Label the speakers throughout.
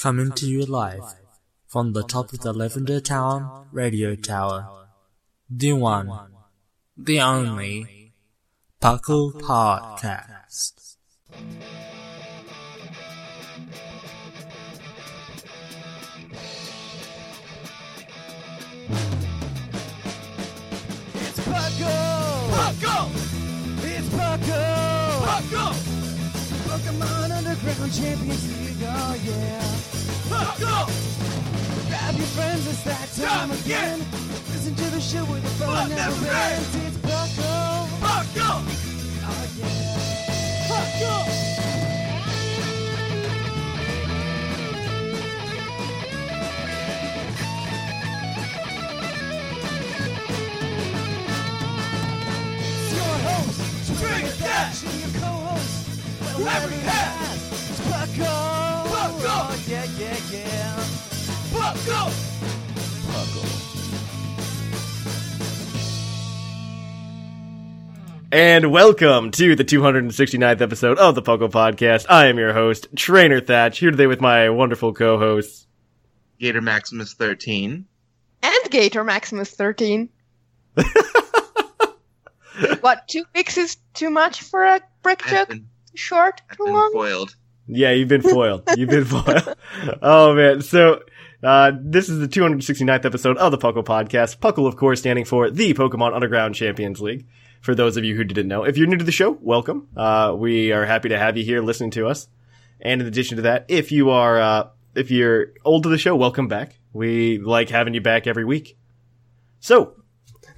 Speaker 1: Coming to you live from the top of the Lavender Town radio tower. The one, the only, Puckle Podcast.
Speaker 2: It's Puckle! Puckle! It's Puckle! Puckle! Pokemon Underground Champions League, oh yeah! Puckle! Grab your friends, it's that time again! Listen to the show where the fun never ends! It's Puckle! Puckle! Oh yeah! Puckle! It's your host, Drink Dash, and your co-host, Larry Hat. It's Puckle. Puckle. Oh, yeah, yeah, yeah. Puckle. Puckle.
Speaker 3: And welcome to the 269th episode of the Puckle Podcast. I am your host, Trainer Thatch, here today with my wonderful co-hosts.
Speaker 4: Gator Maximus 13.
Speaker 5: and Gator Maximus 13. what, two weeks is too much for a brick
Speaker 4: I've
Speaker 5: joke?
Speaker 4: been,
Speaker 5: Short?
Speaker 4: I've
Speaker 5: Too
Speaker 4: been
Speaker 5: long?
Speaker 4: foiled.
Speaker 3: Yeah, you've been foiled. You've been foiled. oh man. So, uh, this is the 269th episode of the Puckle Podcast. Puckle, of course, standing for the Pokemon Underground Champions League. For those of you who didn't know, if you're new to the show, welcome. Uh, we are happy to have you here listening to us. And in addition to that, if you are, uh, if you're old to the show, welcome back. We like having you back every week. So,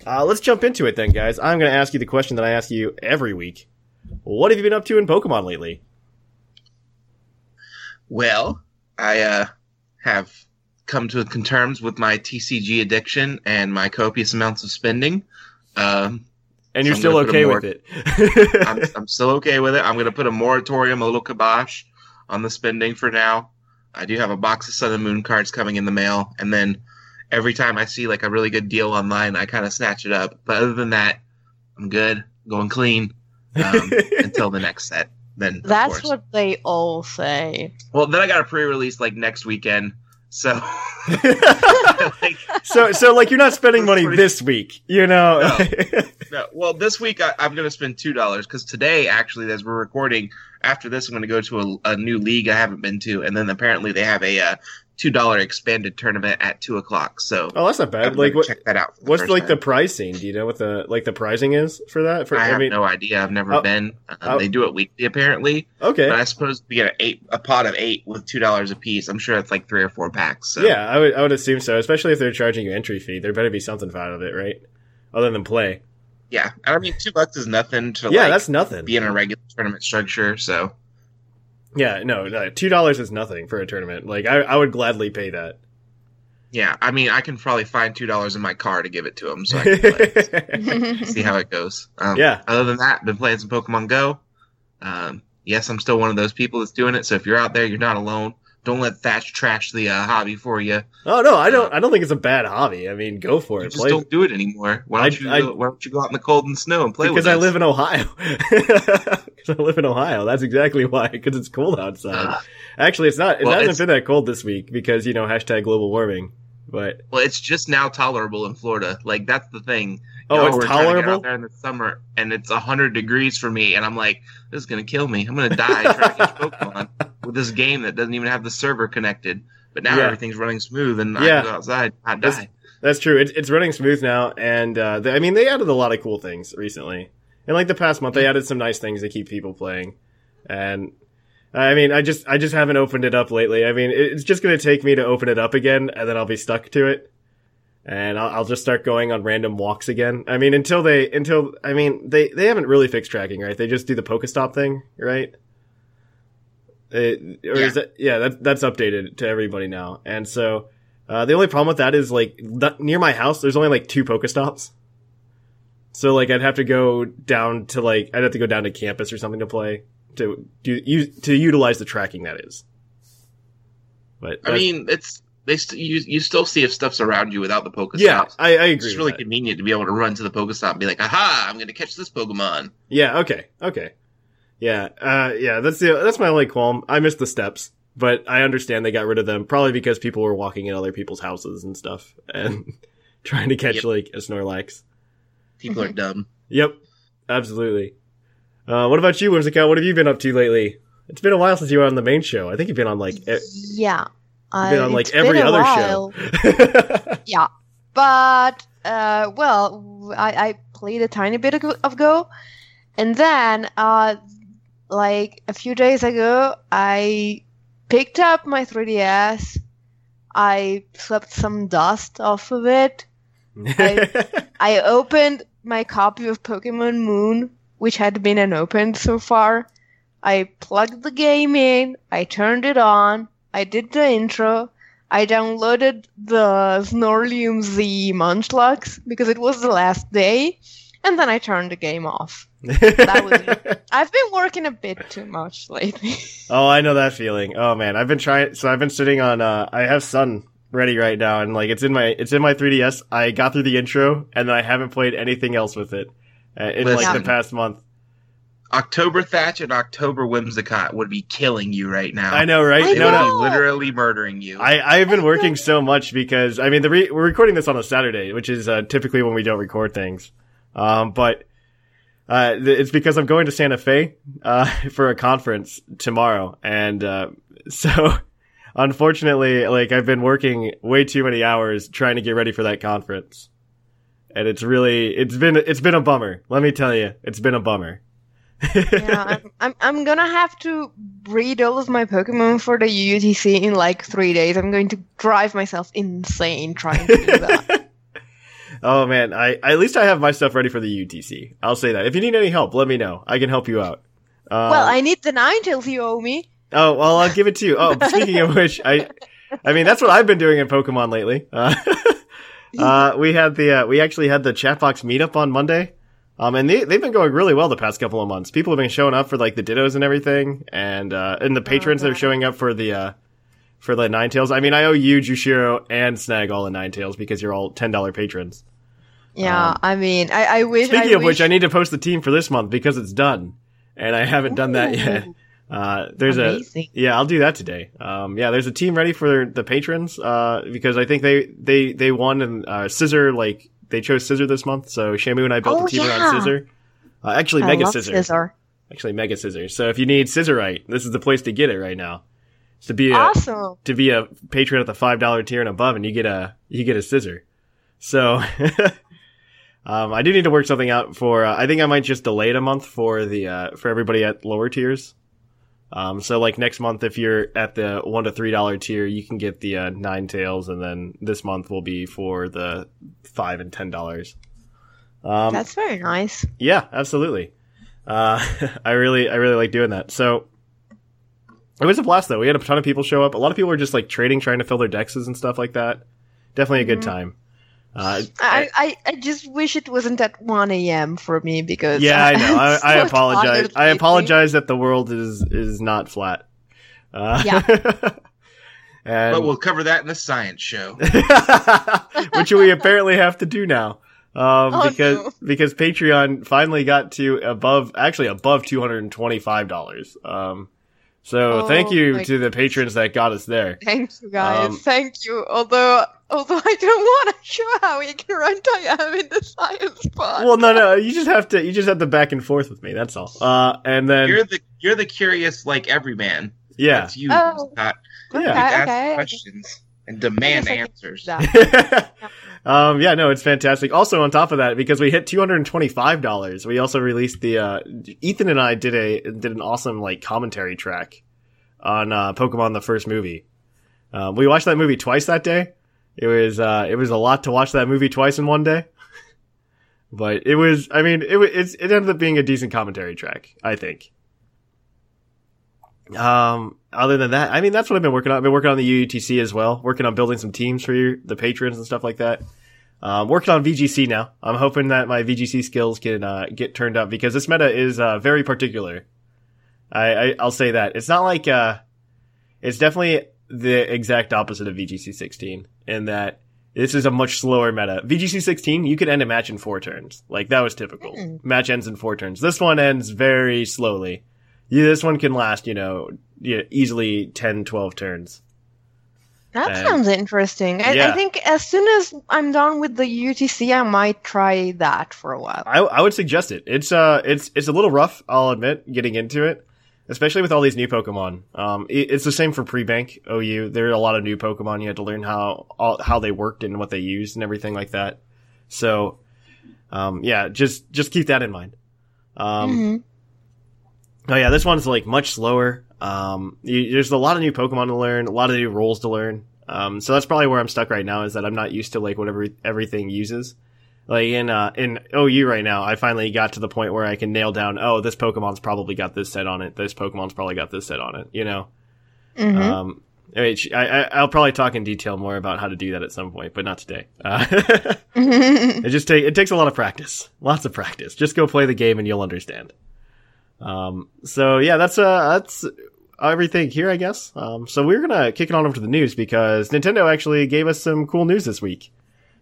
Speaker 3: uh, let's jump into it then, guys. I'm going to ask you the question that I ask you every week. What have you been up to in Pokemon lately?
Speaker 4: Well, I uh, have come to terms with my TCG addiction and my copious amounts of spending. Um,
Speaker 3: And you're
Speaker 4: So
Speaker 3: still
Speaker 4: gonna put a
Speaker 3: okay
Speaker 4: more-
Speaker 3: with it.
Speaker 4: I'm, I'm still okay with it. I'm going to put a moratorium, a little kibosh on the spending for now. I do have a box of Sun and Moon cards coming in the mail, and then every time I see like a really good deal online, I kind of snatch it up. But other than that, I'm good, going clean um, until the next set. Then
Speaker 5: That's
Speaker 4: course.
Speaker 5: what they all say.
Speaker 4: Well, then I got a pre-release like next weekend, so like,
Speaker 3: so, so like you're not spending money
Speaker 4: pretty-
Speaker 3: this week, you know?
Speaker 4: no, well, this week I, I'm going to spend two dollars because today, actually, as we're recording, after this, I'm going to go to a, a new league I haven't been to, and then apparently they have a uh, two dollar expanded tournament at two o'clock. So
Speaker 3: oh, that's not bad. Like, what,
Speaker 4: check that out.
Speaker 3: what's like the pricing? Do you know what the like the pricing is for that? For
Speaker 4: I have
Speaker 3: mean,
Speaker 4: no idea. I've never
Speaker 3: Oh.
Speaker 4: been. Uh,
Speaker 3: Oh.
Speaker 4: They do it weekly apparently,
Speaker 3: okay,
Speaker 4: but I suppose we get an eight a pot of eight with two dollars a piece. I'm sure it's like three or four packs. So.
Speaker 3: yeah, I would I would assume so. Especially if they're charging you entry fee, there better be something out of it, right? Other than play.
Speaker 4: yeah. I mean, two bucks is nothing to
Speaker 3: Yeah,
Speaker 4: like,
Speaker 3: that's nothing.
Speaker 4: be in a regular tournament structure. So
Speaker 3: Yeah, no, no two dollars is nothing for a tournament. Like I, I would gladly pay that.
Speaker 4: yeah, I mean, I can probably find two dollars in my car to give it to him, so I can play. see how it goes. Um,
Speaker 3: Yeah.
Speaker 4: Other than that, been playing some Pokemon Go. Um, yes, I'm still one of those people that's doing it. So if you're out there, you're not alone. Don't let Thatch trash the uh, hobby for you.
Speaker 3: oh no, I don't. Uh, I don't think it's a bad hobby. I mean, go for
Speaker 4: You
Speaker 3: it.
Speaker 4: just
Speaker 3: Play
Speaker 4: don't do it anymore. Why don't
Speaker 3: I-
Speaker 4: you?
Speaker 3: I-
Speaker 4: go, why don't you go out in the cold and snow and play
Speaker 3: because
Speaker 4: with
Speaker 3: I live in Ohio. Because I live in Ohio. That's exactly why. Because it's cold outside.
Speaker 4: Ugh.
Speaker 3: Actually, it's not. It
Speaker 4: Well,
Speaker 3: hasn't been that cold this week because you know hashtag global warming. But
Speaker 4: well, it's just now tolerable in Florida. Like that's the thing.
Speaker 3: oh,
Speaker 4: Y'all
Speaker 3: it's
Speaker 4: trying to
Speaker 3: tolerable.
Speaker 4: out there in the summer, and it's hundred degrees for me, and I'm like, this is gonna kill me. I'm gonna die trying to catch Pokemon with this game that doesn't even have the server connected. But now
Speaker 3: Yeah.
Speaker 4: everything's running smooth, and I
Speaker 3: Yeah.
Speaker 4: can go outside,
Speaker 3: That's-
Speaker 4: die.
Speaker 3: That's true. It's it's running smooth now, and uh, they, I mean they added a lot of cool things recently. In like the past month, they added some nice things to keep people playing, and I mean I just I just haven't opened it up lately. I mean it's just gonna take me to open it up again, and then I'll be stuck to it, and I'll, I'll just start going on random walks again. I mean until they until I mean they they haven't really fixed tracking, right? They just do the Pokestop thing, right? It, or
Speaker 4: Yeah.
Speaker 3: is that, yeah, that, that's updated to everybody now. And so, uh, the only problem with that is like that, near my house, there's only like two Pokestops. So like I'd have to go down to like I'd have to go down to campus or something to play to do you to utilize the tracking that is. But
Speaker 4: I mean, it's they st- you you still see if stuff's around you without the Pokestops.
Speaker 3: yeah, I, I agree.
Speaker 4: It's really
Speaker 3: that.
Speaker 4: convenient to be able to run to the Pokestop and be like, "Aha! I'm going to catch this Pokemon."
Speaker 3: Yeah. Okay. Okay. Yeah. Uh, yeah. That's the that's my only qualm. I missed the steps, but I understand they got rid of them probably because people were walking in other people's houses and stuff and trying to catch
Speaker 4: Yep.
Speaker 3: like a Snorlax.
Speaker 4: People are dumb.
Speaker 3: Yep. Absolutely. Uh, what about you, Whimsical? What have you been up to lately? It's been a while since you were on the main show. I think you've been on like e-
Speaker 5: Yeah.
Speaker 3: you've been on like
Speaker 5: it's
Speaker 3: every other
Speaker 5: while.
Speaker 3: show.
Speaker 5: Yeah. But, uh, well, I, I played a tiny bit of, of Go. And then, uh, like a few days ago, I picked up my 3DS. I swept some dust off of it. I opened my copy of Pokemon Moon, which had been unopened so far. I plugged the game in, I turned it on, I did the intro, I downloaded the Snorlium Z Munchlax because it was the last day, and then I turned the game off. That was it. I've been working a bit too much lately.
Speaker 3: Oh, I know that feeling. Oh man, I've been trying. So I've been sitting on. Uh, I have Sun ready right now, and like it's in my it's in my 3ds. I got through the intro, and then I haven't played anything else with it uh, in like the past month.
Speaker 4: October Thatch and October Whimsicott would be killing you right now.
Speaker 3: I know, right?
Speaker 5: I
Speaker 4: They
Speaker 3: no,
Speaker 4: would
Speaker 3: no.
Speaker 4: be literally murdering you.
Speaker 3: I I've been working so much because I mean the re- we're recording this on a Saturday, which is uh, typically when we don't record things. Um, but uh, th- it's because I'm going to Santa Fe uh, for a conference tomorrow, and uh, so unfortunately, like I've been working way too many hours trying to get ready for that conference, and it's really it's been it's been a bummer. Let me tell you, it's been a bummer.
Speaker 5: yeah, I'm, I'm I'm gonna have to breed all of my Pokemon for the UTC in like three days. I'm going to drive myself insane trying to do that.
Speaker 3: Oh man, I at least I have my stuff ready for the UTC. I'll say that. If you need any help, let me know. I can help you out. Um,
Speaker 5: well, I need the Ninetales you owe me.
Speaker 3: oh well, I'll give it to you. Oh, speaking of which, I, I mean that's what I've been doing in Pokemon lately. Uh, uh, we had the uh, we actually had the chatbox meetup on Monday, um, and they they've been going really well the past couple of months. People have been showing up for like the Dittos and everything, and uh, and the patrons that are showing up for the uh, for the Ninetales. I mean, I owe you, Jushiro, and Snag all the Ninetales because you're all ten dollar patrons.
Speaker 5: Yeah,
Speaker 3: Um,
Speaker 5: I mean, I, I wish.
Speaker 3: Speaking
Speaker 5: I
Speaker 3: of which, I need to post the team for this month because it's done, and I haven't done that yet. Uh, there's
Speaker 5: Amazing.
Speaker 3: a yeah, I'll do that today. Um, yeah, there's a team ready for the patrons uh, because I think they they they won and uh, Scizor like they chose Scizor this month, so Shamu and I built
Speaker 5: Oh,
Speaker 3: the team
Speaker 5: yeah.
Speaker 3: around Scizor. Uh, actually,
Speaker 5: I
Speaker 3: Mega Scissor.
Speaker 5: Scizor.
Speaker 3: Actually, Mega Scizor. So if you need Scizorite, this is the place to get it right now. It's to be a
Speaker 5: Awesome.
Speaker 3: to be a patron at the five dollar tier and above, and you get a you get a Scizor. So, um, I do need to work something out for. Uh, I think I might just delay it a month for the uh, for everybody at lower tiers. Um, so like next month, if you're at the one to three dollar tier, you can get the uh, Ninetales, and then this month will be for the five and ten dollars. Um,
Speaker 5: That's very nice.
Speaker 3: yeah, absolutely. Uh, I really, I really like doing that. So it was a blast though. We had a ton of people show up. A lot of people were just like trading, trying to fill their dexes and stuff like that. Definitely a good
Speaker 5: Mhm.
Speaker 3: time. Uh,
Speaker 5: I, I, I just wish it wasn't at 1 a.m. for me because
Speaker 3: yeah, I know. I,
Speaker 5: I'm
Speaker 3: I apologize. I apologize that the world is is not flat. Uh,
Speaker 5: Yeah.
Speaker 3: and
Speaker 4: but we'll cover that in the science show.
Speaker 3: which we apparently have to do now. Um,
Speaker 5: Oh,
Speaker 3: because
Speaker 5: no.
Speaker 3: because Patreon finally got to above actually above two hundred and twenty five dollars. Um, so
Speaker 5: Oh,
Speaker 3: thank you
Speaker 5: my
Speaker 3: to the patrons that got us there.
Speaker 5: Thank you, guys.
Speaker 3: Um,
Speaker 5: Thank you. Although, although I don't want to show how ignorant I am in the science part.
Speaker 3: Well, no, no, you just have to you just have to back and forth with me. That's all. Uh, and then
Speaker 4: You're the you're the curious like every man.
Speaker 3: yeah,
Speaker 4: That's you,
Speaker 5: Oh.
Speaker 4: Scott.
Speaker 3: yeah.
Speaker 5: Okay,
Speaker 4: ask
Speaker 5: okay.
Speaker 4: questions and demand
Speaker 5: I guess I can
Speaker 4: answers.
Speaker 3: um, yeah, no, it's fantastic. Also, on top of that, because we hit two hundred and twenty-five dollars, we also released the. Uh, Ethan and I did a did an awesome like commentary track on uh, Pokemon the first movie. Um, we watched that movie twice that day. It was uh, it was a lot to watch that movie twice in one day. But it was, I mean, it wa- it's, it ended up being a decent commentary track, I think. Um, other than that, I mean, that's what I've been working on. I've been working on the UUTC as well, working on building some teams for your, the patrons and stuff like that. Um, working on VGC now. I'm hoping that my VGC skills can, uh, get turned up because this meta is, uh, very particular. I, I, I'll say that. It's not like, uh, it's definitely the exact opposite of VGC 16 in that this is a much slower meta. VGC 16, you could end a match in four turns. Like, that was typical. Match ends in four turns. This one ends very slowly. Yeah, this one can last, you know, easily 10, 12 turns.
Speaker 5: That
Speaker 3: And-
Speaker 5: sounds interesting. I,
Speaker 3: Yeah.
Speaker 5: I think as soon as I'm done with the UTC, I might try that for a while.
Speaker 3: I, I would suggest it. It's, uh, it's, it's a little rough, I'll admit, getting into it. Especially with all these new Pokemon. Um, it, it's the same for pre-bank OU. There are a lot of new Pokemon. You had to learn how, all, how they worked and what they used and everything like that. So, um, yeah, just, just keep that in mind. Um,
Speaker 5: Mhm.
Speaker 3: Oh yeah, this one's like much slower. Um, you, there's a lot of new Pokemon to learn, a lot of new roles to learn. Um, so that's probably where I'm stuck right now is that I'm not used to like whatever everything uses. Like in uh in OU right now, I finally got to the point where I can nail down. Oh, this Pokemon's probably got this set on it. This Pokemon's probably got this set on it. You know.
Speaker 5: Mhm.
Speaker 3: Um, I, I, I'll probably talk in detail more about how to do that at some point, but not today. Uh, it just take it takes a lot of practice, lots of practice. Just go play the game and you'll understand. Um, so yeah, that's uh that's everything here, I guess. Um, so we're gonna kick it on over to the news because Nintendo actually gave us some cool news this week.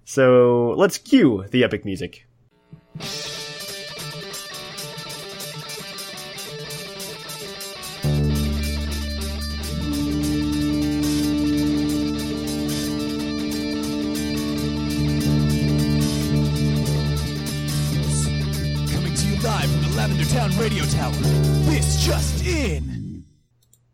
Speaker 3: So let's cue the epic music.
Speaker 2: Town Radio Tower. This just in.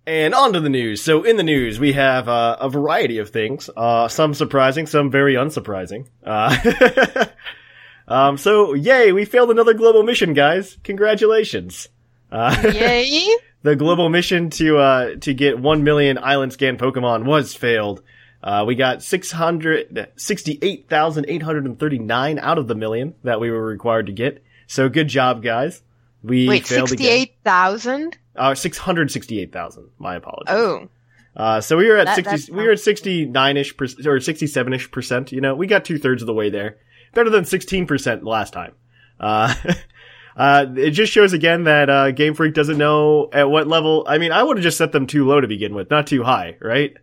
Speaker 3: And on to the news. So in the news, we have uh, a variety of things. Uh, some surprising, some very unsurprising. Uh, um, so yay, we failed another global mission, guys. Congratulations. Uh,
Speaker 5: Yay!
Speaker 3: the global mission to uh, to get one million island scan Pokemon was failed. Uh, we got six hundred sixty-eight thousand eight hundred and thirty-nine out of the million that we were required to get. So good job, guys. We
Speaker 5: Wait,
Speaker 3: failed again.
Speaker 5: sixty-eight thousand?
Speaker 3: Uh, six hundred sixty-eight thousand. My apologies.
Speaker 5: Oh,
Speaker 3: Uh, so we were at
Speaker 5: That-
Speaker 3: sixty. We were at sixty-nine ish percent or sixty-seven ish percent. You know, we got two thirds of the way there. Better than sixteen percent last time. Uh, uh, it just shows again that uh, Game Freak doesn't know at what level. I mean, I would have just set them too low to begin with, not too high, right?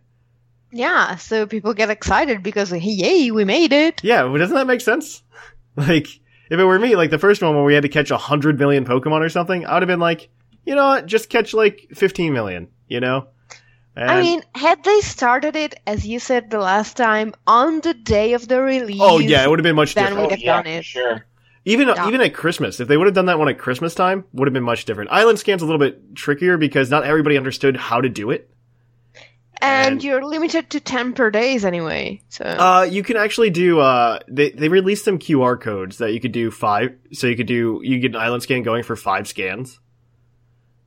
Speaker 5: yeah. So people get excited because hey, yay, we made it.
Speaker 3: Yeah, doesn't that make sense? Like, if it were me, like the first one where we had to catch a hundred million Pokemon or something, I would have been like, you know what, just catch like fifteen million. You know.
Speaker 5: I mean, had they started it as you said the last time on the day of the release?
Speaker 3: oh yeah, it would have been much
Speaker 5: then
Speaker 3: different.
Speaker 5: we'd have done it.
Speaker 4: Sure.
Speaker 3: Even
Speaker 5: Yeah.
Speaker 3: even at Christmas, if they would have done that one at Christmas time, would have been much different. Island scan's a little bit trickier because not everybody understood how to do it.
Speaker 5: And,
Speaker 3: And-
Speaker 5: you're limited to ten per days anyway. So
Speaker 3: Uh, you can actually do. Uh, they they released some QR codes that you could do five. So you could do you get an island scan going for five scans.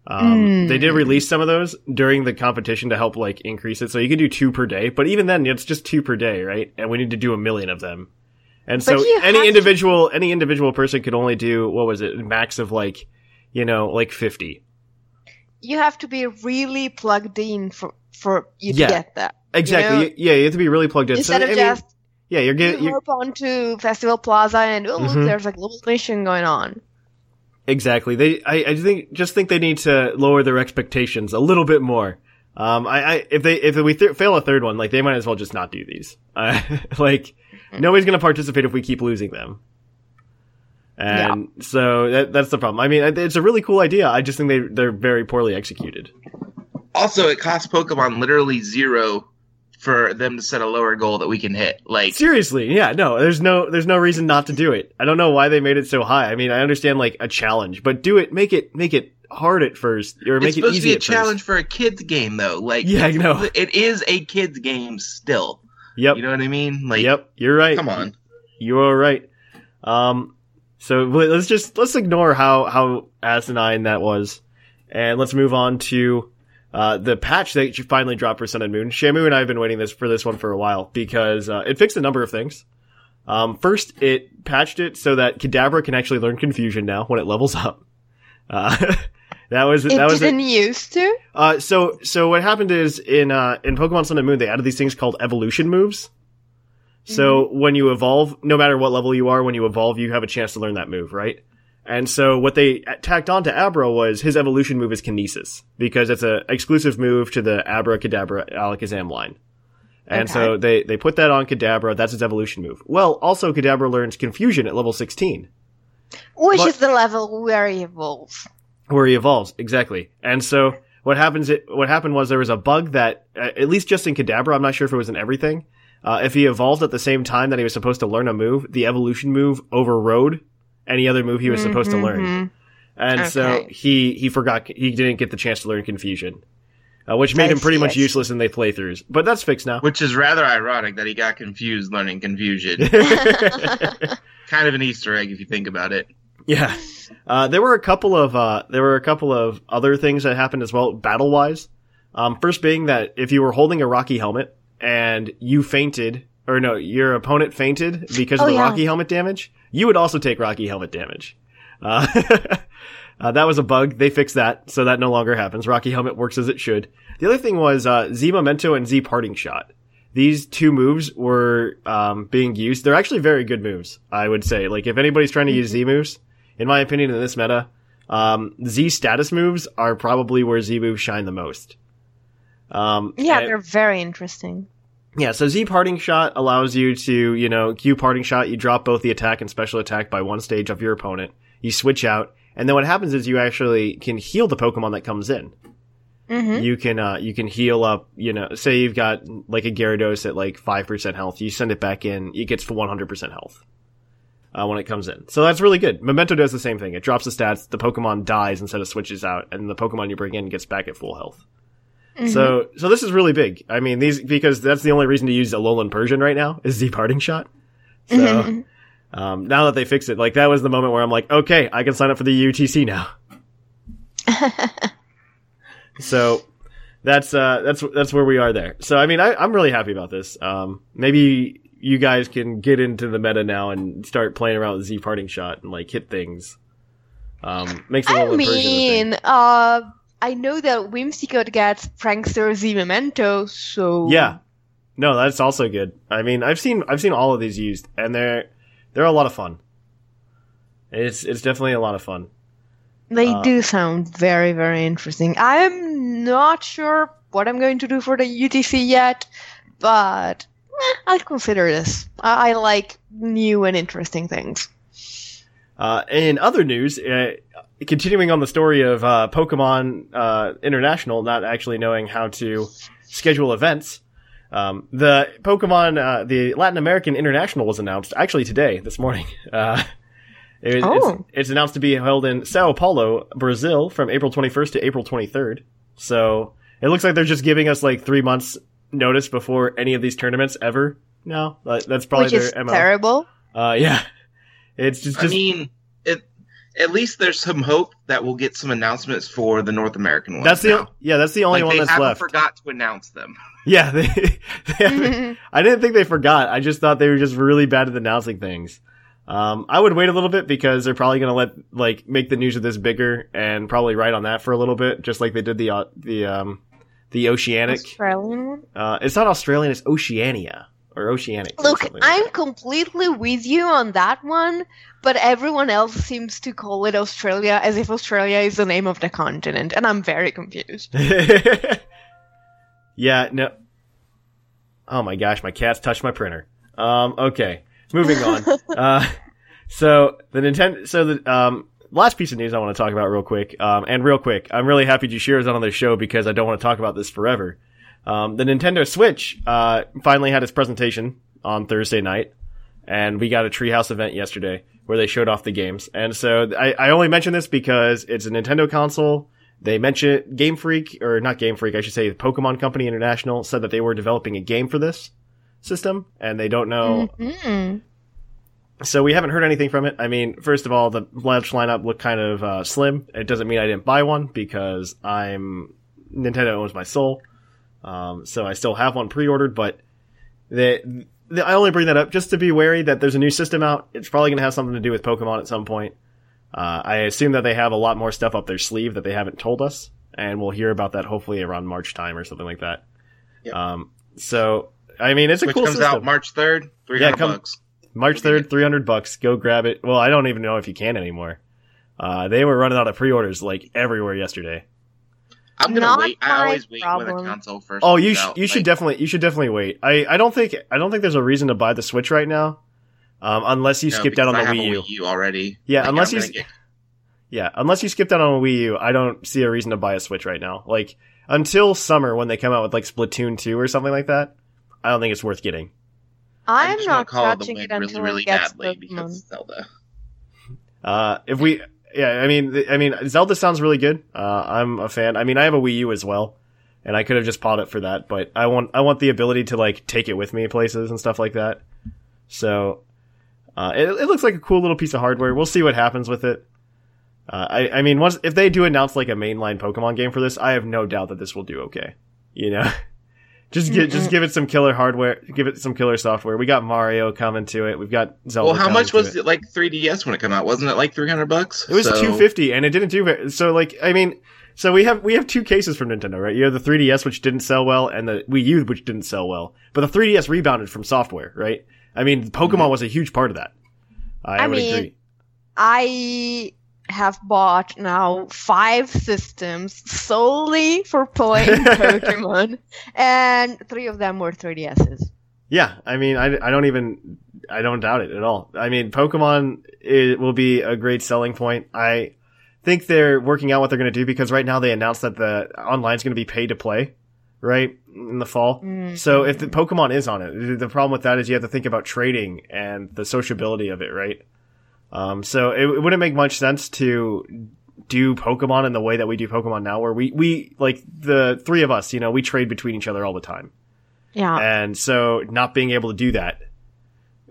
Speaker 3: Um,
Speaker 5: Mm.
Speaker 3: they did release some of those during the competition to help like increase it. So you could do two per day, but even then it's just two per day, right? And we need to do a million of them. And so
Speaker 5: But you have
Speaker 3: any
Speaker 5: to-
Speaker 3: individual any individual person could only do what was it max of like you know like fifty.
Speaker 5: you have to be really plugged in for for you to get that.
Speaker 3: Exactly.
Speaker 5: know,
Speaker 3: yeah, you have to be really plugged in.
Speaker 5: Instead
Speaker 3: so,
Speaker 5: of
Speaker 3: I mean,
Speaker 5: just
Speaker 3: yeah, you're
Speaker 5: you
Speaker 3: getting you're,
Speaker 5: hop onto Festival Plaza and oh
Speaker 3: Mhm.
Speaker 5: look, there's a global mission going on.
Speaker 3: exactly. They, I, I think, just think they need to lower their expectations a little bit more. Um, I, I if they if we th- fail a third one, like they might as well just not do these. Uh, like nobody's gonna participate if we keep losing them. And so that, that's the problem. I mean, it's a really cool idea. I just think they they're very poorly executed.
Speaker 4: Also, it costs Pokemon literally zero for them to set a lower goal that we can hit. Like,
Speaker 3: Seriously, yeah, no, there's no there's no reason not to do it. I don't know why they made it so high. I mean, I understand like a challenge, but do it, make it make it hard at first, or make
Speaker 4: it's
Speaker 3: it
Speaker 4: supposed to be a
Speaker 3: at first.
Speaker 4: challenge for a kid's game, though. Like,
Speaker 3: Yeah, know.
Speaker 4: it is a kid's game still.
Speaker 3: Yep,
Speaker 4: You know what I mean? Like,
Speaker 3: yep, you're right.
Speaker 4: come on.
Speaker 3: You are right. Um, so let's just let's ignore how how asinine that was, and let's move on to uh, the patch that you finally dropped for Sun and Moon. Shamu and I have been waiting this for this one for a while because uh, it fixed a number of things. Um, first, it patched it so that Kadabra can actually learn Confusion now when it levels up. Uh, That was
Speaker 5: It
Speaker 3: that was
Speaker 5: didn't
Speaker 3: it.
Speaker 5: used to.
Speaker 3: Uh, so so what happened is in uh, in Pokemon Sun and Moon they added these things called evolution moves. So
Speaker 5: Mm-hmm.
Speaker 3: when you evolve, no matter what level you are, when you evolve, you have a chance to learn that move, right? And so what they tacked on to Abra was his evolution move is Kinesis because it's a exclusive move to the Abra Kadabra Alakazam line. And so they, they put that on Kadabra. That's its evolution move. Well, also Kadabra learns Confusion at level 16.
Speaker 5: Which
Speaker 3: But-
Speaker 5: is the level where he evolves.
Speaker 3: where he evolves exactly. And so what happens? It, what happened was there was a bug that, uh, at least just in Kadabra, I'm not sure if it was in everything. Uh, if he evolved at the same time that he was supposed to learn a move, the evolution move overrode any other move he was supposed to learn,
Speaker 5: Mhm.
Speaker 3: and so he he forgot he didn't get the chance to learn confusion, uh, which made
Speaker 5: I
Speaker 3: him pretty much
Speaker 5: I see.
Speaker 3: useless in the playthroughs. But that's fixed now.
Speaker 4: Which is rather ironic that he got confused learning confusion. kind of an Easter egg if you think about it.
Speaker 3: Yeah. Uh, there were a couple of uh, there were a couple of other things that happened as well, battle wise. Um, first being that if you were holding a Rocky helmet and you fainted, or no, your opponent fainted because of
Speaker 5: Oh,
Speaker 3: the
Speaker 5: yeah.
Speaker 3: Rocky helmet damage, you would also take Rocky helmet damage. Uh, uh, that was a bug. They fixed that, so that no longer happens. Rocky helmet works as it should. The other thing was uh, Z Memento and Z Parting Shot. These two moves were um, being used. They're actually very good moves, I would say. Like if anybody's trying to use Z moves, in my opinion, in this meta, um, Z status moves are probably where Z moves shine the most. Um,
Speaker 5: Yeah, they're very interesting.
Speaker 3: Yeah, so Z parting shot allows you to, you know, Q parting shot, you drop both the attack and special attack by one stage of your opponent. You switch out, and then what happens is you actually can heal the Pokemon that comes in.
Speaker 5: hmm
Speaker 3: You can, uh, you can heal up, you know, say you've got like a Gyarados at like 5% health, you send it back in, it gets 100% health. Uh, when it comes in. So that's really good. Memento does the same thing. It drops the stats, the Pokemon dies instead of switches out, and the Pokemon you bring in gets back at full health. So, so this is really big. I mean, these because that's the only reason to use Alolan Persian right now is the parting shot. So, um, now that they fixed it, like that was the moment where I'm like, okay, I can sign up for the UTC now. so, that's uh, that's that's where we are there. So, I mean, I, I'm really happy about this. Um, maybe you guys can get into the meta now and start playing around with Z parting shot and like hit things. Um, makes
Speaker 5: I
Speaker 3: Alolan Persian a thing.
Speaker 5: mean, uh, I know that Whimsicott gets Prankster Z Memento, so
Speaker 3: Yeah. No, that's also good. I mean, I've seen I've seen all of these used, and they're they're a lot of fun. It's it's definitely a lot of fun.
Speaker 5: they
Speaker 3: Uh,
Speaker 5: do sound very, very interesting. I'm not sure what I'm going to do for the UTC yet, but eh, I'll consider this. I, I like new and interesting things.
Speaker 3: Uh, in other news, uh, continuing on the story of uh, Pokemon uh, International not actually knowing how to schedule events, um, the Pokemon uh, the Latin American International was announced actually today, this morning. Uh, it-
Speaker 5: Oh.
Speaker 3: it's, it's announced to be held in Sao Paulo, Brazil, from April 21st to April 23rd. So it looks like they're just giving us like three months notice before any of these tournaments ever. No, that's probably
Speaker 5: which is
Speaker 3: their MO.
Speaker 5: terrible.
Speaker 3: Uh, yeah, it's just,
Speaker 4: I
Speaker 3: just
Speaker 4: mean, it, at least there's some hope that we'll get some announcements for the North American one.
Speaker 3: That's the
Speaker 4: now.
Speaker 3: yeah, that's the only
Speaker 4: like
Speaker 3: one
Speaker 4: they
Speaker 3: that's
Speaker 4: haven't
Speaker 3: left.
Speaker 4: forgot to announce them.
Speaker 3: Yeah, they, they I didn't think they forgot. I just thought they were just really bad at announcing things. Um, I would wait a little bit because they're probably going to let like make the news of this bigger and probably write on that for a little bit, just like they did the uh, the um the Oceanic.
Speaker 5: Australian one.
Speaker 3: Uh, it's not Australian, it's Oceania or Oceanic.
Speaker 5: Look,
Speaker 3: like
Speaker 5: I'm completely with you on that one, but everyone else seems to call it Australia as if Australia is the name of the continent, and I'm very confused.
Speaker 3: yeah, no. Oh my gosh, my cat's touched my printer. Um, okay, moving on. uh, so the Nintendo, so the um, last piece of news I want to talk about real quick, um, and real quick, I'm really happy Jushiro is on the show because I don't want to talk about this forever. Um, the Nintendo Switch uh, finally had its presentation on Thursday night, and we got a Treehouse event yesterday where they showed off the games. And so I, I only mention this because it's a Nintendo console. They mentioned Game Freak, or not Game Freak, I should say, Pokemon Company International said that they were developing a game for this system, and they don't know
Speaker 5: Mhm.
Speaker 3: so we haven't heard anything from it. I mean, first of all, the launch lineup looked kind of uh, slim. It doesn't mean I didn't buy one because I'm Nintendo owns my soul, um, so I still have one pre-ordered. But the, the I only bring that up just to be wary that there's a new system out. It's probably going to have something to do with Pokemon at some point. Uh, I assume that they have a lot more stuff up their sleeve that they haven't told us, and we'll hear about that hopefully around March time or something like that.
Speaker 4: Yep.
Speaker 3: Um, so I mean, it's a
Speaker 4: Which
Speaker 3: cool
Speaker 4: comes
Speaker 3: system.
Speaker 4: out March third, three hundred
Speaker 3: come-
Speaker 4: bucks.
Speaker 3: March third, three hundred bucks. Go grab it. Well, I don't even know if you can anymore. Uh, they were running out of pre-orders like everywhere yesterday.
Speaker 4: I'm gonna
Speaker 5: Not
Speaker 4: wait. I always wait when
Speaker 5: problem.
Speaker 4: a console first.
Speaker 3: Oh,
Speaker 4: comes
Speaker 3: you sh-
Speaker 4: out.
Speaker 3: you should definitely you should definitely wait. I, I don't think I don't think there's a reason to buy the Switch right now, um, unless you
Speaker 4: no,
Speaker 3: skipped out on the
Speaker 4: I
Speaker 3: Wii
Speaker 4: have a
Speaker 3: U.
Speaker 4: Wii U already.
Speaker 3: Yeah,
Speaker 4: Like,
Speaker 3: unless you
Speaker 4: gonna get-
Speaker 3: Yeah, unless you skipped out on a Wii U, I don't see a reason to buy a Switch right now. Like until summer when they come out with like Splatoon two or something like that, I don't think it's worth getting.
Speaker 4: I
Speaker 5: I'm not
Speaker 4: call the
Speaker 5: touching
Speaker 4: win
Speaker 5: it
Speaker 4: really,
Speaker 5: until
Speaker 4: really
Speaker 5: it gets
Speaker 4: badly
Speaker 5: Pokemon.
Speaker 4: because Zelda.
Speaker 3: Uh, if we, yeah, I mean, I mean, Zelda sounds really good. Uh, I'm a fan. I mean, I have a Wii U as well, and I could have just bought it for that, but I want, I want the ability to like take it with me places and stuff like that. So, uh, it, it looks like a cool little piece of hardware. We'll see what happens with it. Uh, I, I mean, once if they do announce like a mainline Pokemon game for this, I have no doubt that this will do okay. You know, just give, just give it some killer hardware, give it some killer software. We got Mario coming to it. We've got Zelda.
Speaker 4: Well, how much was
Speaker 3: it.
Speaker 4: it like 3DS when it came out? Wasn't it like 300 bucks?
Speaker 3: It was
Speaker 4: So-
Speaker 3: two fifty, and it didn't do very. So, like, I mean, so we have we have two cases from Nintendo, right? You have the 3DS, which didn't sell well, and the Wii U, which didn't sell well. But the 3DS rebounded from software, right? I mean, Pokemon mm-hmm. was a huge part of that. I,
Speaker 5: I
Speaker 3: would
Speaker 5: mean,
Speaker 3: agree.
Speaker 5: I have bought now five systems solely for playing Pokemon, and three of them were 3DSs.
Speaker 3: Yeah, I mean, I, I don't even I don't doubt it at all. I mean, Pokemon it will be a great selling point. I think they're working out what they're going to do because right now they announced that the online's going to be pay to play, right in the fall.
Speaker 5: Mm.
Speaker 3: So if the Pokemon is on it, the problem with that is you have to think about trading and the sociability of it, right? Um, so it, it wouldn't make much sense to do Pokemon in the way that we do Pokemon now, where we, we, like the three of us, you know, we trade between each other all the time.
Speaker 5: Yeah.
Speaker 3: And so not being able to do that,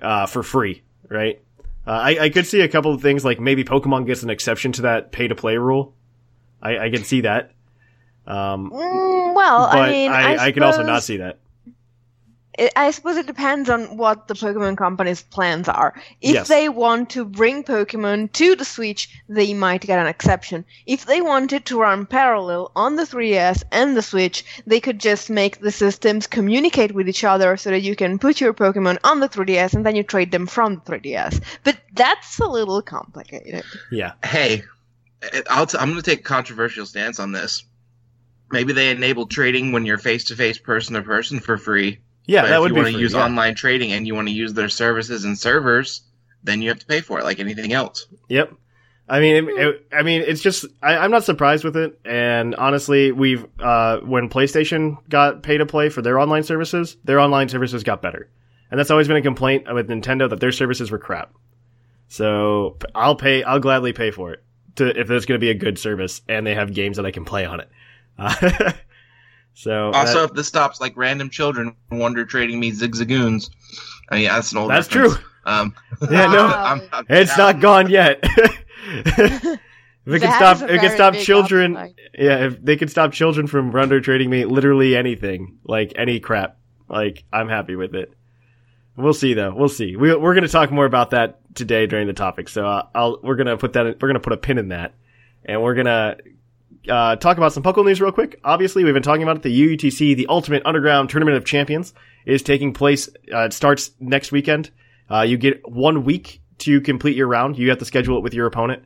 Speaker 3: uh, for free, right? Uh, I, I could see a couple of things like maybe Pokemon gets an exception to that pay to play rule. I, I can see that. Um,
Speaker 5: Mm, well, I mean, I,
Speaker 3: I, can also not see that.
Speaker 5: It, I suppose it depends on what the Pokemon company's plans are. If
Speaker 3: Yes.
Speaker 5: they want to bring Pokemon to the Switch, they might get an exception. If they wanted to run parallel on the 3DS and the Switch, they could just make the systems communicate with each other so that you can put your Pokemon on the 3DS and then you trade them from the 3DS. But that's a little complicated.
Speaker 3: Yeah.
Speaker 4: Hey, I'll t- I'm going to take a controversial stance on this. Maybe they enable trading when you're face to face, person to person for free.
Speaker 3: Yeah,
Speaker 4: But
Speaker 3: that would be.
Speaker 4: if you want to use
Speaker 3: yeah.
Speaker 4: online trading and you want to use their services and servers, then you have to pay for it like anything else.
Speaker 3: Yep. I mean, it, it- I mean, it's just I, I'm not surprised with it. And honestly, we've uh, when PlayStation got pay to play for their online services, their online services got better, and that's always been a complaint with Nintendo that their services were crap. So I'll pay. I'll gladly pay for it to if there's going to be a good service and they have games that I can play on it. Uh, so
Speaker 4: Also,
Speaker 3: that-
Speaker 4: if this stops like random children wonder trading me zigzagoons, I mean, that's an old.
Speaker 3: that's
Speaker 4: reference.
Speaker 3: true.
Speaker 4: Um,
Speaker 3: Yeah, no,
Speaker 5: Wow.
Speaker 3: it's not gone yet. if it can stop,
Speaker 5: is
Speaker 3: it can stop children. Yeah, if they could stop children from wonder trading me literally anything, like any crap, like I'm happy with it. We'll see though. We'll see. We, we're going to talk more about that today during the topic. So uh, I'll we're going to put that we're going to put a pin in that, and we're going to uh, talk about some Puckle news real quick. Obviously, we've been talking about it. The UUTC, the Ultimate Underground Tournament of Champions, is taking place. Uh, it starts next weekend. Uh, you get one week to complete your round. You have to schedule it with your opponent.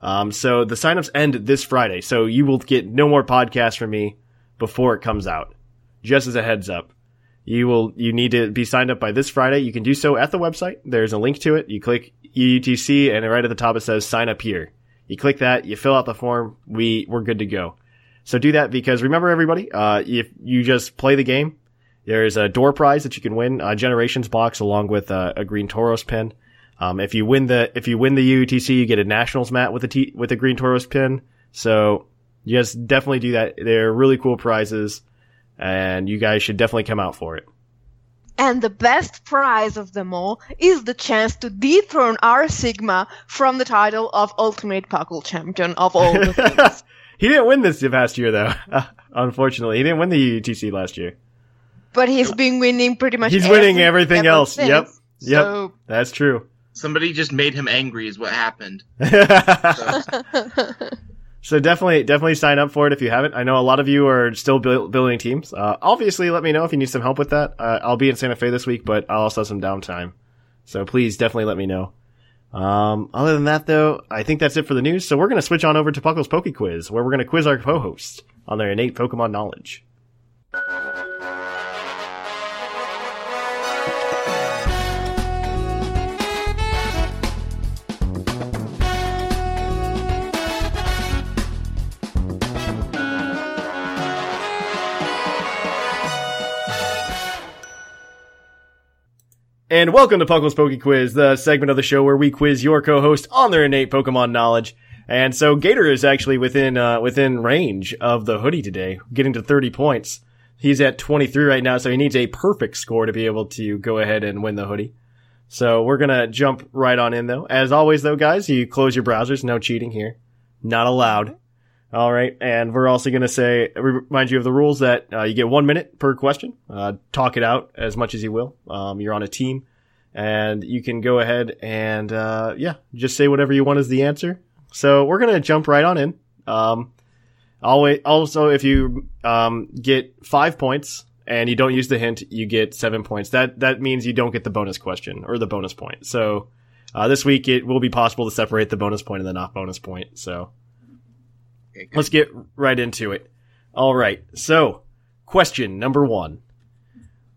Speaker 3: Um, so the signups end this Friday. So you will get no more podcasts from me before it comes out. Just as a heads up. You will, you need to be signed up by this Friday. You can do so at the website. There's a link to it. You click UUTC and right at the top it says sign up here. You click that, you fill out the form. We, we're good to go. So do that because remember everybody, uh, if you just play the game, there's a door prize that you can win, a generations box along with a, a green Tauros pin. Um, if you win the if you win the UUTC, you get a nationals mat with a T, with a green Tauros pin. So you just definitely do that. They're really cool prizes, and you guys should definitely come out for it.
Speaker 5: And the best prize of them all is the chance to dethrone our Sigma from the title of Ultimate Puckle Champion of all the things.
Speaker 3: he didn't win this past year though. Unfortunately, he didn't win the UTC last year.
Speaker 5: but he's been winning pretty much
Speaker 3: He's winning
Speaker 5: every-
Speaker 3: everything else.
Speaker 5: since.
Speaker 3: Yep. Yep.
Speaker 5: So
Speaker 3: That's true.
Speaker 4: Somebody just made him angry, is what happened.
Speaker 3: so definitely, definitely sign up for it if you haven't. I know a lot of you are still buil- building teams. Uh, obviously, let me know if you need some help with that. Uh, I'll be in Santa Fe this week, but I'll also have some downtime. So please, definitely let me know. Um, other than that, though, I think that's it for the news. So we're going to switch on over to Puckle's Poke Quiz, where we're going to quiz our co-hosts on their innate Pokemon knowledge. And welcome to Puckle's Poke Quiz, the segment of the show where we quiz your co-host on their innate Pokemon knowledge. And so Gator is actually within uh, within range of the hoodie today, getting to 30 points. He's at 23 right now, so he needs a perfect score to be able to go ahead and win the hoodie. So we're gonna jump right on in though. As always though, guys, you close your browsers. No cheating here. Not allowed. All right, and we're also gonna say remind you of the rules that uh, you get one minute per question. Uh, talk it out as much as you will. Um, you're on a team, and you can go ahead and uh, yeah, just say whatever you want as the answer. So we're gonna jump right on in. Um, always, also, if you um, get five points and you don't use the hint, you get seven points. That that means you don't get the bonus question or the bonus point. So uh, this week it will be possible to separate the bonus point and the not bonus point. So
Speaker 4: Okay,
Speaker 3: let's get right into it. All right. So question number one.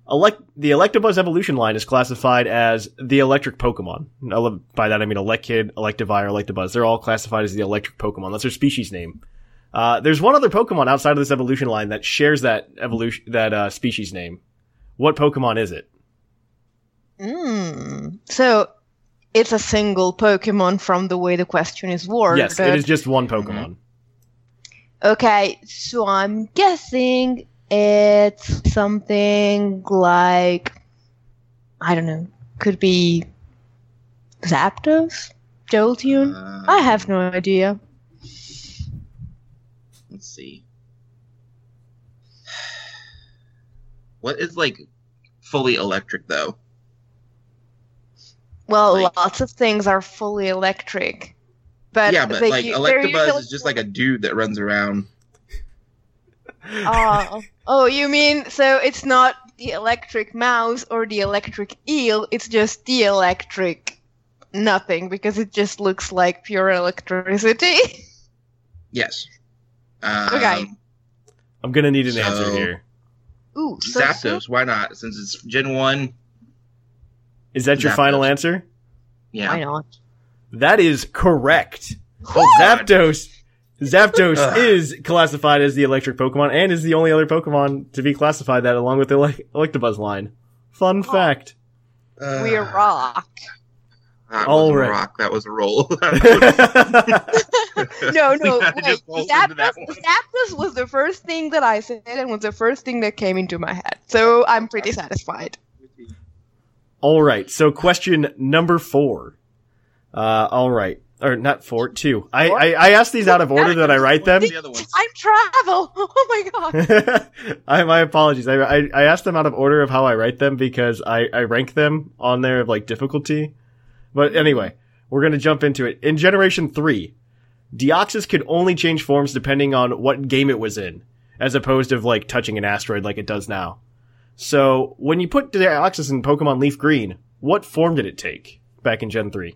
Speaker 3: Elect- the Electabuzz evolution line is classified as the electric Pokemon. Ele- By that I mean Elekid, Electivire, Electabuzz. They're all classified as the electric Pokemon. That's their species name. Uh, there's one other Pokemon outside of this evolution line that shares that evolution, that, uh, species name. What Pokemon is it?
Speaker 5: Mm. So it's a single Pokemon from the way the question is worded.
Speaker 3: yes, it is just one Pokemon.
Speaker 5: Okay, so I'm guessing it's something like I don't know. Could be Zapdos? Jolteon?
Speaker 4: Uh,
Speaker 5: I have no idea.
Speaker 4: Let's see. What is like fully electric though?
Speaker 5: Well,
Speaker 4: Like-
Speaker 5: lots of things are fully electric. But
Speaker 4: yeah, but
Speaker 5: they
Speaker 4: like
Speaker 5: u- they're
Speaker 4: Electabuzz
Speaker 5: usually-
Speaker 4: is just like a dude that runs around.
Speaker 5: Oh, oh, you mean so it's not the electric mouse or the electric eel, it's just the electric nothing because it just looks like pure electricity.
Speaker 4: Yes. Um,
Speaker 5: Okay.
Speaker 3: I'm gonna need an
Speaker 4: So-
Speaker 3: answer here.
Speaker 5: Ooh, so
Speaker 4: Zapdos, why not? Since it's Gen One.
Speaker 3: Is that your
Speaker 4: Zapdos.
Speaker 3: final answer?
Speaker 4: Yeah.
Speaker 5: Why not?
Speaker 3: That is correct. Zapdos. Zapdos
Speaker 4: Ugh.
Speaker 3: is classified as the electric Pokemon and is the only other Pokemon to be classified that along with the Elec- Electabuzz line. Fun fact.
Speaker 4: Uh,
Speaker 5: We rock.
Speaker 4: That
Speaker 3: All
Speaker 4: was
Speaker 3: right.
Speaker 4: a rock. That was a roll.
Speaker 5: No, no,
Speaker 4: We had to
Speaker 5: wait.
Speaker 4: just roll into that
Speaker 5: Zapdos. Zapdos was the first thing that I said and was the first thing that came into my head. So I'm pretty satisfied.
Speaker 3: all right. So question number four. Uh, all right. Or not four, two. I, I, I asked these out of order that I write them.
Speaker 4: The other ones.
Speaker 5: Time travel! Oh my god.
Speaker 3: I, my apologies. I, I, I asked them out of order of how I write them because I, I rank them on there of like difficulty. But anyway, we're going to jump into it. In Generation 3, Deoxys could only change forms depending on what game it was in, as opposed to like touching an asteroid like it does now. So when you put Deoxys in Pokemon Leaf Green, what form did it take back in Gen 3?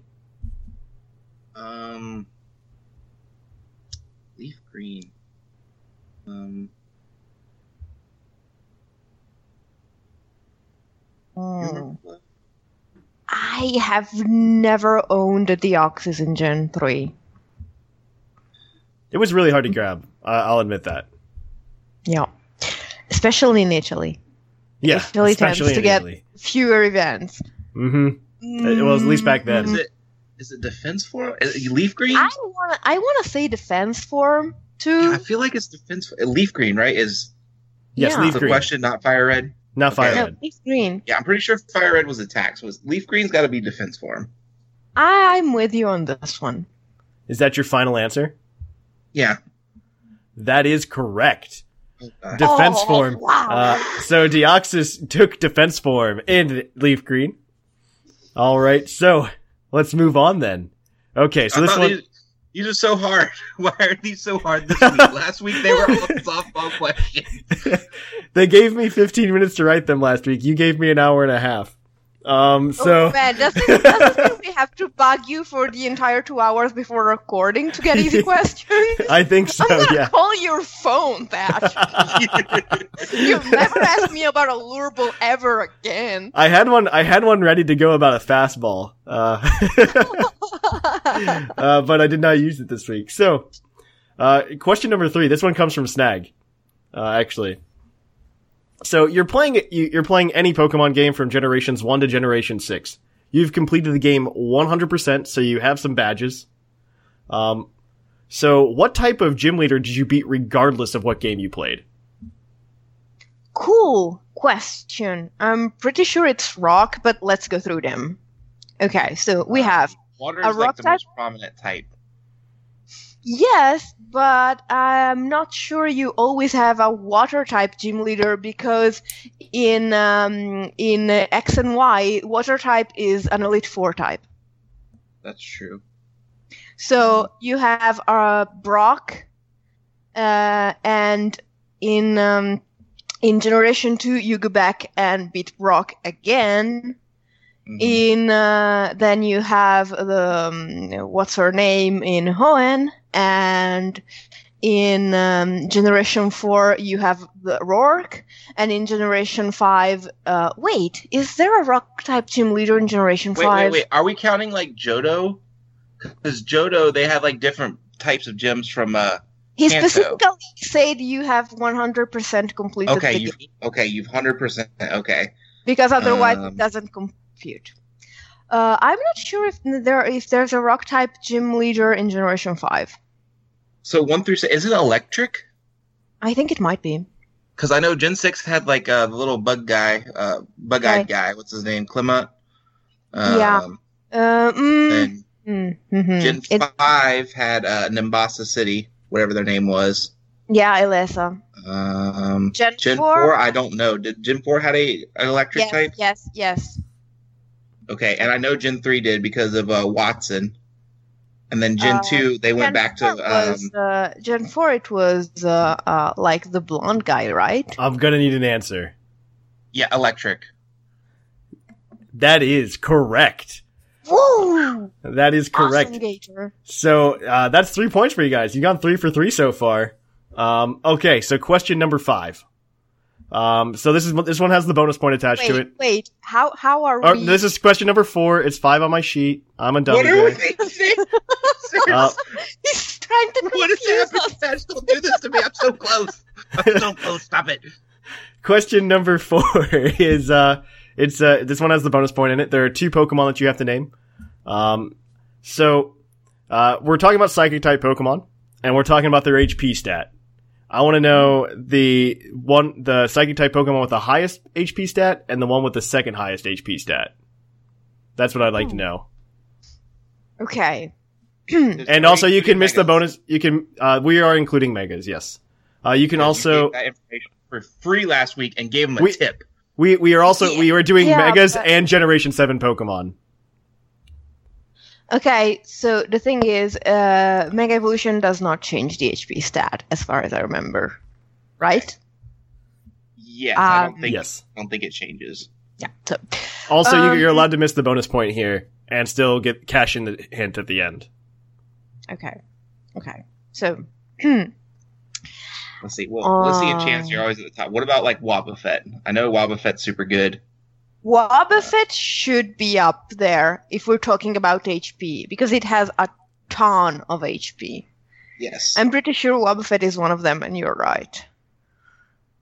Speaker 4: Um, leaf green. Um, you remember what?
Speaker 5: I have never owned a Deoxys in Gen 3.
Speaker 3: It was really hard to grab. I I'll admit that.
Speaker 5: Yeah. Especially in Italy.
Speaker 3: Yeah,
Speaker 5: Italy tends
Speaker 3: especially
Speaker 5: to
Speaker 3: in
Speaker 5: get
Speaker 3: Italy.
Speaker 5: fewer events.
Speaker 3: Mm-hmm. Uh, well, at least back then.
Speaker 4: Is it is it defense form? Is it leaf green?
Speaker 5: I want I want to say defense form too.
Speaker 4: I feel like it's defense. Leaf green, right? Is
Speaker 3: Yes,
Speaker 5: Yeah.
Speaker 3: Leaf
Speaker 4: the
Speaker 3: Green,
Speaker 4: question not fire red?
Speaker 3: not Fire
Speaker 4: Okay.
Speaker 5: No,
Speaker 3: Red.
Speaker 5: leaf green.
Speaker 4: Yeah, I'm pretty sure fire red was attack. So it's, leaf green's got to be defense form.
Speaker 5: I'm with you on this one.
Speaker 3: Is that your final answer?
Speaker 4: Yeah.
Speaker 3: That is correct. Defense
Speaker 5: Oh,
Speaker 3: form.
Speaker 5: wow.
Speaker 3: Uh, so Deoxys took defense form in Leaf Green. All right. So let's move on then. Okay, so
Speaker 4: I
Speaker 3: this one.
Speaker 4: these, these are so hard. Why are these so hard this week? Last week they were all softball questions.
Speaker 3: they gave me 15 minutes to write them last week. You gave me an hour and a half. Um, so
Speaker 5: oh, man, does it, does it mean we have to bug you for the entire two hours before recording to get easy questions?
Speaker 3: I think so.
Speaker 5: I'm gonna
Speaker 3: Yeah.
Speaker 5: call your phone that. You've never asked me about a lurbal ever again.
Speaker 3: I had one. I had one ready to go about a fastball, uh, uh, but I did not use it this week. So, uh, question number three. This one comes from Snag, uh, actually. So you're playing you- you're playing any Pokemon game from generations one to generation six. You've completed the game 100%, so you have some badges. Um, so what type of gym leader did you beat regardless of what game you played?
Speaker 5: Cool question. I'm pretty sure it's rock, but let's go through them. Okay, so we have
Speaker 4: Water
Speaker 5: A
Speaker 4: is like
Speaker 5: rock
Speaker 4: the
Speaker 5: type?
Speaker 4: most prominent type.
Speaker 5: Yes, but I'm not sure you always have a water type gym leader because in um, in X and Y, water type is an Elite Four type.
Speaker 4: That's true.
Speaker 5: So you have uh, Brock, uh, and in um, in Generation Two, you go back and beat Brock again.
Speaker 4: Mhm.
Speaker 5: In uh, then you have the um, what's her name in Hoenn, and in um, Generation Four you have the Roark, and in Generation Five, uh, wait, is there a Rock type gym leader in Generation
Speaker 4: Wait,
Speaker 5: Five?
Speaker 4: wait, wait. Are we counting like Johto Because Johto they have like different types of gyms from. uh
Speaker 5: He
Speaker 4: Kanto.
Speaker 5: specifically said you have 100% completed
Speaker 4: Okay,
Speaker 5: the
Speaker 4: you
Speaker 5: game
Speaker 4: okay, you've hundred percent. Okay,
Speaker 5: because otherwise
Speaker 4: um,
Speaker 5: it doesn't compute. Uh, I'm not sure if there if there's a rock type gym leader in Generation Five.
Speaker 4: so one through six is it electric?
Speaker 5: I think it might be.
Speaker 4: Because I know Gen six had like uh, the little bug guy, uh, bug-eyed
Speaker 5: Right.
Speaker 4: guy. What's his name? Clemont. Um,
Speaker 5: Yeah. Uh, mm, mm, mhm.
Speaker 4: Gen
Speaker 5: It-
Speaker 4: five had uh, Nimbasa City, whatever their name was.
Speaker 5: yeah, Elesa.
Speaker 4: Um,
Speaker 5: Gen,
Speaker 4: Gen
Speaker 5: 4?
Speaker 4: four, I don't know. Did Gen four had a an electric
Speaker 5: yes,
Speaker 4: type?
Speaker 5: yes, yes.
Speaker 4: Okay, and I know Gen three did because of uh, Wattson, and then Gen
Speaker 5: Uh,
Speaker 4: two they went
Speaker 5: Gen
Speaker 4: back
Speaker 5: 4
Speaker 4: to um,
Speaker 5: was, uh, Gen Four. It was uh, uh, like the blonde guy, right?
Speaker 3: I'm gonna need an answer.
Speaker 4: yeah electric.
Speaker 3: That is correct.
Speaker 5: Woo!
Speaker 3: That is correct.
Speaker 5: Awesome
Speaker 3: So uh, that's three points for you guys. You've gone three for three so far. Um, okay, so question number five. Um, so this is this one has the bonus point attached to it.
Speaker 5: wait. How how are
Speaker 3: Or,
Speaker 5: we?
Speaker 3: this is question number four. It's five on my sheet. I'm a dummy
Speaker 4: What are we
Speaker 3: guy.
Speaker 4: thinking?
Speaker 3: Uh,
Speaker 5: He's trying to
Speaker 4: what is happening? Don't do this to me. I'm so close. I'm so close. Stop it.
Speaker 3: question number four is uh, it's uh, this one has the bonus point in it. There are two Pokemon that you have to name. Um, so uh, we're talking about Psychic type Pokemon, and we're talking about their HP stat. I want to know the one, the Psychic type Pokemon with the highest HP stat, and the one with the second highest HP stat. That's what I'd like to know.
Speaker 5: Okay.
Speaker 3: And also, you can miss the bonus. You can. Uh, we are including megas. Yes. Uh, you can
Speaker 4: You
Speaker 3: also.
Speaker 4: gave that information for free last week and gave him a
Speaker 3: We-
Speaker 4: tip.
Speaker 3: We we are also we are doing
Speaker 5: Yeah,
Speaker 3: megas
Speaker 5: but-
Speaker 3: and Generation Seven Pokemon.
Speaker 5: Okay, so the thing is, uh, Mega Evolution does not change the HP stat, as far as I remember. Right?
Speaker 4: Yes, I don't
Speaker 5: Um,
Speaker 4: think.
Speaker 3: Yes.
Speaker 4: I don't think it changes.
Speaker 5: Yeah. So,
Speaker 3: Also, you,
Speaker 5: Um,
Speaker 3: you're allowed to miss the bonus point here and still get cash in the hint at the end.
Speaker 5: okay. Okay. So,
Speaker 4: Let's see. Well, let's see. A chance.
Speaker 5: Um,
Speaker 4: You're always at the top. What about like Wobbuffet? I know Wobbuffet's super good.
Speaker 5: Wobbuffet should be up there if we're talking about HP, because it has a ton of HP.
Speaker 4: Yes.
Speaker 5: I'm pretty sure Wobbuffet is one of them, and you're right.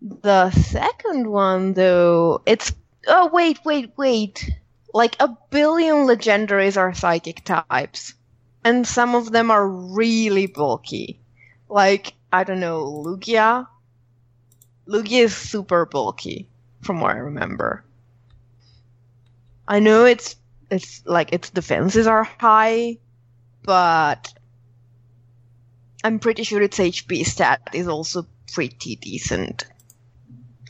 Speaker 5: The second one, though, it's. Oh, wait, wait, wait. Like a billion legendaries are psychic types. And some of them are really bulky. Like, I don't know, Lugia? Lugia is super bulky, from what I remember. I know it's. It's like its defenses are high, but I'm pretty sure its HP stat is also pretty decent.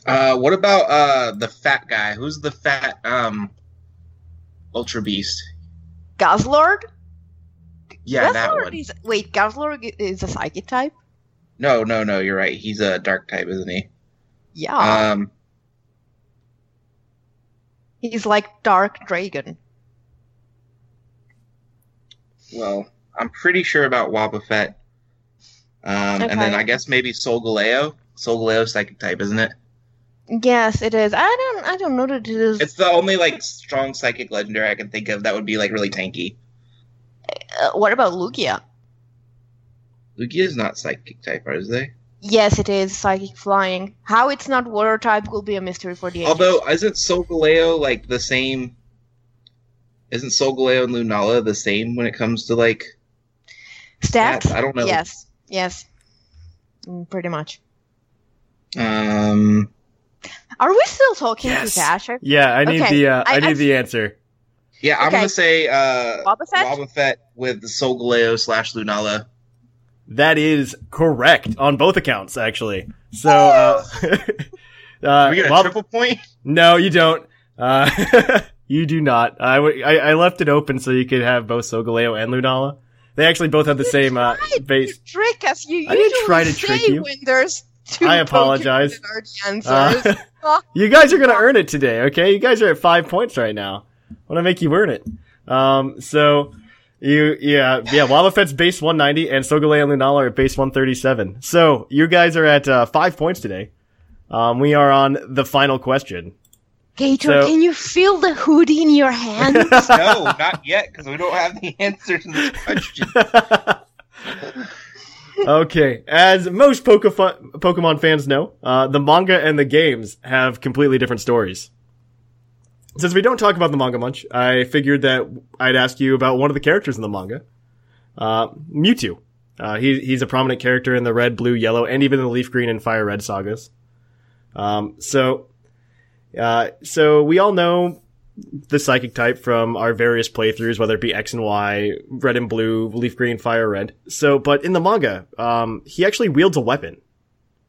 Speaker 4: Uh, what about uh the fat guy? Who's the fat um Ultra Beast?
Speaker 5: Guzzlord?
Speaker 4: Yeah, that one.
Speaker 5: Is, wait, Guzzlord i- is a psychic type?
Speaker 4: No, no, no. You're right. He's a dark type, isn't he?
Speaker 5: Yeah.
Speaker 4: Um,
Speaker 5: He's like Dark Dragon.
Speaker 4: well, I'm pretty sure about Wobbuffet. Um, and then I guess maybe Solgaleo. Solgaleo psychic type, isn't it?
Speaker 5: Yes, it is. I don't. I don't know that it is.
Speaker 4: It's the only like strong psychic legendary I can think of that would be like really tanky.
Speaker 5: Uh, what about Lugia?
Speaker 4: Lugia is not psychic type, are they?
Speaker 5: Yes, it is psychic flying. How it's not water type will be a mystery for the ages.
Speaker 4: Although isn't Solgaleo like the same? Isn't Solgaleo and Lunala the same when it comes to like?
Speaker 5: stats,
Speaker 4: stats, I don't know.
Speaker 5: Yes, yes, Mm, pretty much.
Speaker 4: Um.
Speaker 5: Are we still talking
Speaker 3: Yes.
Speaker 5: to Dasher?
Speaker 3: Yeah, I need
Speaker 5: Okay,
Speaker 3: the uh, I,
Speaker 5: I-
Speaker 3: need
Speaker 5: I-
Speaker 3: the answer.
Speaker 4: Yeah, I'm
Speaker 5: Okay.
Speaker 4: gonna say uh,
Speaker 5: Wobbuffet?
Speaker 4: Wobbuffet with Solgaleo slash Lunala.
Speaker 3: That is correct on both accounts, actually. So, uh, uh,
Speaker 4: we get a
Speaker 3: Wob-
Speaker 4: triple point.
Speaker 3: no, you don't. Uh, you do not. I, w- I, I left it open so you could have both Solgaleo and Lunala. They actually both have the same uh, base.
Speaker 5: to trick us. You
Speaker 3: I didn't try to trick you.
Speaker 5: when there's two
Speaker 3: I apologize.
Speaker 5: that are the answers.
Speaker 3: Uh, you guys are gonna earn it today, okay? You guys are at five points right now. I want to make you earn it. Um, so you, yeah, yeah. Wobbuffet's base 190 and Solgaleo and Lunala are at base 137. So you guys are at uh, five points today. Um, we are on the final question.
Speaker 5: Gator,
Speaker 3: So-
Speaker 5: can you feel the hoodie in your hands?
Speaker 4: no, not yet, because we don't have the answer to this question.
Speaker 3: okay, as most Pokefa- Pokemon fans know, uh, the manga and the games have completely different stories. Since we don't talk about the manga much, I figured that I'd ask you about one of the characters in the manga, uh, Mewtwo. Uh, he, he's a prominent character in the red, blue, yellow, and even the leaf green and fire red sagas. Um, so, uh, so we all know the psychic type from our various playthroughs, whether it be X and Y, red and blue, leaf green, fire red. So, but in the manga, um, he actually wields a weapon.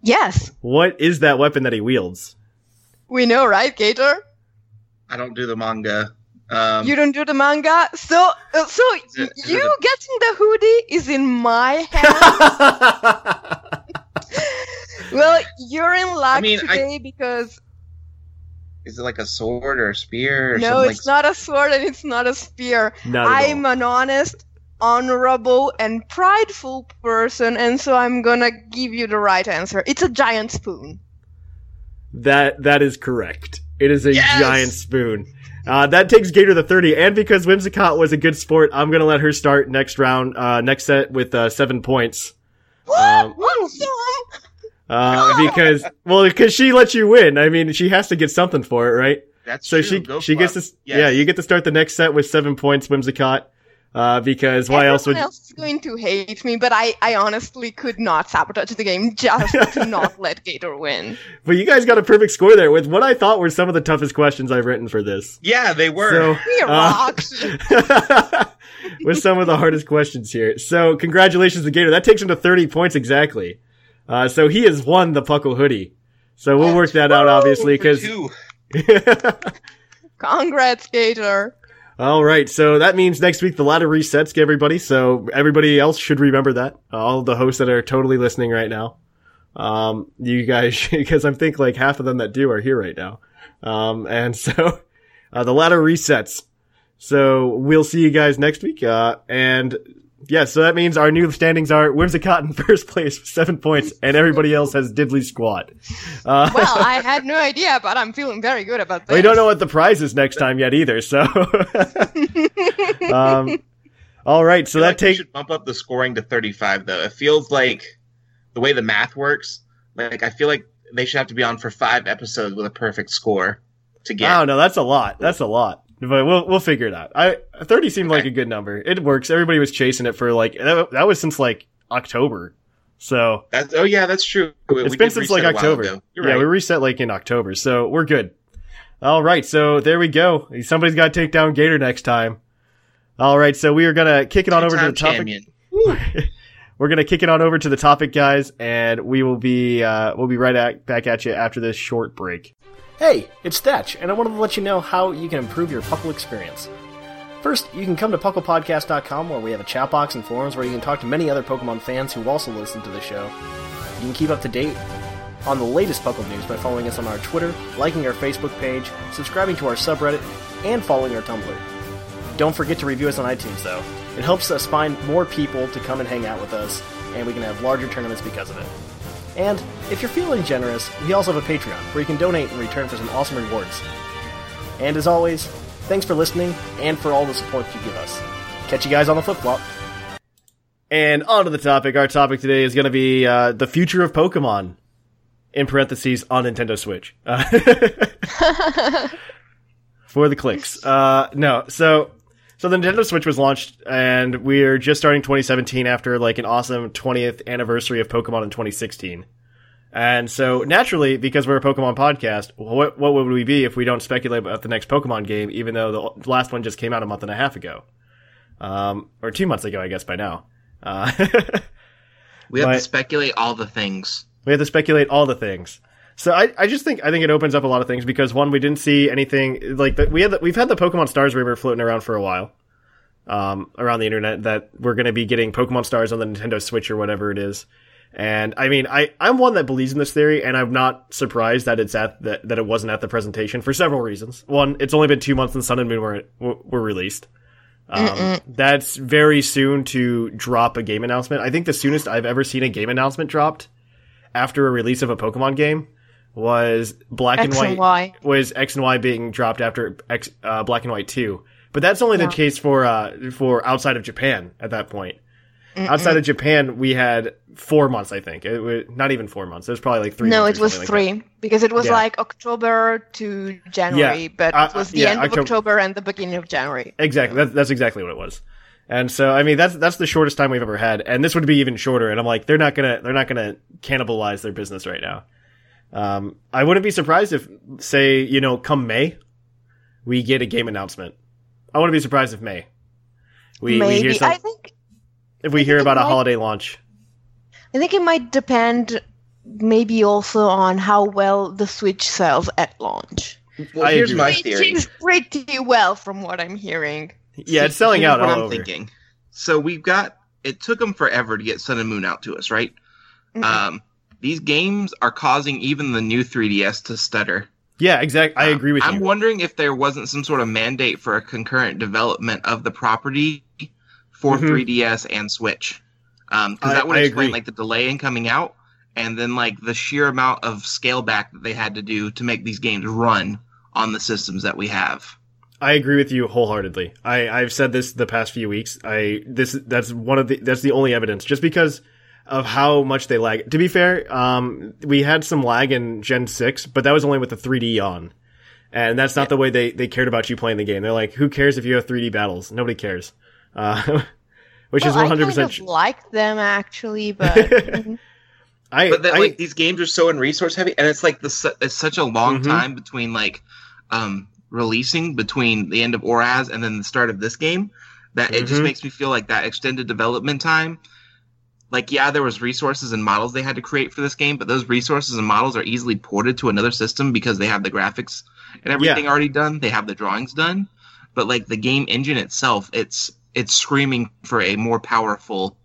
Speaker 5: yes,
Speaker 3: What is that weapon that he wields?
Speaker 5: we know, right, Gator?
Speaker 4: I don't do the manga. Um,
Speaker 5: you don't do the manga, so uh, so
Speaker 4: it- is
Speaker 5: you
Speaker 4: it
Speaker 5: getting the hoodie is in my hands. well, you're in luck
Speaker 4: mean, I-
Speaker 5: today because
Speaker 4: is it like a sword or a spear? Or
Speaker 5: no,
Speaker 4: something
Speaker 5: it's
Speaker 4: like...
Speaker 5: not a sword and it's not a spear.
Speaker 3: Not at
Speaker 5: I'm
Speaker 3: all.
Speaker 5: an honest, honorable, and prideful person, and so I'm gonna give you the right answer. It's a giant spoon.
Speaker 3: That that is correct. It is a
Speaker 4: Yes!
Speaker 3: giant spoon. Uh, that takes Gator to 30, and because Whimsicott was a good sport, I'm gonna let her start next round, uh, next set with, uh, seven points. Um, uh, because, well, because she let you win. I mean, she has to get something for it, right?
Speaker 4: That's
Speaker 3: So
Speaker 4: true.
Speaker 3: she,
Speaker 4: Go
Speaker 3: she gets to,
Speaker 4: Fluff.
Speaker 3: yeah, you get to start the next set with seven points, Whimsicott. Uh, because why
Speaker 5: Everyone
Speaker 3: else would,
Speaker 5: else is going to hate me, but I, I honestly could not sabotage the game just to not let Gator win.
Speaker 3: but you guys got a perfect score there with what I thought were some of the toughest questions I've written for this.
Speaker 4: Yeah, they were.
Speaker 3: So,
Speaker 5: He
Speaker 3: uh,
Speaker 5: rocks.
Speaker 3: with some of the hardest questions here. So congratulations to Gator. That takes him to 30 points exactly. Uh, so he has won the Puckle hoodie. So we'll work that out obviously because.
Speaker 4: two.
Speaker 5: Congrats, Gator.
Speaker 3: All right. So that means next week the ladder resets, everybody. So everybody else should remember that. All the hosts that are totally listening right now. Um, you guys, because I think like half of them that do are here right now. Um, and so, uh, the ladder resets. So we'll see you guys next week. Uh, and yeah, so that means our new standings are Whimsicott in first place with seven points and everybody else has Diddley squat. Uh,
Speaker 5: Well, I had no idea, but I'm feeling very good about this.
Speaker 3: we don't know what the prize is next time yet either, so. um, all right, so
Speaker 4: I feel
Speaker 3: that
Speaker 4: like we
Speaker 3: takes.
Speaker 4: should bump up the scoring to 35 though. It feels like the way the math works. Like I feel like they should have to be on for five episodes with a perfect score to get.
Speaker 3: Oh no, that's a lot. That's a lot. But we'll we'll figure it out. I thirty seemed like a good number. It works. Everybody was chasing it for like that, that was since like October. So
Speaker 4: That's, oh yeah, that's true. We-
Speaker 3: it's
Speaker 4: we
Speaker 3: been since like October. Yeah,
Speaker 4: right.
Speaker 3: we reset like in October, so we're good. All right, so there we go. Somebody's got to take down Gator next time. All right, so we are gonna kick it on over to the topic. We're gonna kick it on over to the topic, guys, and we will be uh, we'll be right at, back at you after this short break. Hey, it's Thatch, and I wanted to let you know how you can improve your Puckle experience. First, you can come to PucklePodcast.com where we have a chat box and forums where you can talk to many other Pokemon fans who also listen to the show. You can keep up to date on the latest Puckle news by following us on our Twitter, liking our Facebook page, subscribing to our subreddit, and following our Tumblr. Don't forget to review us on iTunes, though. It helps us find more people to come and hang out with us, and we can have larger tournaments because of it. And if you're feeling generous, we also have a Patreon where you can donate in return for some awesome rewards. And as always, thanks for listening and for all the support you give us. Catch you guys on the flip flop. And on to the topic. Our topic today is going to be uh, the future of Pokemon. In parentheses, on Nintendo Switch. Uh, for the clicks. Uh, no, so so the Nintendo Switch was launched, and we're just starting 2017 after like an awesome 20th anniversary of Pokemon in 2016. And so naturally, because we're a Pokemon podcast, what what would we be if we don't speculate about the next Pokemon game, even though the last one just came out a month and a half ago, um, or two months ago, I guess by now. Uh,
Speaker 4: We have to speculate all the things.
Speaker 3: we have to speculate all the things. So I, I just think I think it opens up a lot of things because one we didn't see anything like that we had the, we've had the Pokemon Stars River floating around for a while, um, around the internet that we're going to be getting Pokemon Stars on the Nintendo Switch or whatever it is. And I mean, I I'm one that believes in this theory, and I'm not surprised that it's at that that it wasn't at the presentation for several reasons. One, it's only been two months since Sun and Moon were were released. Um, that's very soon to drop a game announcement. I think the soonest I've ever seen a game announcement dropped after a release of a Pokemon game was Black and White
Speaker 5: and
Speaker 3: was X and Y being dropped after X uh, Black and White two. But that's only
Speaker 5: Yeah.
Speaker 3: the case for uh, for outside of Japan at that point. Outside of Japan, we had four months. I think it was not even four months. It was probably like three.
Speaker 5: No, it was
Speaker 3: something like
Speaker 5: three because it was
Speaker 3: Yeah.
Speaker 5: like October to January, yeah. but
Speaker 3: uh,
Speaker 5: it was
Speaker 3: uh,
Speaker 5: the end of
Speaker 3: October-
Speaker 5: October and the beginning of January.
Speaker 3: Exactly. That's, that's exactly what it was. And so, I mean, that's that's the shortest time we've ever had, and this would be even shorter. And I'm like, they're not gonna they're not gonna cannibalize their business right now. Um, I wouldn't be surprised if, say, you know, come May, we get a game announcement. I wouldn't be surprised if May we, we
Speaker 5: Maybe
Speaker 3: hear some,
Speaker 5: I think
Speaker 3: if we
Speaker 5: I
Speaker 3: hear about a
Speaker 5: might-
Speaker 3: holiday launch.
Speaker 5: I think it might depend maybe also on how well the Switch sells at launch.
Speaker 4: Well,
Speaker 3: I
Speaker 4: here's
Speaker 3: agree.
Speaker 4: my
Speaker 5: Which
Speaker 4: theory.
Speaker 5: is pretty well from what I'm hearing.
Speaker 3: Yeah, it's selling out
Speaker 4: what
Speaker 3: all
Speaker 4: I'm
Speaker 3: over.
Speaker 4: thinking. So we've got. It took them forever to get Sun and Moon out to us, right?
Speaker 5: Mhm.
Speaker 4: Um, these games are causing even the new 3DS to stutter.
Speaker 3: Yeah, exactly. I
Speaker 4: Um,
Speaker 3: agree with you.
Speaker 4: I'm wondering if there wasn't some sort of mandate for a concurrent development of the property for
Speaker 3: Mhm.
Speaker 4: 3DS and Switch, because
Speaker 3: I-
Speaker 4: that would
Speaker 3: I
Speaker 4: explain
Speaker 3: agree.
Speaker 4: like the delay in coming out, and then like the sheer amount of scale back that they had to do to make these games run on the systems that we have.
Speaker 3: I agree with you wholeheartedly. I, I've said this the past few weeks. I this that's one of the that's the only evidence. Just because of how much they lag. To be fair, um, we had some lag in Gen six, but that was only with the 3D on, and that's not the way they they cared about you playing the game. They're like, who cares if you have 3D battles? Nobody cares. Uh, which is
Speaker 5: Well,
Speaker 3: 100.
Speaker 5: I kind
Speaker 3: percent
Speaker 5: of like them actually, but mhm.
Speaker 3: I
Speaker 4: but that
Speaker 3: I-
Speaker 4: like these games are so in resource heavy, and it's like the it's such a long
Speaker 3: Mhm.
Speaker 4: time between like um releasing between the end of ORAS and then the start of this game that it just
Speaker 3: Mhm.
Speaker 4: makes me feel like that extended development time. Like yeah, there was resources and models they had to create for this game, but those resources and models are easily ported to another system because they have the graphics and everything already done. They have the drawings done, but like the game engine itself, it's it's screaming for a more powerful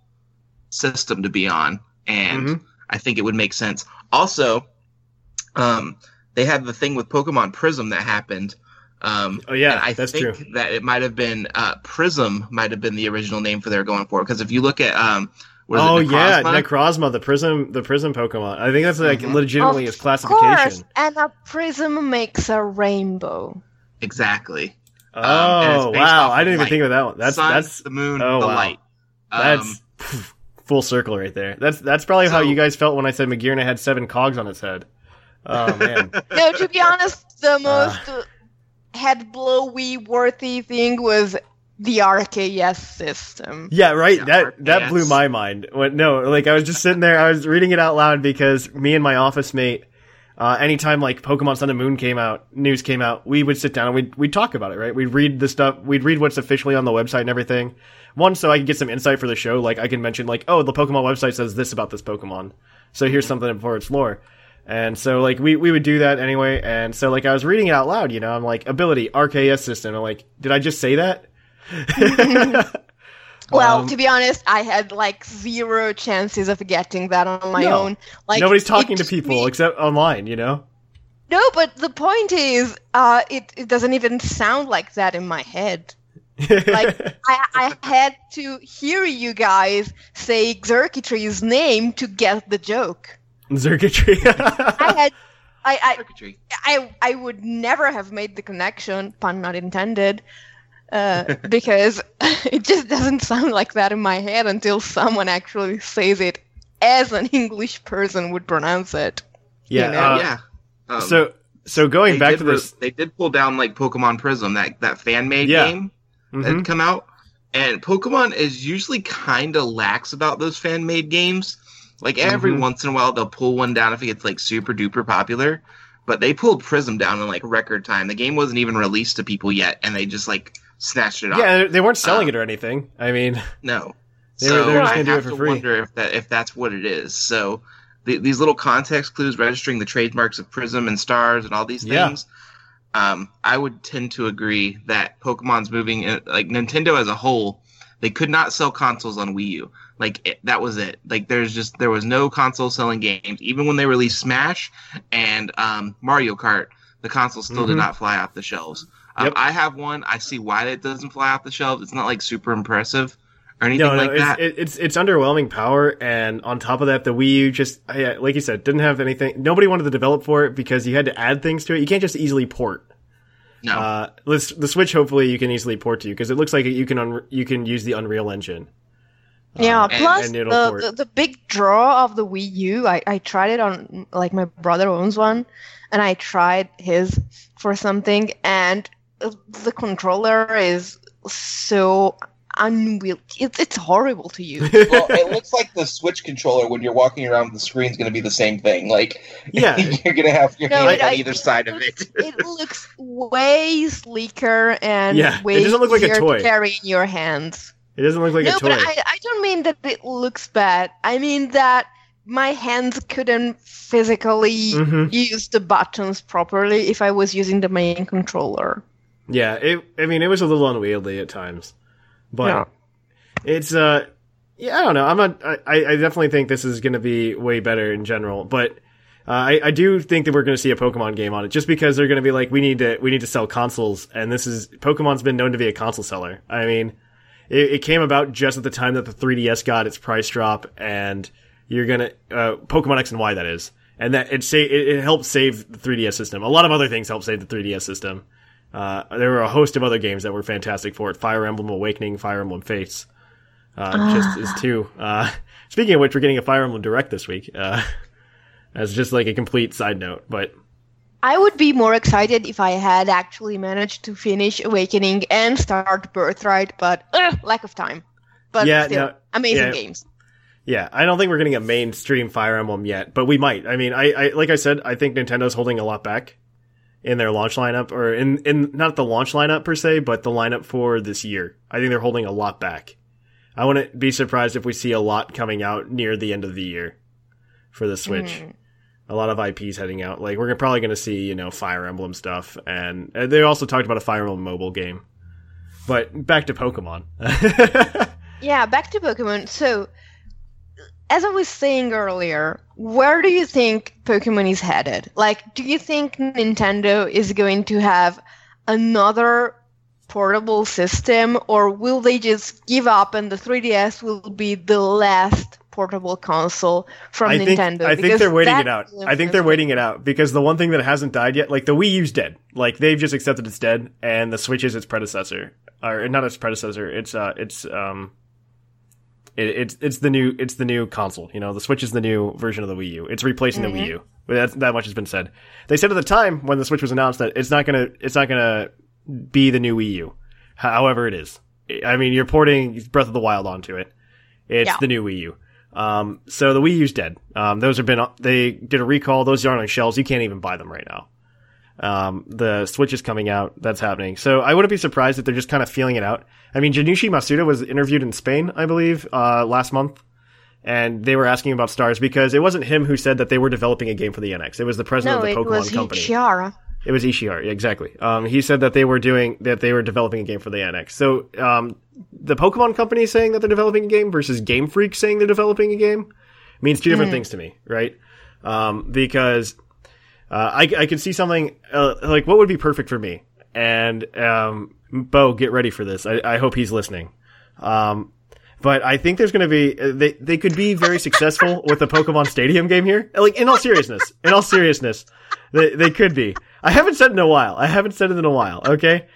Speaker 4: system to be on, and
Speaker 3: Mhm.
Speaker 4: I think it would make sense. Also, um, they had the thing with Pokemon Prism that happened. Um,
Speaker 3: Oh, yeah,
Speaker 4: I
Speaker 3: that's
Speaker 4: think
Speaker 3: true.
Speaker 4: that it might have been uh, Prism might have been the original name for they're going for because if you look at um,
Speaker 3: Oh
Speaker 4: it,
Speaker 3: yeah,
Speaker 4: Necrozma?
Speaker 3: Necrozma, the prism, the prism Pokemon. I think that's like
Speaker 4: Mhm.
Speaker 3: legitimately
Speaker 5: of
Speaker 3: its classification.
Speaker 5: course, and a prism makes a rainbow.
Speaker 4: exactly.
Speaker 3: Oh
Speaker 4: and it's based
Speaker 3: wow, I didn't even
Speaker 4: light.
Speaker 3: think of that one. That's
Speaker 4: Sun,
Speaker 3: that's
Speaker 4: the moon,
Speaker 3: oh,
Speaker 4: the
Speaker 3: wow.
Speaker 4: light. Um,
Speaker 3: That's full circle right there. That's that's probably how you guys felt when I said Magearna had seven cogs on its head. Oh man,
Speaker 5: No, to be honest, the
Speaker 3: Ah.
Speaker 5: most uh, head blowy worthy thing was the RKS system.
Speaker 3: yeah, right.
Speaker 4: Yeah,
Speaker 3: that that blew my mind. When, no, like I was just sitting there, I was reading it out loud because me and my office mate, uh, anytime like Pokemon Sun and Moon came out, news came out, we would sit down and we'd we'd talk about it. Right, we'd read the stuff, we'd read what's officially on the website and everything. One, so I could get some insight for the show. Like I can mention, like, oh, the Pokemon website says this about this Pokemon, so here's something for its lore. And so like we, we would do that anyway. And so like I was reading it out loud, you know, I'm like ability RKS system. I'm like, did I just say that?
Speaker 5: Well,
Speaker 3: Um,
Speaker 5: to be honest, I had like zero chances of getting that on my
Speaker 3: No.
Speaker 5: own. Like
Speaker 3: Nobody's talking to people
Speaker 5: me-
Speaker 3: except online, you know?
Speaker 5: No, but the point is, uh, it it doesn't even sound like that in my head. Like I, I had to hear you guys say Arceus' name to get the joke.
Speaker 3: Circuitry.
Speaker 5: I had, I, I, I, I would never have made the connection, pun not intended, uh, because it just doesn't sound like that in my head until someone actually says it as an English person would pronounce it.
Speaker 3: yeah.
Speaker 5: you know,
Speaker 3: uh,
Speaker 4: yeah. Um,
Speaker 3: so so going back
Speaker 4: did
Speaker 3: to
Speaker 4: re-
Speaker 3: this.
Speaker 4: they did pull down like Pokemon Prism, that that fan made
Speaker 3: Yeah.
Speaker 4: game that
Speaker 3: Mhm.
Speaker 4: had come out, and Pokemon is usually kind of lax about those fan made games. Like every
Speaker 3: Mhm.
Speaker 4: once in a while, they'll pull one down if it gets like super duper popular. But they pulled Prism down in like record time. The game wasn't even released to people yet, and they just like snatched it off.
Speaker 3: Yeah, they weren't selling
Speaker 4: Um,
Speaker 3: it or anything. I mean,
Speaker 4: No.
Speaker 3: They were-
Speaker 4: so
Speaker 3: they were just do it
Speaker 4: have
Speaker 3: for
Speaker 4: to
Speaker 3: free.
Speaker 4: wonder if that if that's what it is. So the, these little context clues, registering the trademarks of Prism and Stars and all these
Speaker 3: Yeah.
Speaker 4: things. Um, I would tend to agree that Pokemon's moving in, like Nintendo as a whole. They could not sell consoles on Wii U. Like it, that was it. Like there's just there was no console selling games. Even when they released Smash and um, Mario Kart, the console still
Speaker 3: Mhm.
Speaker 4: did not fly off the shelves. Um,
Speaker 3: Yep.
Speaker 4: I have one. I see why it doesn't fly off the shelves. It's not like super impressive or anything
Speaker 3: no, no,
Speaker 4: like
Speaker 3: it's,
Speaker 4: that.
Speaker 3: it, it's it's underwhelming power, and on top of that, the Wii U just, yeah, like you said, didn't have anything. Nobody wanted to develop for it because you had to add things to it. You can't just easily port.
Speaker 4: no.
Speaker 3: Uh, this, the Switch, hopefully, you can easily port to you because it looks like you can un- you can use the Unreal Engine.
Speaker 5: Yeah,
Speaker 3: Uh,
Speaker 5: plus
Speaker 3: and it'll
Speaker 5: the, the the big draw of the Wii U, I, I tried it on like my brother owns one, and I tried his for something, and the controller is so unwieldy. It's it's horrible to use.
Speaker 6: well, it looks like the Switch controller when you're walking around the screen's going to be the same thing. Like,
Speaker 3: Yeah.
Speaker 6: you're going to have your
Speaker 5: No,
Speaker 6: hand on
Speaker 5: I-
Speaker 6: either side of it.
Speaker 5: it looks way sleeker and
Speaker 3: Yeah, it
Speaker 5: way
Speaker 3: doesn't look like a
Speaker 5: easier
Speaker 3: toy.
Speaker 5: to carry in your hands.
Speaker 3: It doesn't look like
Speaker 5: no,
Speaker 3: a toy.
Speaker 5: but I, I don't mean that it looks bad. I mean that my hands couldn't physically
Speaker 3: Mhm.
Speaker 5: use the buttons properly if I was using the main controller.
Speaker 3: Yeah, it. I mean, it was a little unwieldy at times, but
Speaker 5: Yeah.
Speaker 3: it's uh, yeah, I don't know. I'm not. I, I definitely think this is going to be way better in general, but uh, I, I do think that we're going to see a Pokemon game on it, just because they're going to be like, we need to, we need to sell consoles, and this is Pokemon's been known to be a console seller. I mean, it, it came about just at the time that the 3DS got its price drop, and you're gonna uh, Pokemon X and Y that is, and that it sa- it, it helped save the 3DS system. A lot of other things helped save the 3DS system. Uh, there were a host of other games that were fantastic for it. Fire Emblem Awakening, Fire Emblem Fates, uh, just as two. Uh, speaking of which, we're getting a Fire Emblem Direct this week. Uh, as just like a complete side note, but
Speaker 5: I would be more excited if I had actually managed to finish Awakening and start Birthright, but lack of time. But
Speaker 3: Yeah,
Speaker 5: still,
Speaker 3: no,
Speaker 5: amazing
Speaker 3: yeah.
Speaker 5: games.
Speaker 3: yeah, I don't think we're getting a mainstream Fire Emblem yet, but we might. I mean, I, I like I said, I think Nintendo's holding a lot back in their launch lineup, or in in not the launch lineup per se, but the lineup for this year. I think they're holding a lot back. I wouldn't be surprised if we see a lot coming out near the end of the year for the Switch.
Speaker 5: Mm.
Speaker 3: A lot of IPs heading out. Like we're probably going to see, you know, Fire Emblem stuff, and they also talked about a Fire Emblem mobile game. But back to Pokemon.
Speaker 5: Yeah, back to Pokemon. So, as I was saying earlier, where do you think Pokemon is headed? Like, do you think Nintendo is going to have another portable system, or will they just give up and the 3DS will be the last portable console from
Speaker 3: I think,
Speaker 5: Nintendo?
Speaker 3: I think they're waiting it out. I think they're waiting it out because the one thing that hasn't died yet, like the Wii U's dead. Like they've just accepted it's dead, and the Switch is its predecessor, or not its predecessor. It's uh, it's um, it, it's it's the new it's the new console. You know, the Switch is the new version of the Wii U. It's replacing the Wii U. But that's, that much has been said. They said at the time when the Switch was announced that it's not gonna it's not gonna be the new Wii U. However, it is. I mean, you're porting Breath of the Wild onto it. It's
Speaker 5: Yeah.
Speaker 3: the new Wii U. Um, so the Wii U's dead. Um, those have been, they did a recall. Those aren't on shelves. You can't even buy them right now. Um, the Switch is coming out. That's happening. So I wouldn't be surprised if they're just kind of feeling it out. I mean, Junichi Masuda was interviewed in Spain, I believe, uh, last month. And they were asking about stars because it wasn't him who said that they were developing a game for the NX. It was the president
Speaker 5: No,
Speaker 3: of the Pokemon
Speaker 5: was
Speaker 3: company. It was Ishihara, exactly. Um, he said that they were doing that they were developing a game for the NX. So um, the Pokemon company saying that they're developing a game versus Game Freak saying they're developing a game means two different things to me, right? Um, because uh, I, I could see something uh, like what would be perfect for me. And um, Bo, get ready for this. I, I hope he's listening. Um, but I think there's going to be uh, they they could be very successful with the Pokemon Stadium game here. Like in all seriousness, in all seriousness, they they could be. I haven't said it in a while. I haven't said it in a while. Okay.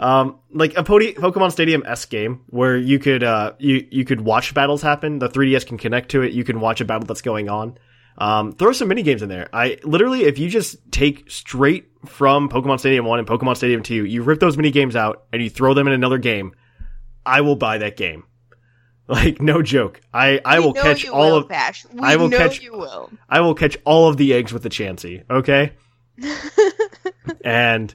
Speaker 3: Um, like a Pody- Pokemon Stadium S game where you could uh you you could watch battles happen. The 3DS can connect to it. You can watch a battle that's going on. Um, throw some mini games in there. I literally, if you just take straight from Pokemon Stadium One and Pokemon Stadium Two, you rip those mini games out and you throw them in another game. I will buy that game. Like no joke. I I
Speaker 5: We
Speaker 3: will catch all
Speaker 5: will,
Speaker 3: of
Speaker 5: Bash. We
Speaker 3: I will
Speaker 5: know
Speaker 3: catch-
Speaker 5: you will.
Speaker 3: I will catch all of the eggs with the Chansey. Okay. and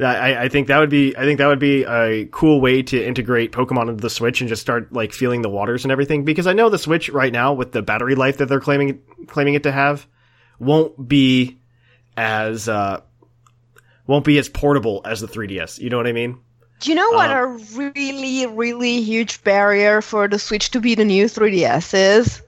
Speaker 3: I, I think that would be I think that would be a cool way to integrate Pokemon into the Switch and just start like feeling the waters and everything. Because I know the Switch right now with the battery life that they're claiming claiming it to have won't be as uh won't be as portable as the 3DS. You know what I mean?
Speaker 5: Do you know what
Speaker 3: Uh,
Speaker 5: a really, really huge barrier for the Switch to be the new 3DS is?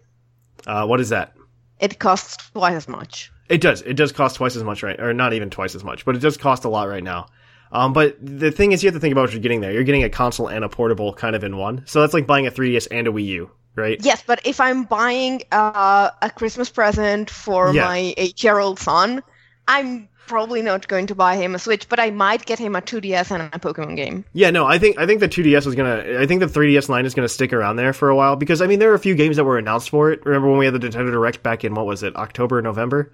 Speaker 3: Uh, what is that?
Speaker 5: It costs twice as much.
Speaker 3: It does. It does cost twice as much, right? Or not even twice as much, but it does cost a lot right now. Um, but the thing is, you have to think about what you're getting there. You're getting a console and a portable kind of in one. So that's like buying a 3DS and a Wii U, right?
Speaker 5: Yes, but if I'm buying uh, a Christmas present for
Speaker 3: Yeah.
Speaker 5: my eight-year-old son, I'm probably not going to buy him a Switch, but I might get him a 2DS and a Pokemon game.
Speaker 3: Yeah, no, I think I think the 2DS is gonna. I think the 3DS line is gonna stick around there for a while because I mean there are a few games that were announced for it. Remember when we had the Nintendo Direct back in what was it October, November?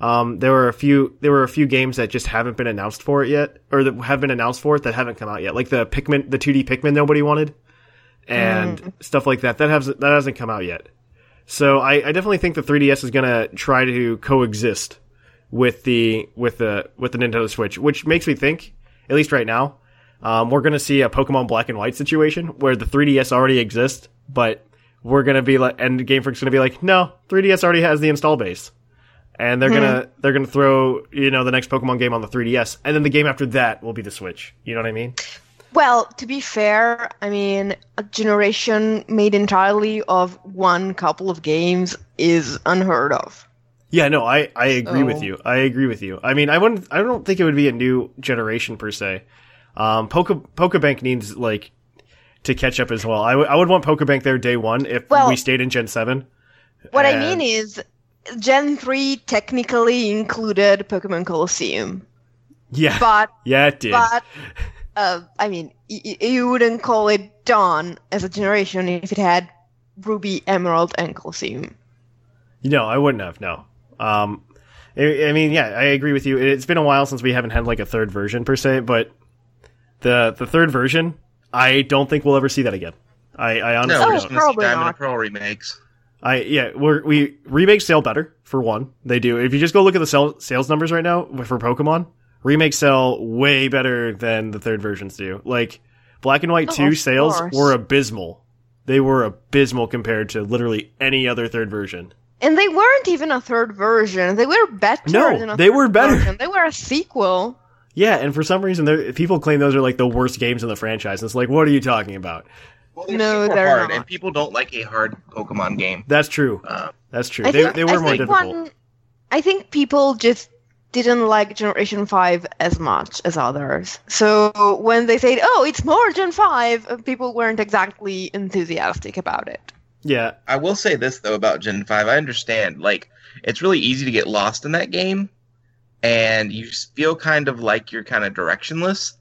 Speaker 3: Um, there were a few there were a few games that just haven't been announced for it yet, or that have been announced for it that haven't come out yet, like the Pikmin, the 2D Pikmin nobody wanted, and stuff like that. That has that hasn't come out yet. So I, I definitely think the 3DS is gonna try to coexist with the with the with the Nintendo Switch, which makes me think, at least right now, um, we're gonna see a Pokemon Black and White situation where the 3DS already exists, but we're gonna be like, and Game Freak's gonna be like, no, 3DS already has the install base, and they're gonna they're gonna throw you know the next Pokemon game on the 3DS, and then the game after that will be the Switch. You know what I mean?
Speaker 5: Well, to be fair, I mean, a generation made entirely of one couple of games is unheard of.
Speaker 3: Yeah, no, I, I agree with you. I agree with you. I mean, I wouldn't. I don't think it would be a new generation per se. Um, Poke Pokebank needs like to catch up as well. I, w- I would want Pokebank there day one if
Speaker 5: Well-
Speaker 3: we stayed in Gen Seven.
Speaker 5: What I mean is, Gen 3 technically included Pokemon Colosseum,
Speaker 3: Yeah,
Speaker 5: but
Speaker 3: yeah, it did.
Speaker 5: but uh, I mean, y- y- you wouldn't call it Dawn as a generation if it had Ruby, Emerald, and Colosseum.
Speaker 3: No, I wouldn't have. No. Um, I, I mean, yeah, I agree with you. It's been a while since we haven't had like a third version per se, but the the third version, I don't think we'll ever see that again. I, I honestly
Speaker 4: No, we're
Speaker 5: Oh,
Speaker 4: just
Speaker 3: don't.
Speaker 4: gonna see
Speaker 5: probably
Speaker 4: Diamond
Speaker 5: not.
Speaker 4: and Pearl remakes.
Speaker 3: I yeah, we're, we remakes sell better for one. They do. If you just go look at the sell, sales numbers right now for Pokemon, remakes sell way better than the third versions do. Like Black and White
Speaker 5: Oh,
Speaker 3: two
Speaker 5: of
Speaker 3: sales
Speaker 5: course.
Speaker 3: were abysmal. They were abysmal compared to literally any other third version.
Speaker 5: And they weren't even a third version. They were better
Speaker 3: No,
Speaker 5: than a
Speaker 3: they were better.
Speaker 5: version. They were a sequel.
Speaker 3: Yeah, and for some reason, people claim those are like the worst games in the franchise. It's like, what are you talking about?
Speaker 6: Well,
Speaker 5: No,
Speaker 6: super
Speaker 5: they're
Speaker 6: hard,
Speaker 5: not.
Speaker 6: and
Speaker 4: And people don't like a hard Pokemon game.
Speaker 3: That's true.
Speaker 4: Uh,
Speaker 3: That's true.
Speaker 5: I
Speaker 3: They
Speaker 5: think,
Speaker 3: they were
Speaker 5: I
Speaker 3: more difficult.
Speaker 5: One, I think people just didn't like Generation 5 as much as others. So when they said, oh, it's more Gen 5, uh, people weren't exactly enthusiastic about it.
Speaker 3: Yeah,
Speaker 4: I will say this though about Gen Five. I understand. Like, it's really easy to get lost in that game, and you feel kind of like you're kind of directionless.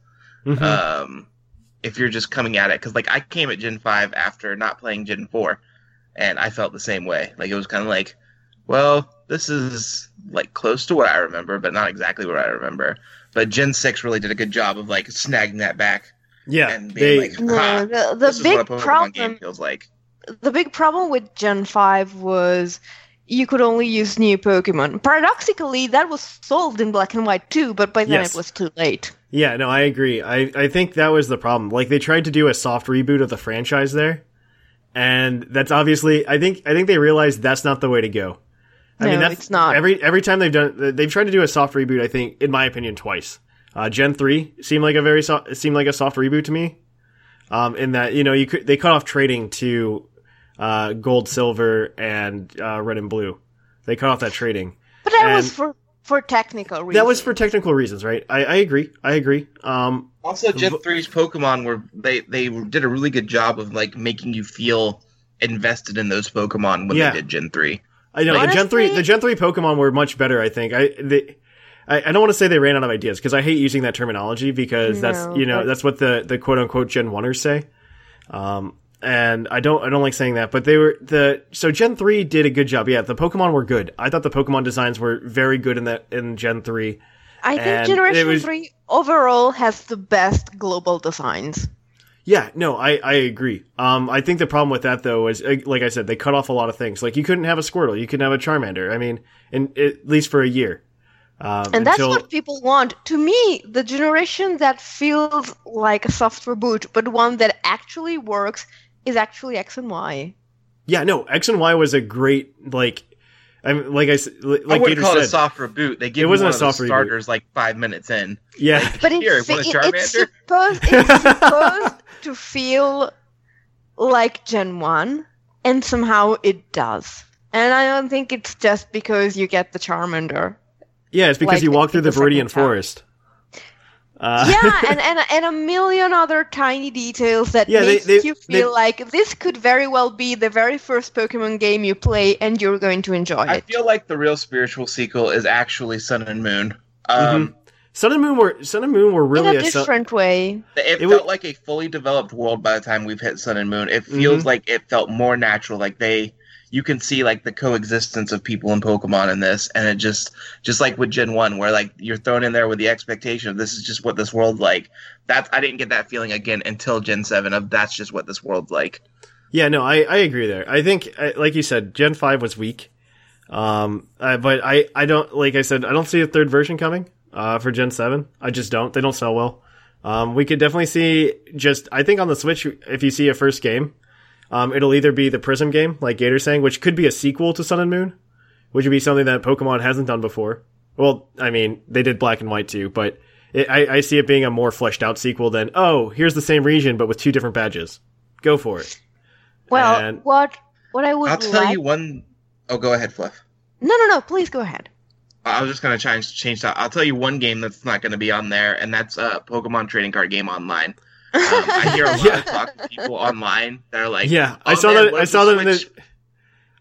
Speaker 3: Mhm.
Speaker 4: um, if you're just coming at it. Because like I came at Gen five after not playing Gen four, and I felt the same way. Like it was kind of like, well, this is like close to what I remember, but not exactly what I remember. But Gen six really did a good job of like snagging that back
Speaker 3: yeah.
Speaker 4: and being
Speaker 3: They
Speaker 4: like,
Speaker 5: No, the, the
Speaker 4: this is
Speaker 5: big
Speaker 4: what a
Speaker 5: problem
Speaker 4: game feels like.
Speaker 5: the big problem with Gen 5 was you could only use new Pokemon. Paradoxically, that was solved in Black and White too, but by then
Speaker 3: Yes.
Speaker 5: it was too late.
Speaker 3: Yeah, no, I agree. I, I think that was the problem. Like they tried to do a soft reboot of the franchise there, and that's obviously I think I think they realized that's not the way to go. I mean,
Speaker 5: No,
Speaker 3: that's
Speaker 5: it's not.
Speaker 3: Every every time they've done, they've tried to do a soft reboot. I think, in my opinion, twice. Uh, Gen three seemed like a very so- seemed like a soft reboot to me. Um, in that you know you could they cut off trading to uh, gold, silver, and uh, red and blue. They cut off that trading.
Speaker 5: But that was for for technical reasons.
Speaker 3: That was for technical reasons, right? I, I agree. I agree. Um,
Speaker 4: Also, Gen 3's Pokemon were they they did a really good job of like making you feel invested in those Pokemon when
Speaker 3: Yeah.
Speaker 4: they did Gen 3.
Speaker 3: I know the Gen three the Gen three Pokemon were much better. I think I they, I, I don't want to say they ran out of ideas because I hate using that terminology because that's you know
Speaker 5: but-
Speaker 3: that's what the the quote unquote Gen oneers say. Um, and I don't I don't like saying that, but they were the so Gen three did a good job. Yeah, the Pokemon were good. I thought the Pokemon designs were very good in that in Gen three.
Speaker 5: I
Speaker 3: and
Speaker 5: think Generation
Speaker 3: was-
Speaker 5: 3 overall has the best global designs.
Speaker 3: Yeah, no, I, I agree. Um, I think the problem with that though is, uh, like I said, they cut off a lot of things. Like you couldn't have a Squirtle, you couldn't have a Charmander. I mean, in at least for a year. Um,
Speaker 5: And that's
Speaker 3: until-
Speaker 5: what people want. To me, the generation that feels like a soft reboot, but one that actually works, is actually X and Y.
Speaker 3: Yeah, no, X and Y was a great like. I mean, like I s- like
Speaker 4: I wouldn't
Speaker 3: Gator
Speaker 4: call
Speaker 3: said,
Speaker 4: it a soft reboot. They give
Speaker 3: It wasn't
Speaker 4: one
Speaker 3: a
Speaker 4: of the
Speaker 3: soft reboot.
Speaker 4: starters like five minutes in.
Speaker 3: yeah,
Speaker 5: But
Speaker 4: Here,
Speaker 5: it's,
Speaker 4: want a
Speaker 5: it- it's supposed it's supposed to feel like Gen One, and somehow it does. And I don't think it's just because you get the Charmander.
Speaker 3: yeah, it's because
Speaker 5: like
Speaker 3: you walk through the
Speaker 5: the
Speaker 3: Viridian
Speaker 5: half.
Speaker 3: Forest. Uh,
Speaker 5: yeah, and, and and a million other tiny details that
Speaker 3: Yeah, they-
Speaker 5: makes
Speaker 3: they-
Speaker 5: you
Speaker 3: they-
Speaker 5: feel like this could very well be the very first Pokemon game you play, and you're going to enjoy
Speaker 4: I
Speaker 5: it.
Speaker 4: I feel like the real spiritual sequel is actually Sun and Moon. Um,
Speaker 3: Mm-hmm. Sun and Moon were Sun and Moon were really
Speaker 5: in a
Speaker 3: a su-
Speaker 5: different way.
Speaker 4: It,
Speaker 3: It
Speaker 4: felt
Speaker 3: wa-
Speaker 4: like a fully developed world by the time we've hit Sun and Moon. It feels
Speaker 3: Mm-hmm.
Speaker 4: like it felt more natural. Like they, you can see like the coexistence of people and Pokemon in this, and it just, just like with Gen One, where like you're thrown in there with the expectation of this is just what this world's like. That's I didn't get that feeling again until Gen Seven of that's just what this world's like.
Speaker 3: Yeah, no, I, I agree there. I think, like you said, Gen five was weak. Um, uh, but I, I don't like I said, I don't see a third version coming. Uh, for Gen seven, I just don't. They don't sell well. Um, we could definitely see just. I think on the Switch, if you see a first game, um, it'll either be the Prism game, like Gator's saying, which could be a sequel to Sun and Moon, which would be something that Pokemon hasn't done before. Well, I mean, they did Black and White too, but it, I, I see it being a more fleshed out sequel than oh, here's the same region but with two different badges. Go for it.
Speaker 5: Well,
Speaker 3: And-
Speaker 5: what what I would
Speaker 4: I'll tell
Speaker 5: like.
Speaker 4: you one oh go ahead, Fluff.
Speaker 5: No, no, no. Please go ahead.
Speaker 4: I was just gonna try and change that. I'll tell you one game that's not gonna be on there, and that's uh, Pokemon Trading Card Game Online. Um, I hear a lot
Speaker 3: Yeah.
Speaker 4: of talk to people online that are like,
Speaker 3: yeah, I
Speaker 4: "Oh,
Speaker 3: saw
Speaker 4: man,
Speaker 3: that. I saw
Speaker 4: the
Speaker 3: that in the.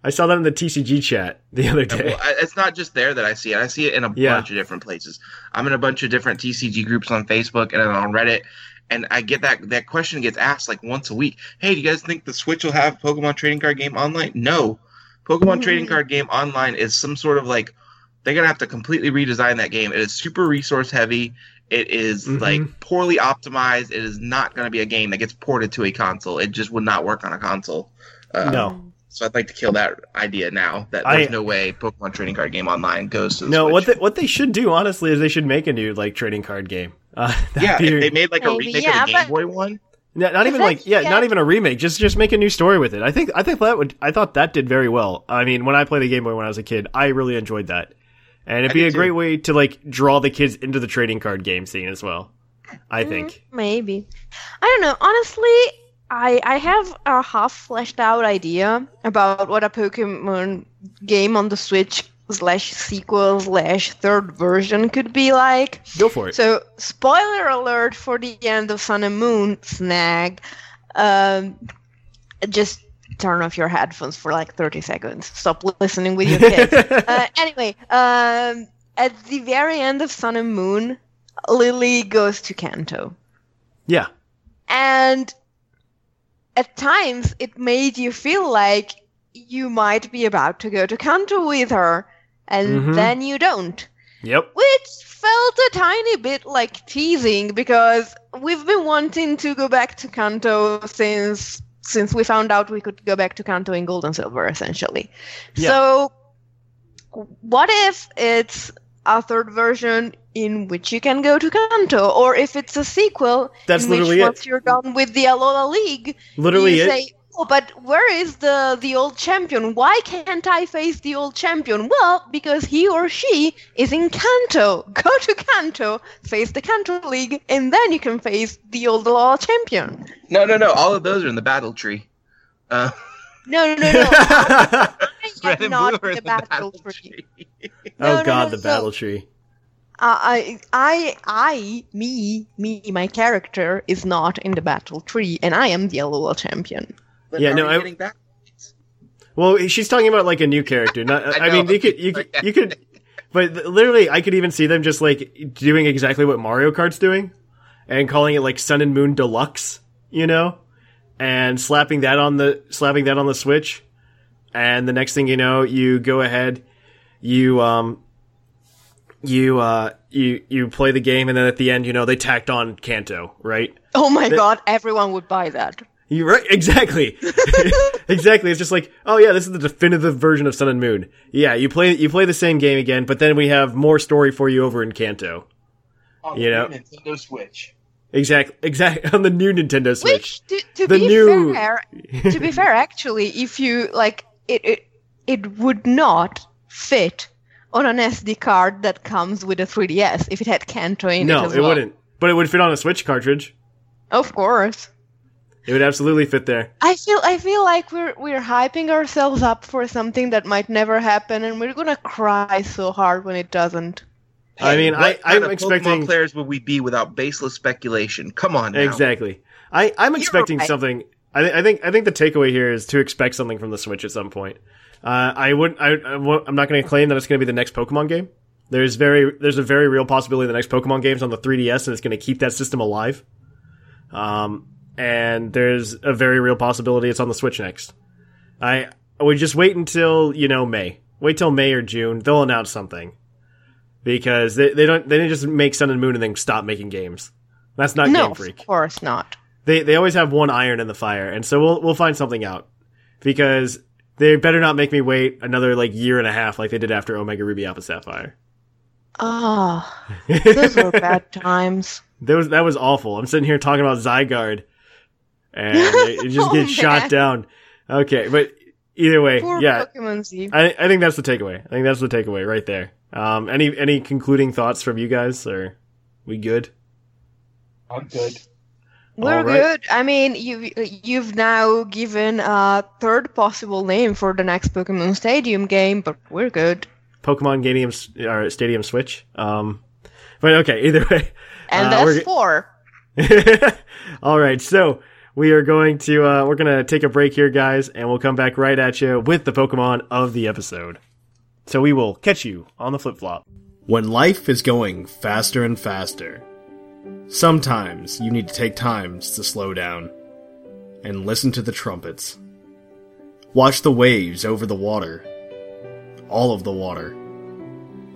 Speaker 3: I saw that in the TCG chat the other
Speaker 4: And,
Speaker 3: day.
Speaker 4: well, I- it's not just there that I see it. I see it in a
Speaker 3: Yeah.
Speaker 4: bunch of different places. I'm in a bunch of different TCG groups on Facebook and then on Reddit, and I get that that question gets asked like once a week. Hey, do you guys think the Switch will have Pokemon Trading Card Game online? No, Pokemon Trading Card Game online is some sort of like they're gonna have to completely redesign that game. It is super resource heavy. It is,
Speaker 3: Mhm.
Speaker 4: like poorly optimized. It is not going to be a game that gets ported to a console. It just would not work on a console. Uh,
Speaker 3: No.
Speaker 4: So I'd like to kill that idea now. That
Speaker 3: I-
Speaker 4: there's no way Pokemon Trading Card Game Online goes to the
Speaker 3: No,
Speaker 4: Switch.
Speaker 3: what they, what they should do honestly is they should make a new like trading card game. Uh,
Speaker 4: yeah,
Speaker 3: be-
Speaker 4: if they made like a
Speaker 5: Maybe,
Speaker 4: remake
Speaker 5: yeah,
Speaker 4: of the Game Boy one.
Speaker 3: No, not even like yeah,
Speaker 5: yeah.
Speaker 3: not even a remake. Just just make a new story with it. I think I think that would I thought that did very well. I mean, when I played the Game Boy when I was a kid, I really enjoyed that, and it'd
Speaker 4: I
Speaker 3: be
Speaker 4: did
Speaker 3: a great
Speaker 4: too.
Speaker 3: way to like draw the kids into the trading card game scene as well. I think.
Speaker 5: Maybe. I don't know. Honestly, I I have a half fleshed out idea about what a Pokemon game on the Switch slash sequel slash third version could be like.
Speaker 3: Go for it.
Speaker 5: So, spoiler alert for the end of Sun and Moon snag. Um, just turn off your headphones for like 30 seconds. Stop listening with your kids. uh, anyway, um, at the very end of Sun and Moon, Lillie goes to Kanto.
Speaker 3: yeah,
Speaker 5: And at times, it made you feel like you might be about to go to Kanto with her, and
Speaker 3: Mhm.
Speaker 5: then you don't
Speaker 3: yep.
Speaker 5: which felt a tiny bit like teasing because we've been wanting to go back to Kanto since since we found out we could go back to Kanto in Gold and Silver essentially.
Speaker 3: Yeah.
Speaker 5: So what if it's a third version in which you can go to Kanto or if it's a sequel
Speaker 3: That's
Speaker 5: in
Speaker 3: literally
Speaker 5: which
Speaker 3: it.
Speaker 5: once you're done with the Alola League
Speaker 3: Literally
Speaker 5: you
Speaker 3: it.
Speaker 5: say Oh, but where is the the old champion? Why can't I face the old champion? Well, because he or she is in Kanto. Go to Kanto, face the Kanto League, and then you can face the old law champion.
Speaker 4: No, no, no. All of those are in the battle tree. Uh,
Speaker 5: No, no, no, no. I am not in the battle tree.
Speaker 3: oh
Speaker 5: No, no,
Speaker 3: god,
Speaker 5: no,
Speaker 3: the
Speaker 5: no.
Speaker 3: battle tree.
Speaker 5: Uh, I, I, I, me, me, my character is not in the battle tree, and I am the LOL champion.
Speaker 4: But
Speaker 3: Yeah, no,
Speaker 4: are you
Speaker 3: I-
Speaker 4: getting back?
Speaker 3: Well, she's talking about like a new character. Not, I,
Speaker 4: I
Speaker 3: mean, you could, you could, you could, but literally, I could even see them just like doing exactly what Mario Kart's doing, and calling it like Sun and Moon Deluxe, you know, and slapping that on the slapping that on the Switch, and the next thing you know, you go ahead, you um, you uh, you you play the game, and then at the end, you know, they tacked on Kanto, right?
Speaker 5: Oh my god, everyone would buy that.
Speaker 3: You're right, exactly. exactly. It's just like, oh yeah, this is the definitive version of Sun and Moon. Yeah, you play you play the same game again, but then we have more story for you over in Kanto.
Speaker 6: On
Speaker 3: You
Speaker 6: the
Speaker 3: know.
Speaker 6: Nintendo Switch.
Speaker 3: Exactly, exactly on the new Nintendo Switch.
Speaker 5: Which, to, to
Speaker 3: The
Speaker 5: be
Speaker 3: new-
Speaker 5: fair, to be fair, actually, if you like, it, it, it would not fit on an SD card that comes with a 3DS if it had Kanto in
Speaker 3: no,
Speaker 5: it as
Speaker 3: it
Speaker 5: well.
Speaker 3: wouldn't. But it would fit on a Switch cartridge.
Speaker 5: Of course.
Speaker 3: It would absolutely fit there.
Speaker 5: I feel I feel like we're we're hyping ourselves up for something that might never happen, and we're gonna cry so hard when it doesn't.
Speaker 3: I mean, I,
Speaker 4: What kind
Speaker 3: I'm
Speaker 4: of
Speaker 3: expecting
Speaker 4: Pokemon players would we be without baseless speculation? Come on, now.
Speaker 3: exactly. I, I'm expecting
Speaker 5: right.
Speaker 3: something. I, thi- I think I think the takeaway here is to expect something from the Switch at some point. Uh, I wouldn't. I, I I'm not going to claim that it's going to be the next Pokemon game. There's very there's a very real possibility the next Pokemon game's on the 3DS and it's going to keep that system alive. Um, and there's a very real possibility it's on the Switch next. I I would just wait until you know May. Wait till May or June. They'll announce something because they they don't they didn't just make Sun and Moon and then stop making games. That's not
Speaker 5: no,
Speaker 3: Game Freak
Speaker 5: of course not.
Speaker 3: they they always have one iron in the fire, and so we'll we'll find something out because they better not make me wait another like year and a half like they did after Omega Ruby Alpha Sapphire.
Speaker 5: Ah, those were bad times.
Speaker 3: That was that was awful. I'm sitting here talking about Zygarde, and it, it just
Speaker 5: Oh,
Speaker 3: gets shot down. Okay, but either way,
Speaker 5: Poor
Speaker 3: yeah,
Speaker 5: Pokemon Z.
Speaker 3: I I think that's the takeaway. I think that's the takeaway right there. Um, any any concluding thoughts from you guys? Or we good?
Speaker 6: I'm good.
Speaker 5: We're
Speaker 3: All right.
Speaker 5: good. I mean, you you've now given a third possible name for the next Pokemon Stadium game, but we're good.
Speaker 3: Pokemon Stadium or Stadium Switch. Um, but okay, either way.
Speaker 5: And
Speaker 3: Uh,
Speaker 5: that's
Speaker 3: we're-
Speaker 5: four.
Speaker 3: All right, so we are going to uh, we're gonna take a break here, guys, and we'll come back right at you with the Pokemon of the episode. So we will catch you on the flip flop. When life is going faster and faster, sometimes you need to take times to slow down and listen to the trumpets. Watch the waves over the water, all of the water.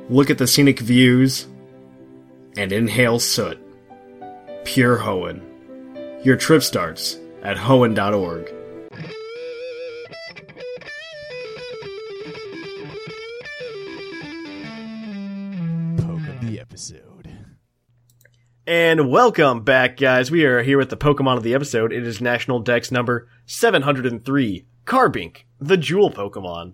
Speaker 3: Look at the scenic views and inhale soot. Pure Hoenn. Your trip starts at hoenn.org.
Speaker 2: Poke of the episode.
Speaker 3: And welcome back, guys. We are here with the Pokemon of the episode. It is National Dex number 703, Carbink, the Jewel Pokemon.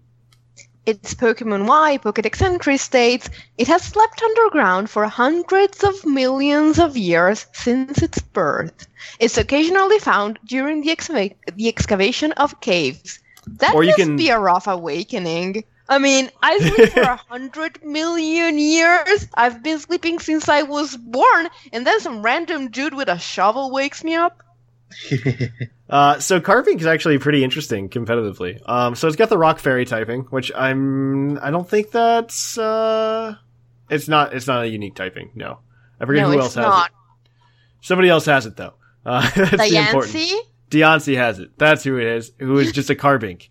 Speaker 5: Its Pokemon Y Pokedex entry states it has slept underground for hundreds of millions of years since its birth. It's occasionally found during the, excava- the excavation of caves. That
Speaker 3: Or
Speaker 5: must
Speaker 3: can-
Speaker 5: be a rough awakening. I mean, I sleep for a hundred million years. I've been sleeping since I was born, and then some random dude with a shovel wakes me up.
Speaker 3: Uh, so Carbink is actually pretty interesting competitively. Um, so it's got the Rock Fairy typing, which I'm, I don't think that's, uh, it's not, it's not a unique typing. No. I forget
Speaker 5: no,
Speaker 3: who else has
Speaker 5: not.
Speaker 3: it. Somebody else has it though. Uh, that's the important.
Speaker 5: Diancie?
Speaker 3: Has it. That's who it is. Who is just a Carbink.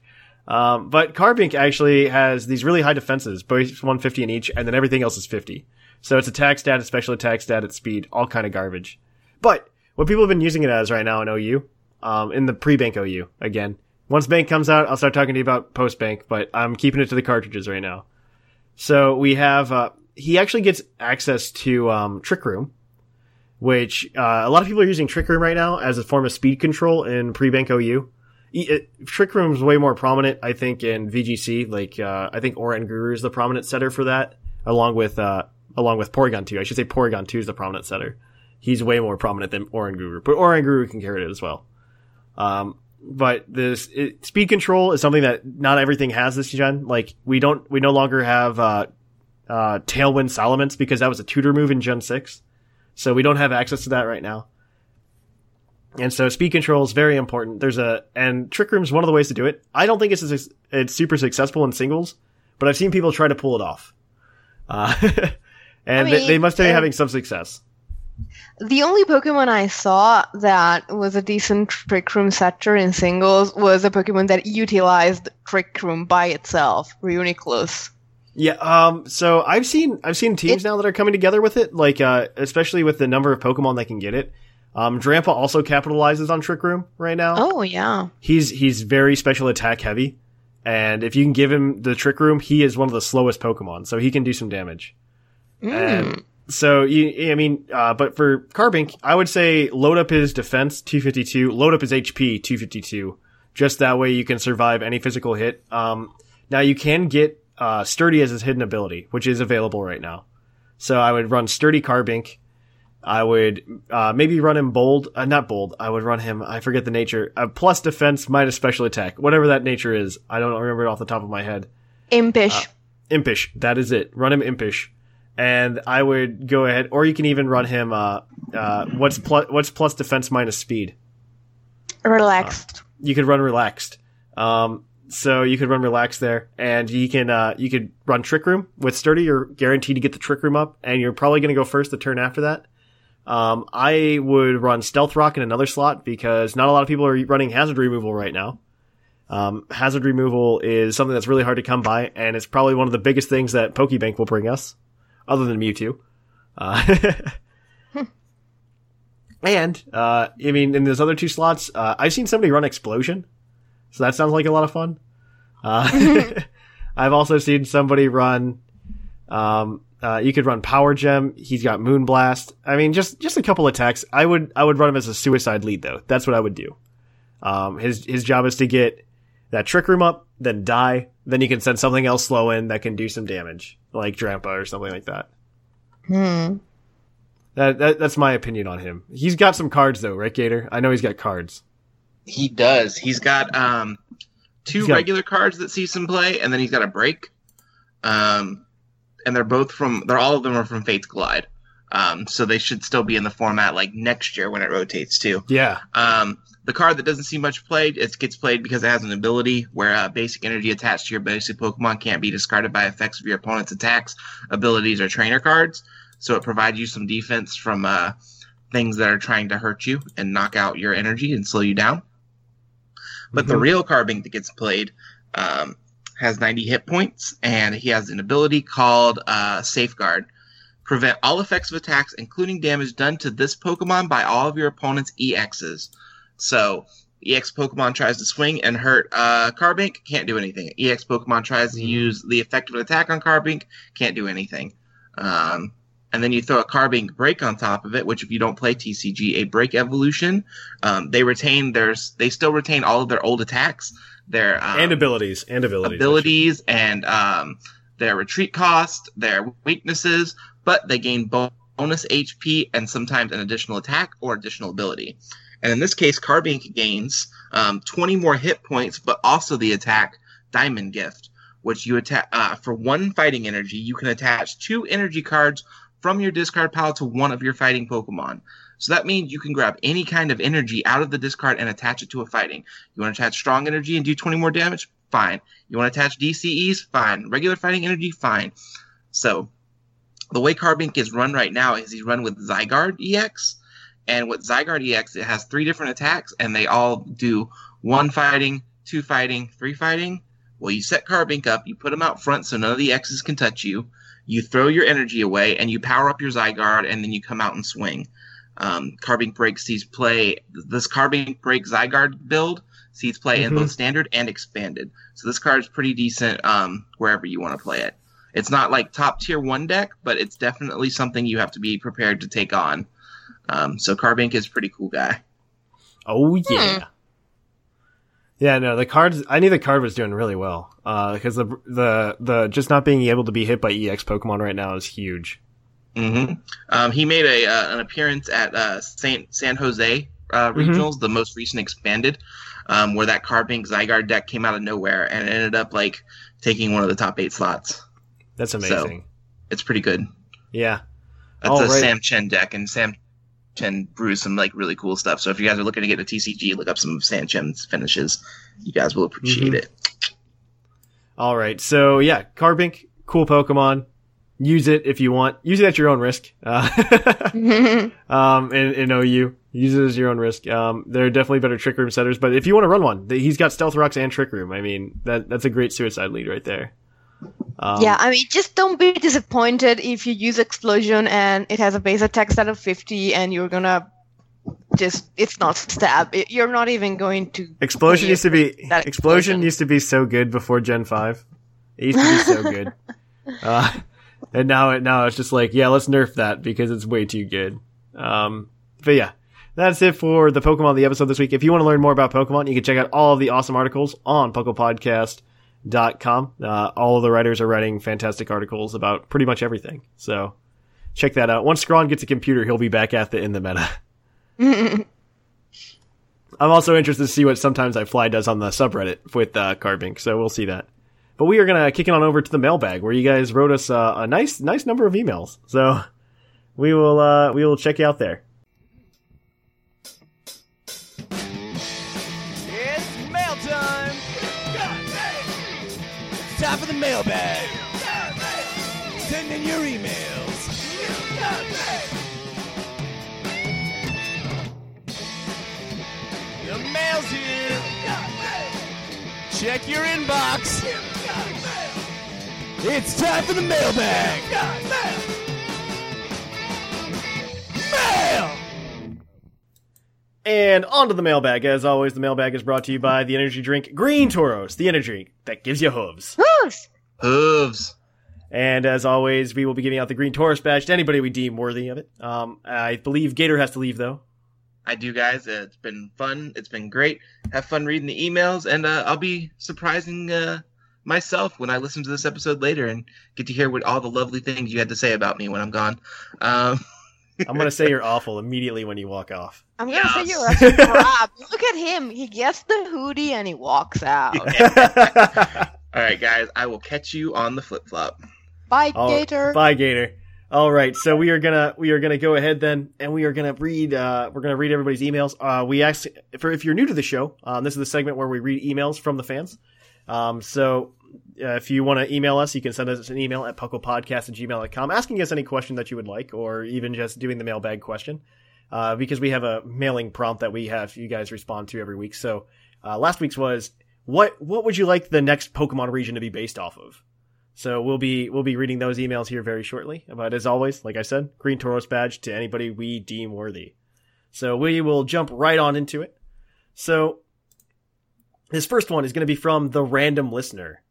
Speaker 3: Um, but Carbink actually has these really high defenses, both 150 in each, and then everything else is 50. So it's attack stat, it's special attack stat, it's speed, all kind of garbage. But what people have been using it as right now in OU, um, in the pre-bank OU again. Once bank comes out, I'll start talking to you about post bank, but I'm keeping it to the cartridges right now. So we have, uh, he actually gets access to, um, Trick Room, which, uh, a lot of people are using Trick Room right now as a form of speed control in pre-bank OU. it, Trick Room is way more prominent, I think, in VGC. Like, uh, I think Oranguru is the prominent setter for that, along with uh, along with Porygon 2. I should say Porygon 2 is the prominent setter. He's way more prominent than Oranguru, but Oranguru can carry it as well. Um, but this it, speed control is something that not everything has this gen. Like, we don't, we no longer have uh, uh, Tailwind Salamence because that was a tutor move in Gen 6. So we don't have access to that right now. And so speed control is very important. There's a, and Trick Room is one of the ways to do it. I don't think it's, a, it's super successful in singles, but I've seen people try to pull it off. Uh, and
Speaker 5: I
Speaker 3: they, they must be having some success.
Speaker 5: The only Pokemon I saw that was a decent Trick Room setter in singles was a Pokemon that utilized Trick Room by itself, Reuniclus.
Speaker 3: Yeah, um, so I've seen, I've seen teams
Speaker 5: It-
Speaker 3: now that are coming together with it, like, uh, especially with the number of Pokemon that can get it. Um, Drampa also capitalizes on Trick Room right now.
Speaker 5: Oh, yeah.
Speaker 3: he's he's very special attack heavy, and if you can give him the trick room, he is one of the slowest Pokemon, so he can do some damage.
Speaker 5: Mm.
Speaker 3: And so you, I mean, uh, but for Carbink, I would say load up his defense 252, load up his HP 252. Just that way you can survive any physical hit. Um, now you can get uh, sturdy as his hidden ability, which is available right now. So I would run sturdy Carbink. I would uh, maybe run him bold, uh, not bold. I would run him. I forget the nature. Uh, plus defense minus special attack, whatever that nature is. I don't remember it off the top of my head.
Speaker 5: Impish.
Speaker 3: Impish. That is it. Run him impish, and I would go ahead. Or you can even run him. Uh, uh, what's plus what's plus defense minus speed?
Speaker 5: Relaxed.
Speaker 3: You could run relaxed. Um, so you could run relaxed there, and you can uh, you could run trick room with sturdy. You're guaranteed to get the trick room up, and you're probably going to go first the turn after that. Um, I would run stealth rock in another slot because not a lot of people are running hazard removal right now. Um, hazard removal is something that's really hard to come by, and it's probably one of the biggest things that Pokebank will bring us, other than Mewtwo. Uh, and, uh, I mean, in those other two slots, uh, I've seen somebody run Explosion, so that sounds like a lot of fun. Uh, I've also seen somebody run, um, uh, you could run Power Gem. He's got Moonblast. I mean, just just a couple attacks. I would I would run him as a suicide lead though. That's what I would do. Um, his his job is to get that trick room up, then die. Then you can send something else slow in that can do some damage, like Drampa or something like that.
Speaker 5: Hmm.
Speaker 3: That, that that's my opinion on him. He's got some cards though, right, Gator? I know he's got cards.
Speaker 4: He does. He's got um, two
Speaker 3: got-
Speaker 4: regular cards that see some play, and then he's got a break. Um, and they're both from. They're all of them are from Fates Collide. Um, so they should still be in the format like next year when it rotates too.
Speaker 3: Yeah,
Speaker 4: Um, the card that doesn't see much played, it gets played because it has an ability where uh, basic energy attached to your basic Pokemon can't be discarded by effects of your opponent's attacks, abilities, or trainer cards. So it provides you some defense from uh, things that are trying to hurt you and knock out your energy and slow you down. But the
Speaker 3: Mhm.
Speaker 4: real Carbink that gets played um, has 90 hit points, and he has an ability called uh, Safeguard. Prevent all effects of attacks, including damage done to this Pokemon by all of your opponent's EXs. So, EX Pokemon tries to swing and hurt uh, Carbink, can't do anything. EX Pokemon tries to use the effect of an attack on Carbink, can't do anything. Um, and then you throw a Carbink break on top of it, which if you don't play TCG, a break evolution, um, they retain their, they still retain all of their old attacks, their um,
Speaker 3: and abilities and abilities.
Speaker 4: abilities and um, their retreat cost, their weaknesses, but they gain bonus HP and sometimes an additional attack or additional ability. And in this case, Carbink gains um, 20 more hit points, but also the attack Diamond Gift, which you attack uh, for one fighting energy. You can attach two energy cards from your discard pile to one of your fighting Pokemon. So that means you can grab any kind of energy out of the discard and attach it to a fighting. You want to attach strong energy and do 20 more damage? Fine. You want to attach DCEs? Fine. Regular fighting energy? Fine. So the way Carbink is run right now is he's run with Zygarde EX. And with Zygarde EX, it has three different attacks, and they all do one fighting, two fighting, three fighting. Well, you set Carbink up, you put him out front so none of the X's can touch you. You throw your energy away, and you power up your Zygarde, and then you come out and swing. Um, Carbink Break sees play. This Carbink Break Zygarde build sees play in
Speaker 3: Mhm.
Speaker 4: both standard and expanded. So this card is pretty decent um, wherever you want to play it. It's not like top tier one deck, but it's definitely something you have to be prepared to take on. Um, so Carbink is a pretty cool guy.
Speaker 3: Oh yeah. Yeah, no, the cards. I knew the card was doing really well because the the the just not being able to be hit by EX Pokemon right now is huge.
Speaker 4: hmm Um, he made a uh, an appearance at uh, Saint San Jose uh,
Speaker 3: Mhm.
Speaker 4: regionals, the most recent expanded, um, where that Carbink Zygarde deck came out of nowhere and ended up like taking one of the top eight slots.
Speaker 3: That's amazing.
Speaker 4: It's pretty good.
Speaker 3: yeah,
Speaker 4: That's
Speaker 3: Oh,
Speaker 4: a
Speaker 3: right.
Speaker 4: Sam Chen deck, and Sam Chen brews some like really cool stuff. So if you guys are looking to get a TCG, look up some of Sam Chen's finishes. You guys will appreciate
Speaker 3: Mhm.
Speaker 4: it.
Speaker 3: All right. So yeah, Carbink, cool Pokemon. Use it if you want. Use it at your own risk. Uh, um, in, in OU, use it as your own risk. Um, there are definitely better Trick Room setters, but if you want to run one, he's got Stealth Rocks and Trick Room. I mean, that that's a great suicide lead right there. Um,
Speaker 5: yeah, I mean, just don't be disappointed if you use Explosion and it has a base attack stat of 50 and you're gonna just, it's not stab. It, you're not even going to.
Speaker 3: Explosion used to be
Speaker 5: that
Speaker 3: Explosion used to be so good before Gen five. It used to be so good. Uh, and now it now it's just like yeah, let's nerf that because it's way too good. Um, but yeah, that's it for the Pokemon the episode this week. If you want to learn more about Pokemon, you can check out all of the awesome articles on PokePodcast.com. Uh, all of the writers are writing fantastic articles about pretty much everything. So check that out. Once Scrawn gets a computer, he'll be back at the in the meta. I'm also interested to see what sometimes I fly does on the subreddit with uh, Carbink, so we'll see that. But we are gonna kick it on over to the mailbag where you guys wrote us uh, a nice, nice number of emails. So we will, uh, we will check you out there.
Speaker 2: In your emails! The mail's here! Check your inbox! It's time for the mailbag! Mail!
Speaker 3: And on to the mailbag. As always, the mailbag is brought to you by the energy drink Green Tauros, the energy drink that gives you hooves.
Speaker 5: Whoosh!
Speaker 4: Hooves.
Speaker 3: And as always, we will be giving out the Green Tauros badge to anybody we deem worthy of it. Um, I believe Gator has to leave though.
Speaker 4: I do, guys. Uh, It's been fun. It's been great. Have fun reading the emails, and uh, I'll be surprising uh, myself when I listen to this episode later and get to hear what all the lovely things you had to say about me when I'm gone. Um,
Speaker 3: I'm gonna say you're awful immediately when you walk off.
Speaker 5: I'm gonna say you're a crap. Look at him. He gets the hoodie and he walks out.
Speaker 4: all right, guys. I will catch you on the flip flop.
Speaker 5: Bye,
Speaker 3: All-
Speaker 5: Gator.
Speaker 3: Bye, Gator. All right, so we are gonna we are gonna go ahead then, and we are gonna read uh, we're gonna read everybody's emails. Uh, we ask for if you're new to the show, um, this is the segment where we read emails from the fans. Um, so uh, if you want to email us, you can send us an email at pucklepodcast at gmail.com asking us any question that you would like, or even just doing the mailbag question, uh, because we have a mailing prompt that we have you guys respond to every week. So uh, last week's was what what would you like the next Pokemon region to be based off of? So we'll be we'll be reading those emails here very shortly. But as always, like I said, Green Tauros badge to anybody we deem worthy. So we will jump right on into it. So this first one is going to be from the random listener.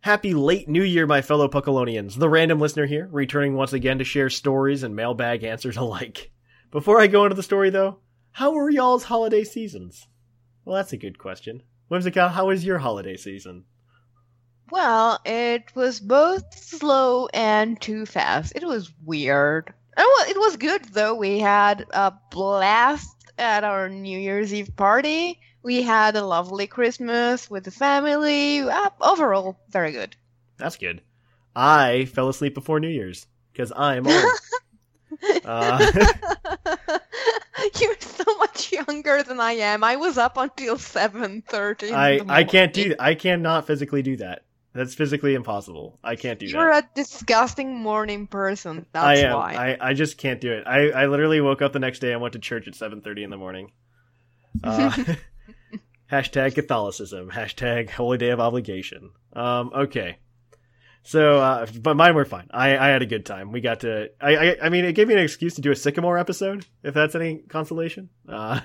Speaker 3: Happy late New Year, my fellow Puckalonians. The random listener here, returning once again to share stories and mailbag answers alike. Before I go into the story, though, how were y'all's holiday seasons? Well, that's a good question. Whimsicott, how was your holiday season?
Speaker 5: Well, it was both slow and too fast. It was weird. And well, it was good though. We had a blast at our New Year's Eve party. We had a lovely Christmas with the family. Uh, overall, very good.
Speaker 3: That's good. I fell asleep before New Year's because I'm old. uh,
Speaker 5: You're so much younger than I am. I was up until seven thirty.
Speaker 3: I I can't do I cannot physically do that. That's physically impossible. I can't do that.
Speaker 5: You're a disgusting morning person. That's
Speaker 3: I am.
Speaker 5: why.
Speaker 3: I, I just can't do it. I, I literally woke up the next day and went to church at seven thirty in the morning. Uh, hashtag Catholicism. Hashtag Holy Day of Obligation. Um. Okay. So, uh, but mine were fine. I, I had a good time. We got to. I, I I mean, it gave me an excuse to do a Sycamore episode, if that's any consolation. Uh.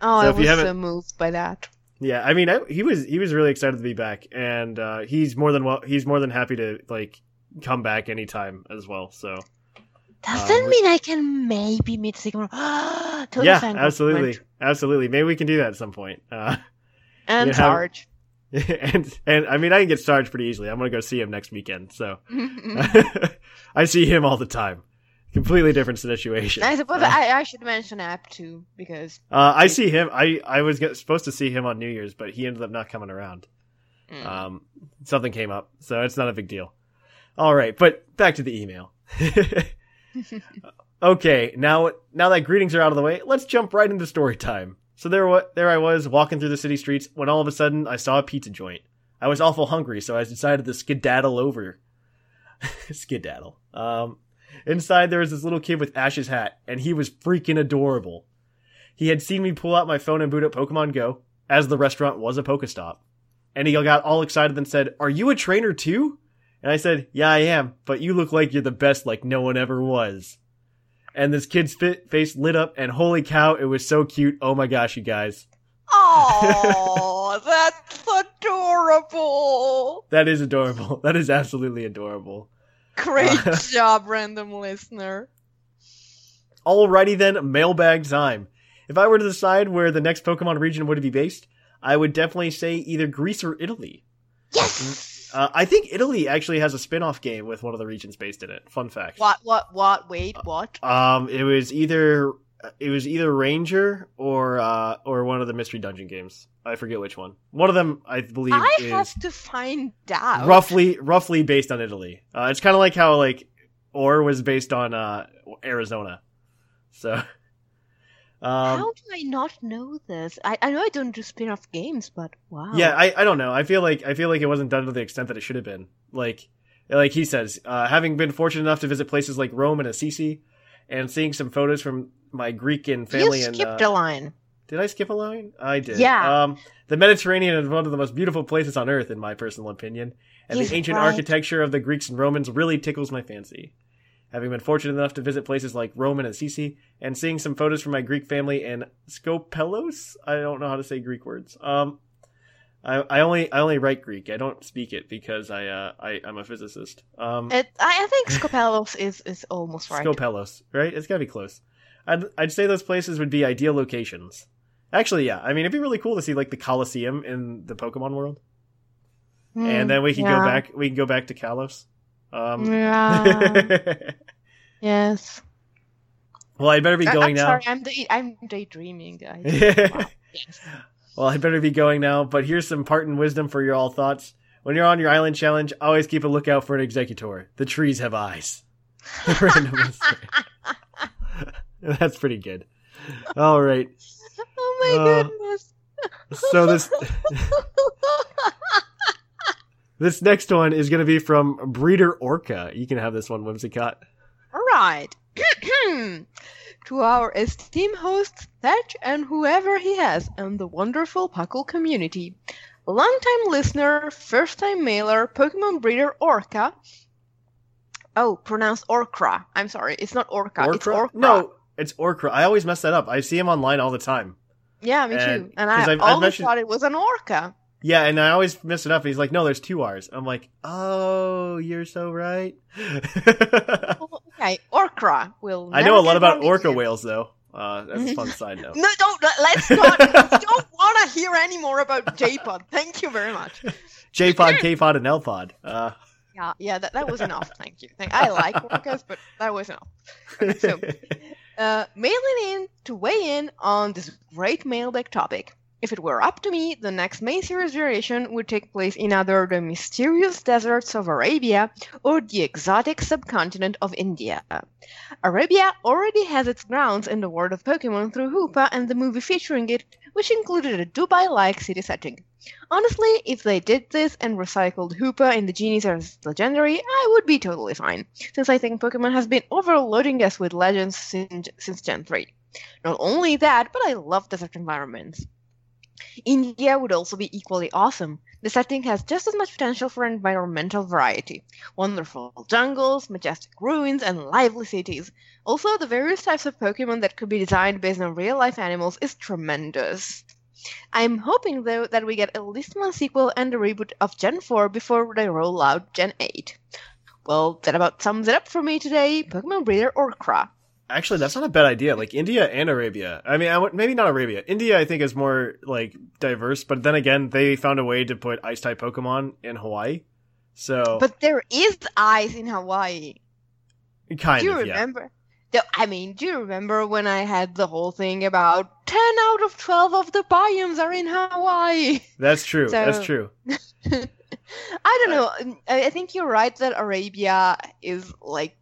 Speaker 5: oh,
Speaker 3: so
Speaker 5: I
Speaker 3: if
Speaker 5: was so moved by that.
Speaker 3: Yeah, I mean, I, he was he was really excited to be back, and uh, he's more than well, he's more than happy to like come back anytime as well. So
Speaker 5: Does
Speaker 3: Um,
Speaker 5: that
Speaker 3: we-
Speaker 5: mean I can maybe meet Sigmar? totally
Speaker 3: yeah, absolutely,
Speaker 5: compliment.
Speaker 3: absolutely. Maybe we can do that at some point. Uh,
Speaker 5: And
Speaker 3: Yeah.
Speaker 5: Sarge.
Speaker 3: and and I mean I can get Sarge pretty easily. I'm gonna go see him next weekend, so I see him all the time. Completely different situation.
Speaker 5: I suppose
Speaker 3: Uh,
Speaker 5: I, I should mention App too, because
Speaker 3: uh, I see him. I I was get, supposed to see him on New Year's, but he ended up not coming around.
Speaker 5: mm,
Speaker 3: Um, something came up, so it's not a big deal. All right, but back to the email. okay, now now that greetings are out of the way, let's jump right into story time. So there, there I was walking through the city streets when all of a sudden I saw a pizza joint. I was awful hungry, so I decided to skedaddle over. skedaddle. Um, inside there was this little kid with Ash's hat, and he was freaking adorable. He had seen me pull out my phone and boot up Pokemon Go, as the restaurant was a Pokestop. And he got all excited and said, Are you a trainer too? And I said, Yeah, I am, but you look like you're the best like no one ever was. And this kid's fit face lit up, and holy cow, it was so cute. Oh my gosh, you guys.
Speaker 5: Oh, that's adorable.
Speaker 3: That is adorable. That is absolutely adorable.
Speaker 5: Great
Speaker 3: Uh,
Speaker 5: job, random listener.
Speaker 3: Alrighty then, mailbag time. If I were to decide where the next Pokemon region would be based, I would definitely say either Greece or Italy.
Speaker 5: Yes.
Speaker 3: Uh, I think Italy actually has a spin-off game with one of the regions based in it. Fun fact.
Speaker 5: What? What? What? Wait. What?
Speaker 3: Um, it was either it was either Ranger or uh or one of the mystery dungeon games. I forget which one. One of them, I believe,
Speaker 5: I have to find out.
Speaker 3: roughly roughly based on Italy. Uh, it's kind of like how like Orre was based on uh Arizona. So. Um,
Speaker 5: How do I not know this? I, I know I don't do spin-off games, but wow.
Speaker 3: Yeah, I, I don't know. I feel like I feel like it wasn't done to the extent that it should have been. Like like he says, uh, having been fortunate enough to visit places like Rome and Assisi, and seeing some photos from my Greek and family
Speaker 5: you
Speaker 3: and
Speaker 5: skipped
Speaker 3: uh,
Speaker 5: a line.
Speaker 3: Did I skip a line? I did.
Speaker 5: Yeah.
Speaker 3: Um, the Mediterranean is one of the most beautiful places on earth, in my personal opinion, and
Speaker 5: He's
Speaker 3: the ancient
Speaker 5: right.
Speaker 3: architecture of the Greeks and Romans really tickles my fancy. Having been fortunate enough to visit places like Rome and Assisi, and seeing some photos from my Greek family in Skopelos, I don't know how to say Greek words. Um, I, I only I only write Greek. I don't speak it because I uh I I'm a physicist. Um,
Speaker 5: It, I, I think Skopelos is is almost right.
Speaker 3: Skopelos, right? It's gotta be close. I'd I'd say those places would be ideal locations. Actually, yeah. I mean, it'd be really cool to see like the Colosseum in the Pokemon world,
Speaker 5: Hmm,
Speaker 3: and then we can
Speaker 5: yeah.
Speaker 3: go back. We can go back to Kalos. Um,
Speaker 5: Yeah. yes.
Speaker 3: well, I better be going
Speaker 5: I'm
Speaker 3: now.
Speaker 5: sorry. I'm day, I'm daydreaming. Wow. Yes.
Speaker 3: well, I better be going now. But here's some parting wisdom for your all thoughts. When you're on your island challenge, always keep a lookout for an Exeggutor. The trees have eyes. That's pretty good. All right.
Speaker 5: Oh my
Speaker 3: Uh,
Speaker 5: goodness.
Speaker 3: So this this next one is going to be from Breeder Orca. You can have this one, Whimsicott.
Speaker 5: All right. to our esteemed hosts, Thatch, and whoever he has, and the wonderful Puckle community. Longtime listener, first time mailer, Pokemon breeder Orca. Oh, pronounced Orcra. I'm sorry, it's not Orca, it's
Speaker 3: Orcra?
Speaker 5: Orcra.
Speaker 3: No, it's Orcra. I always mess that up. I see him online all the time.
Speaker 5: Yeah, me
Speaker 3: And-
Speaker 5: too. And I
Speaker 3: I've- I've
Speaker 5: always
Speaker 3: mentioned-
Speaker 5: thought it was an Orca.
Speaker 3: Yeah, and I always mess it up. He's like, "No, there's two R's." I'm like, "Oh, you're so right."
Speaker 5: Okay, Orcra will.
Speaker 3: I know a lot about orca
Speaker 5: again.
Speaker 3: whales, though. Uh, that's a fun side note.
Speaker 5: No, don't. Let's not. Don't want to hear any more about J-Pod. Thank you very much.
Speaker 3: J pod, K pod, and L pod. Uh,
Speaker 5: Yeah, yeah, that, that was enough. Thank you. I like orcas, but that was enough. So, uh, mailing in to weigh in on this great mailbag topic. If it were up to me, the next main series variation would take place in either the mysterious deserts of Arabia or the exotic subcontinent of India. Arabia already has its grounds in the world of Pokemon through Hoopa and the movie featuring it, which included a Dubai like city setting. Honestly, if they did this and recycled Hoopa in the Genies as legendary, I would be totally fine, since I think Pokemon has been overloading us with legends since, since Gen 3. Not only that, but I love desert environments. India would also be equally awesome. The setting has just as much potential for environmental variety. Wonderful jungles, majestic ruins, and lively cities. Also, the various types of Pokemon that could be designed based on real life animals is tremendous. I'm hoping, though, that we get at least one sequel and a reboot of Gen 4 before they roll out Gen 8. Well, that about sums it up for me today. Pokemon Breeder Orcra.
Speaker 3: Actually, that's not a bad idea. Like India and Arabia. I mean, I would, maybe not Arabia. India, I think, is more like diverse. But then again, they found a way to put ice type Pokemon in Hawaii. So,
Speaker 5: But there is ice in Hawaii.
Speaker 3: kind of.
Speaker 5: do you
Speaker 3: of, yeah.
Speaker 5: remember? The- I mean, do you remember when I had the whole thing about 10 out of 12 of the biomes are in Hawaii?
Speaker 3: That's true. That's true.
Speaker 5: I don't know. I think you're right that Arabia is like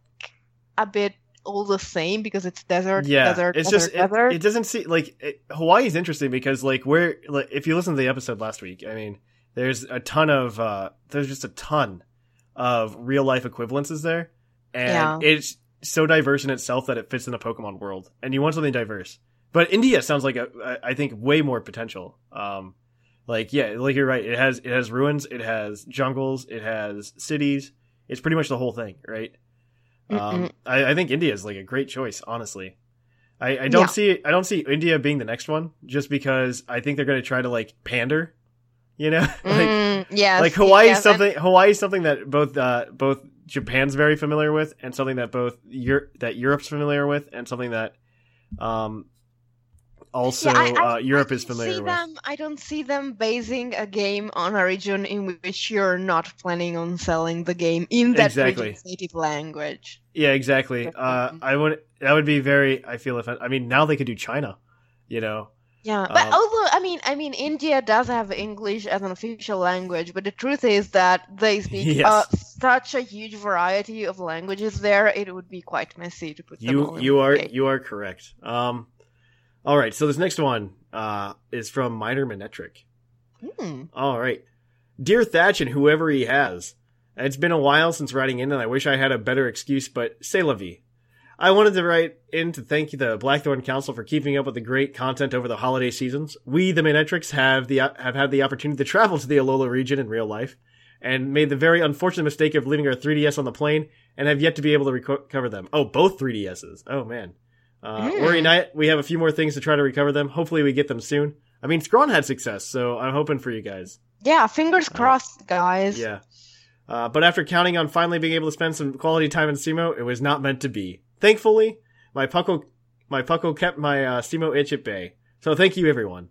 Speaker 5: a bit all the same because it's desert,
Speaker 3: Yeah,
Speaker 5: desert,
Speaker 3: it's
Speaker 5: desert,
Speaker 3: just it,
Speaker 5: desert.
Speaker 3: it doesn't see like it, Hawaii is interesting because like where like, if you listen to the episode last week, I mean, there's a ton of uh there's just a ton of real life equivalences there, and
Speaker 5: Yeah.
Speaker 3: it's so diverse in itself that it fits in a Pokemon world, and you want something diverse. But India sounds like a, I I think way more potential. Um, like yeah, like you're right. It has it has ruins, it has jungles, it has cities. It's pretty much the whole thing, right? Um, I, I think India is like a great choice, honestly. I, I don't
Speaker 5: Yeah.
Speaker 3: see I don't see India being the next one just because I think they're going to try to like pander, you know, like
Speaker 5: Mm, yes,
Speaker 3: like Hawaii
Speaker 5: yes,
Speaker 3: is something Hawaii is something that both uh both Japan's very familiar with and something that both Europe that Europe's familiar with and something that um also
Speaker 5: Yeah, I- I-
Speaker 3: uh, Europe
Speaker 5: I
Speaker 3: is familiar
Speaker 5: see
Speaker 3: with.
Speaker 5: them, I don't see them basing a game on a region in which you're not planning on selling the game in that
Speaker 3: Exactly.
Speaker 5: region's native language.
Speaker 3: Yeah, exactly. Uh, I would that would be very I feel if I mean now they could do China, you know.
Speaker 5: Yeah, but
Speaker 3: Um,
Speaker 5: although I mean, I mean, India does have English as an official language, but the truth is that they speak
Speaker 3: Yes.
Speaker 5: uh, such a huge variety of languages there. It would be quite messy to put them all
Speaker 3: You
Speaker 5: in
Speaker 3: you are
Speaker 5: game.
Speaker 3: you are correct. Um, all right. So this next one uh is from Minor Manectric.
Speaker 5: Hmm.
Speaker 3: All right, dear Thatch and whoever he has. It's been a while since writing in, and I wish I had a better excuse, but c'est la vie. I wanted to write in to thank the Blackthorn Council for keeping up with the great content over the holiday seasons. We, the Manectrics, have the have had the opportunity to travel to the Alola region in real life, and made the very unfortunate mistake of leaving our 3DS on the plane, and have yet to be able to recover them. Oh, both 3DSs. Oh man. Uh,
Speaker 5: Mm.
Speaker 3: Worry Night, we have a few more things to try to recover them. Hopefully, we get them soon. I mean, Scrawn had success, so I'm hoping for you guys.
Speaker 5: Yeah, fingers crossed, guys.
Speaker 3: Yeah. Uh, but after counting on finally being able to spend some quality time in SEMO, it was not meant to be. Thankfully, my Puckle, my Puckle kept my uh, SEMO itch at bay. So thank you, everyone.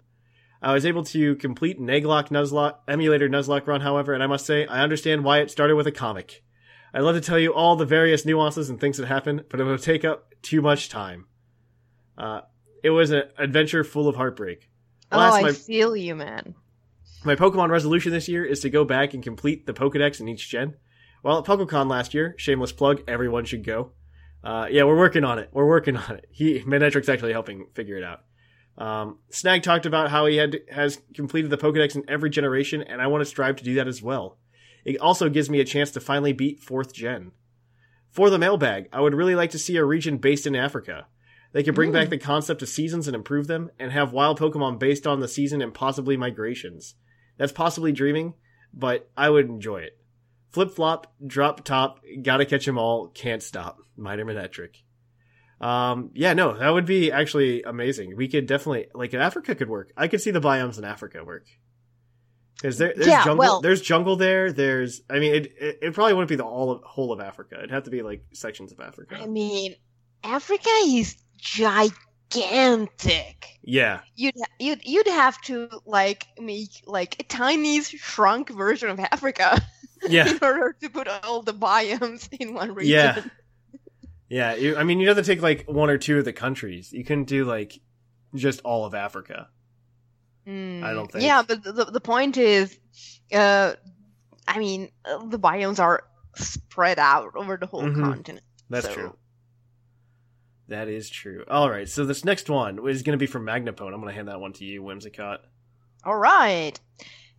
Speaker 3: I was able to complete an Egglocke Nuzlocke, emulator Nuzlocke run, however, and I must say, I understand why it started with a comic. I'd love to tell you all the various nuances and things that happened, but it would take up too much time. Uh, it was an adventure full of heartbreak.
Speaker 5: Oh, I
Speaker 3: my-
Speaker 5: feel you, man.
Speaker 3: my Pokemon resolution this year is to go back and complete the Pokedex in each gen. While at PokeCon last year, shameless plug, everyone should go. Uh, yeah, we're working on it. We're working on it. He Manectric's actually helping figure it out. Um, Snag talked about how he had has completed the Pokedex in every generation, and I want to strive to do that as well. It also gives me a chance to finally beat fourth gen. For the mailbag, I would really like to see a region based in Africa. They could bring back the concept of seasons and improve them, and have wild Pokemon based on the season and possibly migrations. That's possibly dreaming, but I would enjoy it. Flip flop, drop top, gotta catch 'em all, can't stop. Minor Manectric. Um, yeah, no, that would be actually amazing. We could definitely, like, Africa could work. I could see the biomes in Africa work. Cause there, there's
Speaker 5: Yeah,
Speaker 3: jungle,
Speaker 5: well-
Speaker 3: there's jungle there, there's, I mean, it, it, it probably wouldn't be the all of, whole of Africa. It'd have to be like sections of Africa.
Speaker 5: I mean, Africa is gigantic.
Speaker 3: yeah.
Speaker 5: You'd you'd you'd have to like make like a tiny shrunk version of Africa
Speaker 3: Yeah.
Speaker 5: in order to put all the biomes in one region.
Speaker 3: Yeah. Yeah, you, I mean, you'd have to take like one or two of the countries. You couldn't do like just all of Africa.
Speaker 5: Mm,
Speaker 3: I don't think.
Speaker 5: Yeah, but the the point is, uh, I mean, uh, the biomes are spread out over the whole
Speaker 3: Mhm.
Speaker 5: continent.
Speaker 3: That's
Speaker 5: so-
Speaker 3: true. That is true. All right, so this next one is going to be from Magnapone. I'm going to hand that one to you, Whimsicott.
Speaker 5: All right.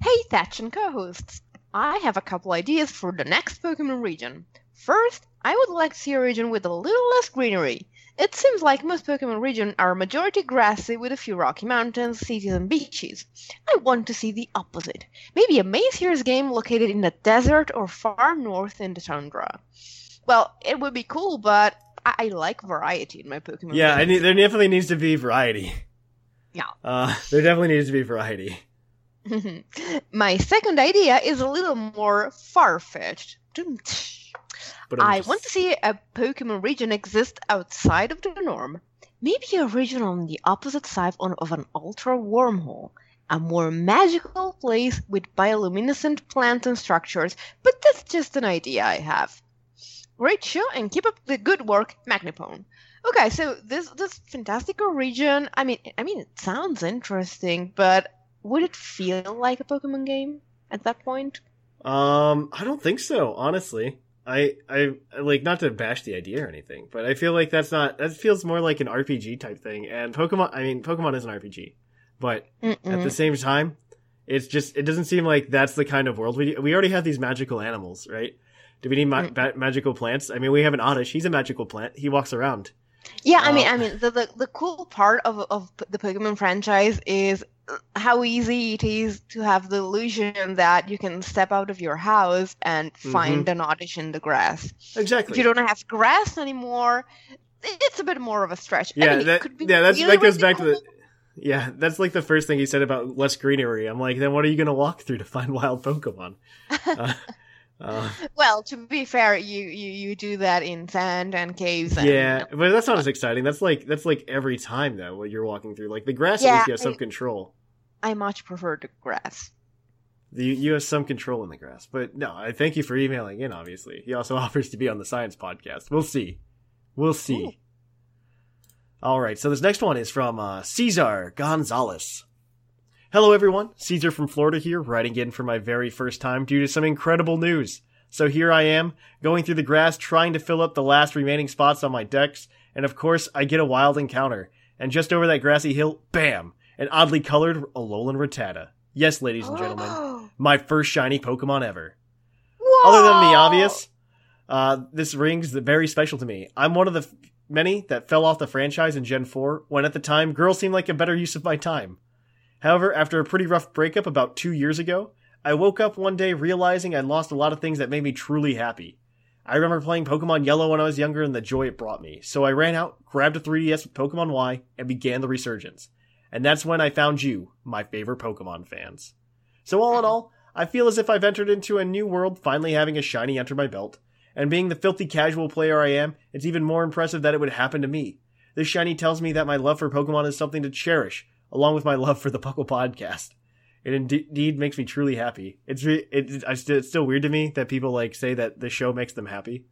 Speaker 5: Hey, Thatch and co-hosts. I have a couple ideas for the next Pokemon region. First, I would like to see a region with a little less greenery. It seems like most Pokemon regions are majority grassy with a few rocky mountains, cities, and beaches. I want to see the opposite. Maybe a Mazier's game located in the desert or far north in the tundra. Well, it would be cool, but I, I like variety in my Pokemon.
Speaker 3: Yeah, I need, there definitely needs to be variety.
Speaker 5: Yeah.
Speaker 3: Uh, there definitely needs to be variety.
Speaker 5: My second idea is a little more far fetched.
Speaker 3: But just-
Speaker 5: want to see a Pokemon region exist outside of the norm. Maybe a region on the opposite side of an ultra wormhole. A more magical place with bioluminescent plants and structures, but that's just an idea I have. Great show and keep up the good work, Magnipone. Okay, so this this fantastical region, I mean I mean it sounds interesting, but would it feel like a Pokemon game at that point?
Speaker 3: Um, I don't think so, honestly. I, I like not to bash the idea or anything, but I feel like that's not that feels more like an RPG type thing. And Pokemon, I mean, Pokemon is an RPG, but at
Speaker 5: Mm-mm.
Speaker 3: the same time, it's just it doesn't seem like that's the kind of world we we already have these magical animals, right? Do we need ma-
Speaker 5: Mm.
Speaker 3: ba- magical plants? I mean, we have an Oddish. He's a magical plant. He walks around.
Speaker 5: Yeah, I mean,
Speaker 3: Uh,
Speaker 5: I mean, the, the the cool part of of the Pokemon franchise is how easy it is to have the illusion that you can step out of your house and find an Oddish in the grass.
Speaker 3: Exactly.
Speaker 5: If you don't have grass anymore, it's a bit more of a stretch. I
Speaker 3: yeah,
Speaker 5: mean, it
Speaker 3: that
Speaker 5: could be
Speaker 3: yeah, that's
Speaker 5: really,
Speaker 3: that goes
Speaker 5: really
Speaker 3: back to the. Yeah, that's like the first thing he said about less greenery. I'm like, then what are you gonna walk through to find wild Pokemon? Uh, uh,
Speaker 5: Well, to be fair, you, you you do that in sand and caves. And,
Speaker 3: yeah, but that's not as exciting. That's like that's like every time though what you're walking through. Like the grass, at
Speaker 5: Yeah,
Speaker 3: least you have some
Speaker 5: I-
Speaker 3: control.
Speaker 5: I much prefer the grass.
Speaker 3: You, you have some control in the grass. But no, I thank you for emailing in. Obviously, he also offers to be on the science podcast. We'll see. We'll see.
Speaker 5: Ooh.
Speaker 3: All right. So this next one is from uh, Cesar Gonzalez. Hello, everyone. Caesar from Florida here, writing in for my very first time due to some incredible news. So here I am, going through the grass, trying to fill up the last remaining spots on my dex, and of course, I get a wild encounter. And just over that grassy hill, bam! An oddly colored Alolan Rattata. Yes, ladies and gentlemen, my first shiny Pokemon ever. Other than the obvious, uh, this rings very special to me. I'm one of the f- many that fell off the franchise in Gen 4 when at the time girls seemed like a better use of my time. However, after a pretty rough breakup about two years ago, I woke up one day realizing I'd lost a lot of things that made me truly happy. I remember playing Pokemon Yellow when I was younger and the joy it brought me, so I ran out, grabbed a 3DS with Pokemon Y, and began the resurgence. And that's when I found you, my favorite Pokemon fans. So all in all, I feel as if I've entered into a new world, finally having a shiny under my belt. And being the filthy casual player I am, it's even more impressive that it would happen to me. This shiny tells me that my love for Pokemon is something to cherish, along with my love for the Puckle podcast. It indeed makes me truly happy. It's re- it, it's still weird to me that people like say that the show makes them happy.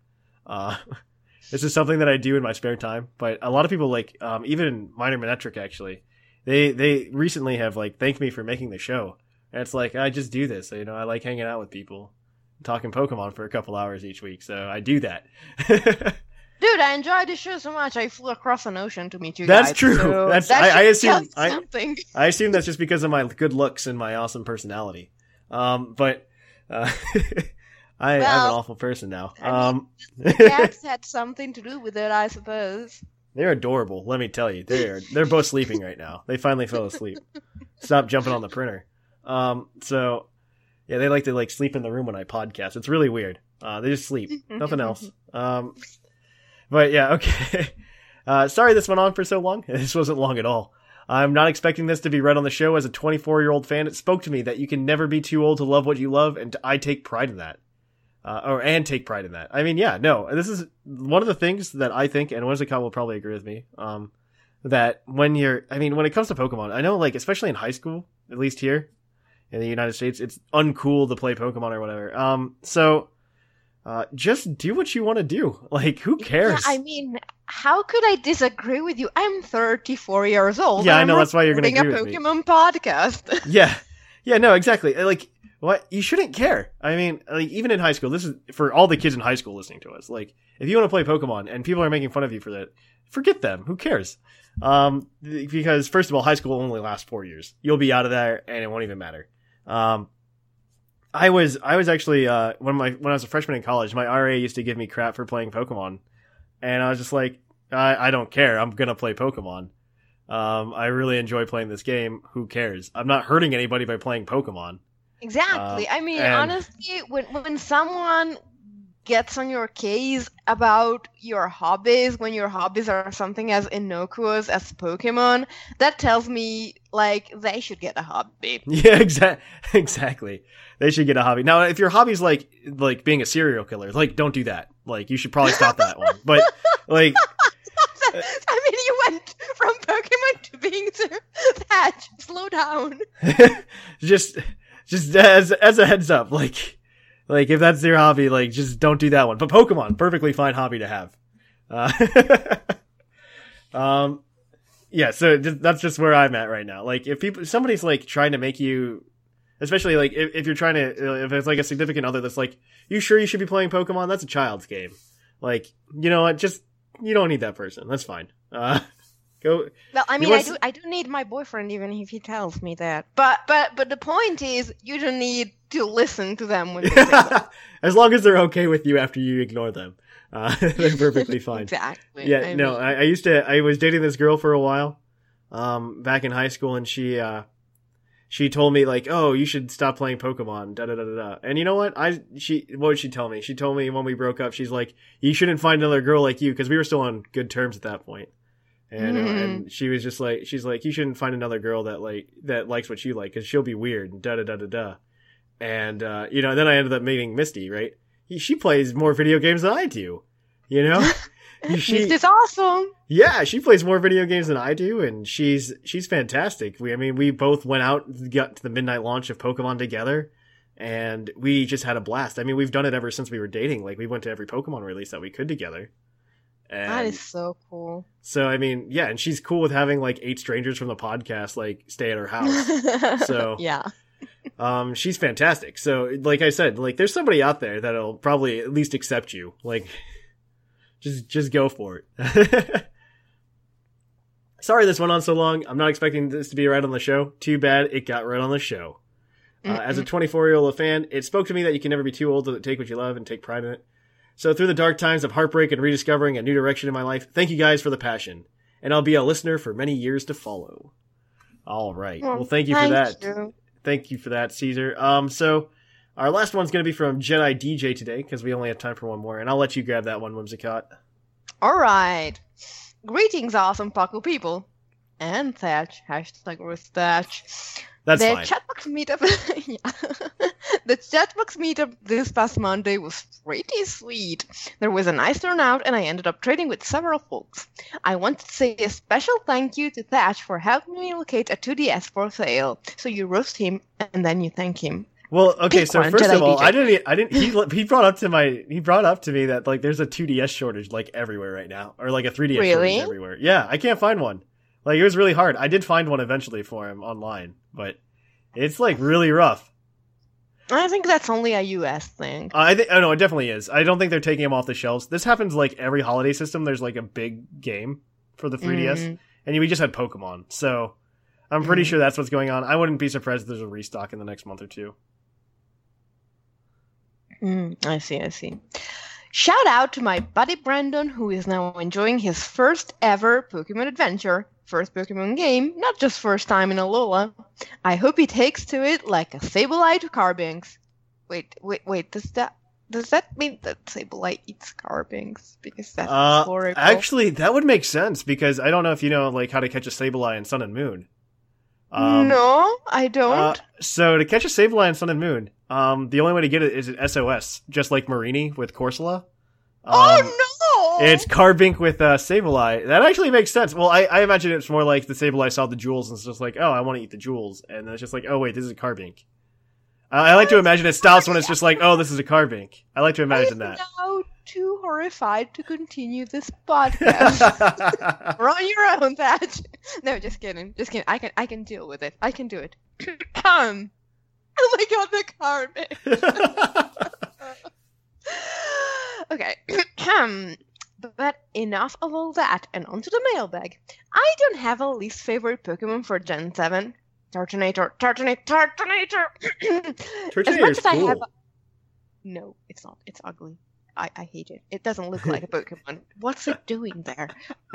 Speaker 3: Uh, this is something that I do in my spare time, but a lot of people like um, even Minor Manectric actually. They they recently have like thanked me for making the show, and it's like I just do this. You know, I like hanging out with people, talking Pokemon for a couple hours each week, so I do that.
Speaker 5: Dude, I enjoyed the show so much. I flew across an ocean to meet you
Speaker 3: That's
Speaker 5: guys.
Speaker 3: true.
Speaker 5: so
Speaker 3: That's-
Speaker 5: that
Speaker 3: I- I assume- I-
Speaker 5: something.
Speaker 3: I assume that's just because of my good looks and my awesome personality. Um, but uh, I, I'm an awful person now.
Speaker 5: I mean,
Speaker 3: Um,
Speaker 5: Cats had something to do with it, I suppose.
Speaker 3: They're adorable. Let me tell you, they're they're both sleeping right now. They finally fell asleep. Stop jumping on the printer. Um, so yeah, they like to like sleep in the room when I podcast. It's really weird. Uh, they just sleep, nothing else. Um, but yeah, okay. Uh, sorry this went on for so long. This wasn't long at all. I'm not expecting this to be read on the show. As a 24 year old fan, it spoke to me that you can never be too old to love what you love, and I take pride in that. Uh, or and take pride in that. I mean, yeah, no, this is one of the things that I think, and Whimsicott will probably agree with me. Um, that when you're, I mean, when it comes to Pokemon, I know, like, especially in high school, at least here in the United States, it's uncool to play Pokemon or whatever. Um, so, uh, just do what you want to do. Like, who cares?
Speaker 5: Yeah, I mean, how could I disagree with you? I'm 34 years old.
Speaker 3: Yeah, I know, that's why you're
Speaker 5: recording
Speaker 3: agree
Speaker 5: a
Speaker 3: with me.
Speaker 5: Pokemon podcast.
Speaker 3: yeah, yeah, no, exactly. Like, what you shouldn't care. I mean, like, even in high school, this is for all the kids in high school listening to us. Like, if you want to play Pokemon and people are making fun of you for that, forget them. Who cares? Um, because first of all, high school only lasts four years. You'll be out of there, and it won't even matter. Um, I was I was actually uh when my when I was a freshman in college, my RA used to give me crap for playing Pokemon, and I was just like, I I don't care. I'm gonna play Pokemon. Um, I really enjoy playing this game. Who cares? I'm not hurting anybody by playing Pokemon.
Speaker 5: Exactly.
Speaker 3: Uh,
Speaker 5: I mean,
Speaker 3: and-
Speaker 5: honestly, when when someone gets on your case about your hobbies when your hobbies are something as innocuous as Pokemon, that tells me like they should get a hobby.
Speaker 3: Yeah, exactly. Exactly. They should get a hobby. Now, if your hobby's like like being a serial killer, like don't do that. Like you should probably stop that one. But like
Speaker 5: I mean, you went from Pokemon to being to that. Slow down.
Speaker 3: just just as as a heads up, like like if that's your hobby, like just don't do that one. But Pokemon, perfectly fine hobby to have. Uh, um, yeah. So that's just where I'm at right now. Like if people, somebody's like trying to make you, especially like if, if you're trying to, if it's like a significant other that's like, you sure you should be playing Pokemon? That's a child's game. Like you know what? Just you don't need that person. That's fine. Uh, go.
Speaker 5: Well, I mean, I do. I do need my boyfriend, even if he tells me that. But but but the point is, you don't need to listen to them when
Speaker 3: as long as they're okay with you after you ignore them, uh, they're perfectly fine.
Speaker 5: Exactly.
Speaker 3: Yeah,
Speaker 5: I
Speaker 3: no, I, I used to. I was dating this girl for a while, um, back in high school, and she, uh, she told me like, "Oh, you should stop playing Pokemon." Da da da da. da. And you know what? I she what did she tell me? She told me when we broke up, she's like, "You shouldn't find another girl like you," because we were still on good terms at that point. And uh,
Speaker 5: Mhm.
Speaker 3: and she was just like, she's like, "You shouldn't find another girl that like that likes what you like, because she'll be weird." and Da da da da da. And uh, you know, then I ended up meeting Misty. Right? He, she plays more video games than I do. You know. she,
Speaker 5: This is awesome.
Speaker 3: yeah, she plays more video games than I do, and she's she's fantastic. We, I mean, we both went out, got to the midnight launch of Pokemon together, and we just had a blast. I mean, we've done it ever since we were dating. Like, we went to every Pokemon release that we could together. And
Speaker 5: That is so cool.
Speaker 3: so, I mean, yeah, and she's cool with having like eight strangers from the podcast like stay at her house. So-
Speaker 5: yeah.
Speaker 3: um, she's fantastic. So, like I said, like there's somebody out there that'll probably at least accept you. Like, just just go for it. Sorry this went on so long. I'm not expecting this to be right on the show. Too bad it got right on the show. Uh, as a 24 year old fan, it spoke to me that you can never be too old to take what you love and take pride in it. So through the dark times of heartbreak and rediscovering a new direction in my life, thank you guys for the passion, and I'll be a listener for many years to follow. All right. Well, thank you for that
Speaker 5: you.
Speaker 3: thank you for that, Caesar. Um, so our last one's going to be from Jedi DJ today because we only have time for one more, and I'll let you grab that one, Whimsicott.
Speaker 5: All right. Greetings, awesome Paco people. And Thatch. Hashtag with Thatch.
Speaker 3: That's
Speaker 5: the
Speaker 3: fine.
Speaker 5: Chatbox meetup. yeah. the Chatbox meetup this past Monday was pretty sweet. There was a nice turnout, and I ended up trading with several folks. I want to say a special thank you to Thatch for helping me locate a 2DS for sale. So you roast him, and then you thank him.
Speaker 3: well, okay.
Speaker 5: Pick
Speaker 3: So first
Speaker 5: Jedi
Speaker 3: of all,
Speaker 5: DJ.
Speaker 3: I didn't. I didn't. He he brought up to my. He brought up to me that like there's a 2DS shortage like everywhere right now, or like a 3DS
Speaker 5: Really?
Speaker 3: shortage everywhere. Yeah, I can't find one. Like it was really hard. I did find one eventually for him online, but it's like really rough.
Speaker 5: I think that's only a US thing.
Speaker 3: Uh, I think. Oh no, it definitely is. I don't think they're taking them off the shelves. This happens like every holiday system. There's like a big game for the 3DS.
Speaker 5: Mm.
Speaker 3: and we just had Pokemon. So I'm pretty
Speaker 5: Mhm.
Speaker 3: sure that's what's going on. I wouldn't be surprised if there's a restock in the next month or two.
Speaker 5: Mm, I see, I see. Shout out to my buddy Brandon, who is now enjoying his first ever Pokemon adventure, first Pokemon game, not just first time in Alola. I hope he takes to it like a Sableye to Carbinks. Wait, wait, wait, does that does that mean that Sableye eats Carbinks? Because that's
Speaker 3: Uh,
Speaker 5: horrible.
Speaker 3: actually, that would make sense because I don't know if you know like how to catch a Sableye in Sun and Moon. Um,
Speaker 5: no, I don't.
Speaker 3: uh, so to catch a Sableye in Sun and Moon, um, the only way to get it is an SOS, just like Mareanie with Corsola. Um,
Speaker 5: oh no!
Speaker 3: It's Carbink with uh, Sableye. That actually makes sense. Well, I, I imagine it's more like the Sableye saw the jewels and it's just like, oh, I want to eat the jewels, and then it's just like, oh wait, this is a Carbink. I I like to imagine it stops when it's just like, oh, this is a Carbink. I like to imagine
Speaker 5: I'm
Speaker 3: that.
Speaker 5: now too horrified to continue this podcast. We're on your own, Thatch. No, just kidding. Just kidding. I can I can deal with it. I can do it. um. Oh my god, the garbage. okay. But enough of all that, and onto the mailbag. I don't have a least favorite Pokemon for Gen 7. Turtonator, Turtonator, Turtonator! as much as I
Speaker 3: cool.
Speaker 5: have. No, it's not. It's ugly. I, I hate it. It doesn't look like a Pokemon. What's it doing there?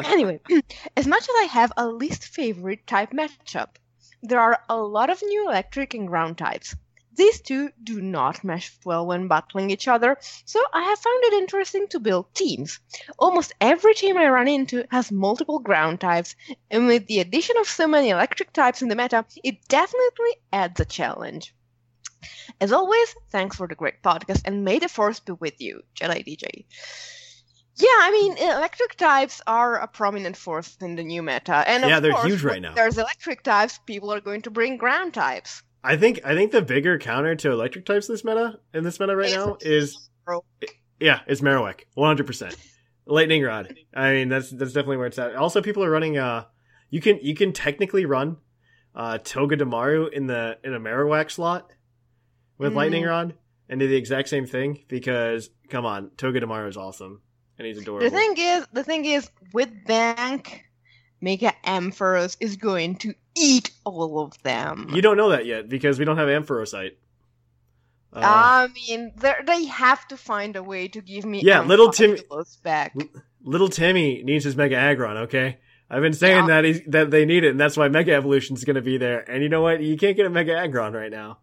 Speaker 5: Anyway, as much as I have a least favorite type matchup, there are a lot of new electric and ground types. These two do not mesh well when battling each other, so I have found it interesting to build teams. Almost every team I run into has multiple ground types, and with the addition of so many electric types in the meta, it definitely adds a challenge. As always, thanks for the great podcast, and may the force be with you, Jedi DJ. Yeah, I mean, electric types are a prominent force in the new meta, and of
Speaker 3: Yeah, they're
Speaker 5: course,
Speaker 3: huge right now.
Speaker 5: There's electric types. People are going to bring ground types.
Speaker 3: I think I think the bigger counter to electric types this meta in this meta right now is yeah, it's Marowak, one hundred percent. Lightning Rod. I mean, that's that's definitely where it's at. Also, people are running. Uh, you can you can technically run uh Togedemaru in the in a Marowak slot with
Speaker 5: Mhm.
Speaker 3: Lightning Rod and do the exact same thing because come on, Togedemaru is awesome and he's adorable.
Speaker 5: The thing is, the thing is, with Bank, Mega Ampharos is going to eat all of them.
Speaker 3: you don't know that yet because we don't have Ampharosite. Uh,
Speaker 5: I mean, they they have to find a way to give me
Speaker 3: Yeah, little Tim-
Speaker 5: Ampharos back.
Speaker 3: Little Timmy needs his Mega Aggron, okay? I've been saying
Speaker 5: Yeah.
Speaker 3: that that they need it, and that's why Mega Evolution is going to be there. And you know what? You can't get a Mega Aggron right now.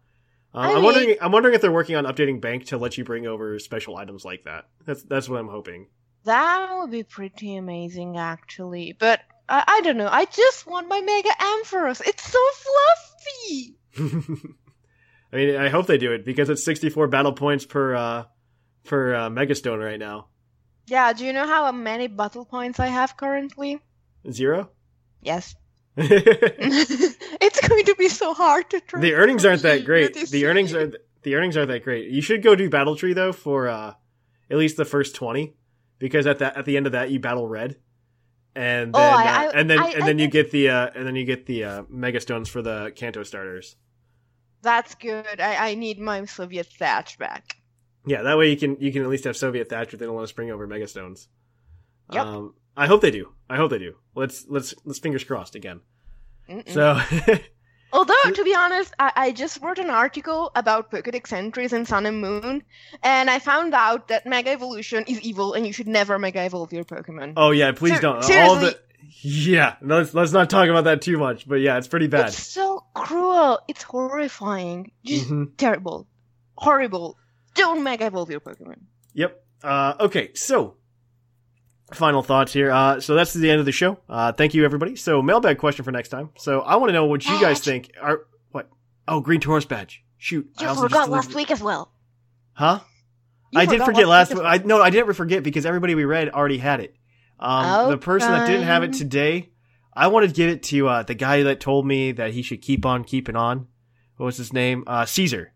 Speaker 3: Um,
Speaker 5: I
Speaker 3: I'm
Speaker 5: mean-
Speaker 3: wondering. I'm wondering if they're working on updating Bank to let you bring over special items like that. That's that's what I'm hoping.
Speaker 5: That would be pretty amazing, actually. But I, I don't know. I just want my Mega Ampharos. It's so fluffy.
Speaker 3: I mean, I hope they do it because it's 64 battle points per uh, per uh, Megastone right now.
Speaker 5: Yeah. Do you know how many battle points I have currently?
Speaker 3: Zero.
Speaker 5: Yes. it's going to be so hard to try.
Speaker 3: The earnings aren't that great. The earnings are the earnings aren't that great. You should go do Battle Tree though for uh, at least the first 20 because at that at the end of that you battle red. And
Speaker 5: Oh,
Speaker 3: then,
Speaker 5: I-
Speaker 3: uh, and then
Speaker 5: I-
Speaker 3: and then you get the uh, and then you get the uh, mega stones for the Kanto starters.
Speaker 5: That's good. I, I need my Soviet thatch back.
Speaker 3: Yeah, that way you can you can at least have Soviet Thatcher. They don't want to spring over Megastones.
Speaker 5: Yep.
Speaker 3: Um, I hope they do. I hope they do. Let's let's let's fingers crossed again.
Speaker 5: Mm-mm.
Speaker 3: So
Speaker 5: Although, to be honest, I, I just wrote an article about Pokedex entries in Sun and Moon, and I found out that Mega Evolution is evil and you should never Mega Evolve your Pokemon.
Speaker 3: oh yeah, please
Speaker 5: Ser-
Speaker 3: don't. All
Speaker 5: seriously.
Speaker 3: the yeah, let's let's not talk about that too much. But yeah, it's pretty bad.
Speaker 5: It's so cruel. It's horrifying. Just
Speaker 3: Mhm.
Speaker 5: terrible. Horrible. Don't Mega Evolve your Pokemon.
Speaker 3: Yep. Uh, okay, so final thoughts here. Uh, so that's the end of the show. Uh, thank you everybody. So mailbag question for next time. So I want to know what you guys think. Are what? Oh, Green Tauros badge. Shoot,
Speaker 5: You
Speaker 3: also
Speaker 5: forgot last week as well.
Speaker 3: Huh?
Speaker 5: You
Speaker 3: I did forget last.
Speaker 5: week
Speaker 3: I no, I didn't forget because everybody we read already had it. Um, the person that didn't have it today, I wanted to give it to uh, the guy that told me that he should keep on keeping on. What was his name? Uh, Caesar.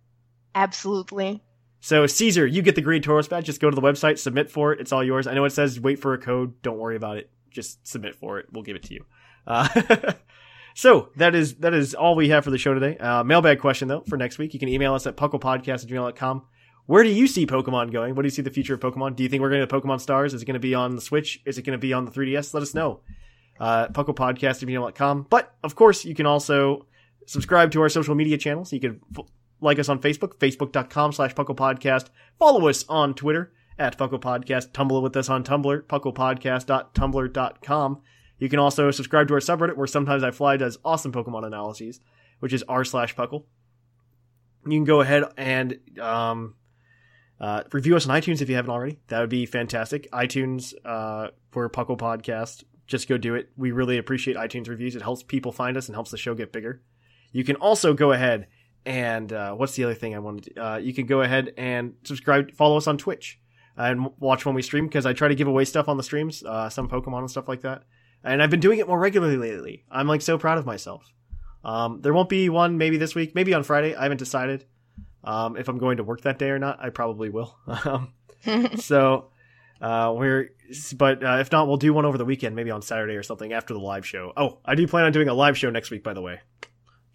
Speaker 5: Absolutely.
Speaker 3: So Caesar, you get the green Tauros badge. Just go to the website, submit for it. It's all yours. I know it says wait for a code. Don't worry about it. Just submit for it. We'll give it to you. Uh, so that is that is all we have for the show today. Uh, mailbag question though for next week. You can email us at pucklepodcast at gmail.com. Where do you see Pokemon going? What do you see the future of Pokemon? Do you think we're going to Pokemon Stars? Is it going to be on the Switch? Is it going to be on the 3DS? Let us know. Uh. But of course, you can also subscribe to our social media channels. You can like us on Facebook, facebook.com slash Puckle Podcast. Follow us on Twitter at Puckle Podcast. Tumble with us on Tumblr, pucklepodcast.tumblr.com. You can also subscribe to our subreddit where sometimes I fly does awesome Pokemon analyses, which is r slash Puckle. You can go ahead and um, uh, review us on iTunes if you haven't already. That would be fantastic. iTunes uh, for Puckle Podcast. Just go do it. We really appreciate iTunes reviews. It helps people find us and helps the show get bigger. You can also go ahead and uh, what's the other thing I wanted? To, uh, you can go ahead and subscribe, follow us on Twitch, and watch when we stream because I try to give away stuff on the streams, uh, some Pokemon and stuff like that. And I've been doing it more regularly lately. I'm like so proud of myself. Um, there won't be one maybe this week, maybe on Friday. I haven't decided um, if I'm going to work that day or not. I probably will. Um, so uh, we're, but uh, if not, we'll do one over the weekend, maybe on Saturday or something after the live show. Oh, I do plan on doing a live show next week, by the way.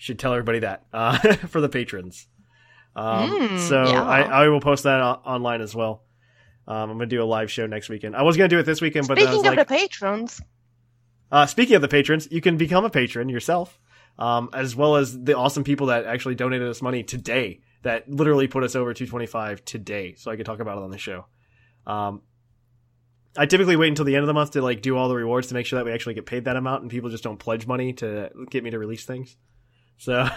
Speaker 3: Should tell everybody that uh, for the patrons. Um,
Speaker 5: Mm,
Speaker 3: so
Speaker 5: yeah.
Speaker 3: I, I will post that o- online as well. Um, I'm gonna do a live show next weekend. I was gonna do it this weekend, but I
Speaker 5: Speaking of
Speaker 3: like,
Speaker 5: the patrons,
Speaker 3: uh, speaking of the patrons, you can become a patron yourself, um, as well as the awesome people that actually donated us money today. That literally put us over 225 today, so I could talk about it on the show. Um, I typically wait until the end of the month to like do all the rewards to make sure that we actually get paid that amount, and people just don't pledge money to get me to release things. So,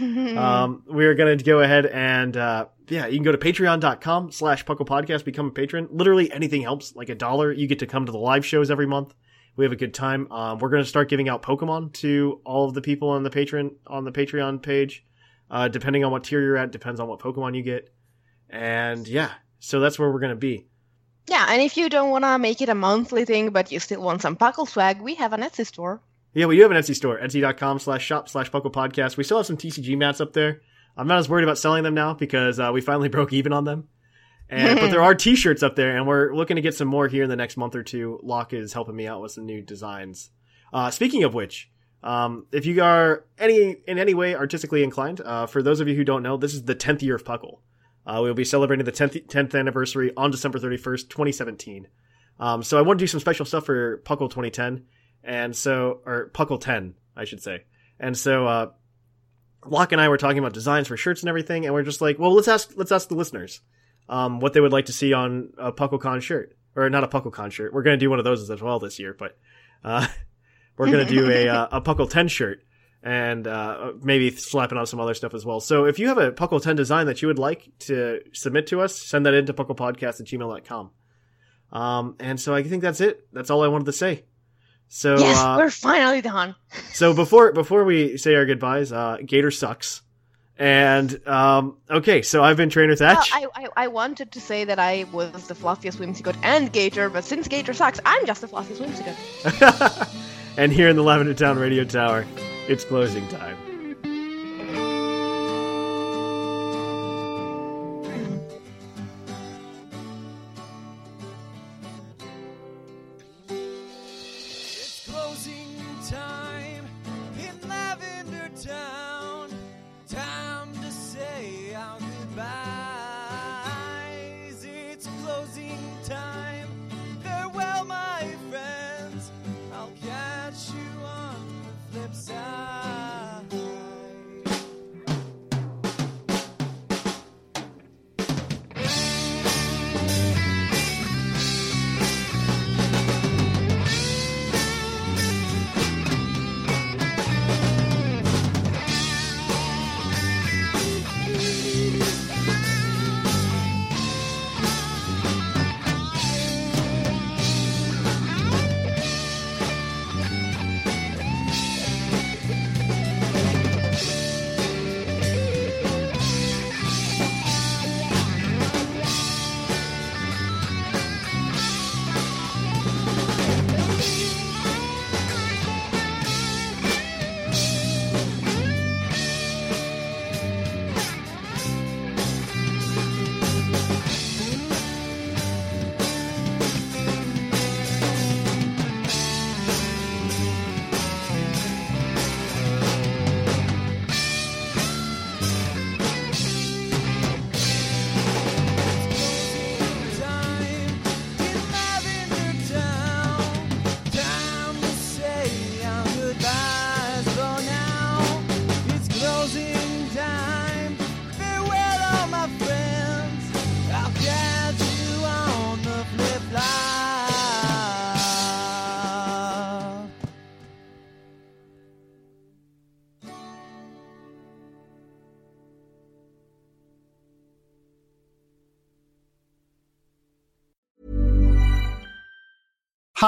Speaker 3: um, we're going to go ahead and, uh, yeah, you can go to patreon.com slash puckle podcast, become a patron. Literally anything helps, like a dollar. You get to come to the live shows every month. We have a good time. Um, we're going to start giving out Pokemon to all of the people on the patron, on the Patreon page. Uh, depending on what tier you're at, depends on what Pokemon you get. And yeah, so that's where we're going to be.
Speaker 5: Yeah, and if you don't want to make it a monthly thing, but you still want some Puckle swag, we have an Etsy store.
Speaker 3: Yeah, we do have an Etsy store, etsy.com slash shop slash Puckle Podcast. We still have some TCG mats up there. I'm not as worried about selling them now because uh, we finally broke even on them. And but there are t-shirts up there and we're looking to get some more here in the next month or two. Locke is helping me out with some new designs. Uh, speaking of which, um, if you are any in any way artistically inclined, uh, for those of you who don't know, this is the 10th year of Puckle. Uh, we'll be celebrating the 10th, 10th anniversary on December 31st, 2017. Um, so I want to do some special stuff for Puckle 2010, and so or Puckle 10, I should say. And so uh, Locke and I were talking about designs for shirts and everything, and we're just like, well, let's ask let's ask the listeners um, what they would like to see on a PuckleCon shirt, or not a PuckleCon shirt. We're going to do one of those as well this year, but uh, we're going to do a uh, a Puckle 10 shirt and uh, maybe slapping on some other stuff as well. So if you have a Puckle 10 design that you would like to submit to us, send that in to pucklepodcast at gmail.com. Um, and so I think that's it. That's all I wanted to say. So
Speaker 5: yes,
Speaker 3: uh,
Speaker 5: we're finally done.
Speaker 3: so before before we say our goodbyes, uh, Gator sucks. And um, okay, so I've been Trainer
Speaker 5: Well, I, I, I wanted to say that I was the fluffiest whimsicott and Gator, but since Gator sucks, I'm just the fluffiest whimsicott.
Speaker 3: and here in the Lavender Town Radio Tower, it's closing time.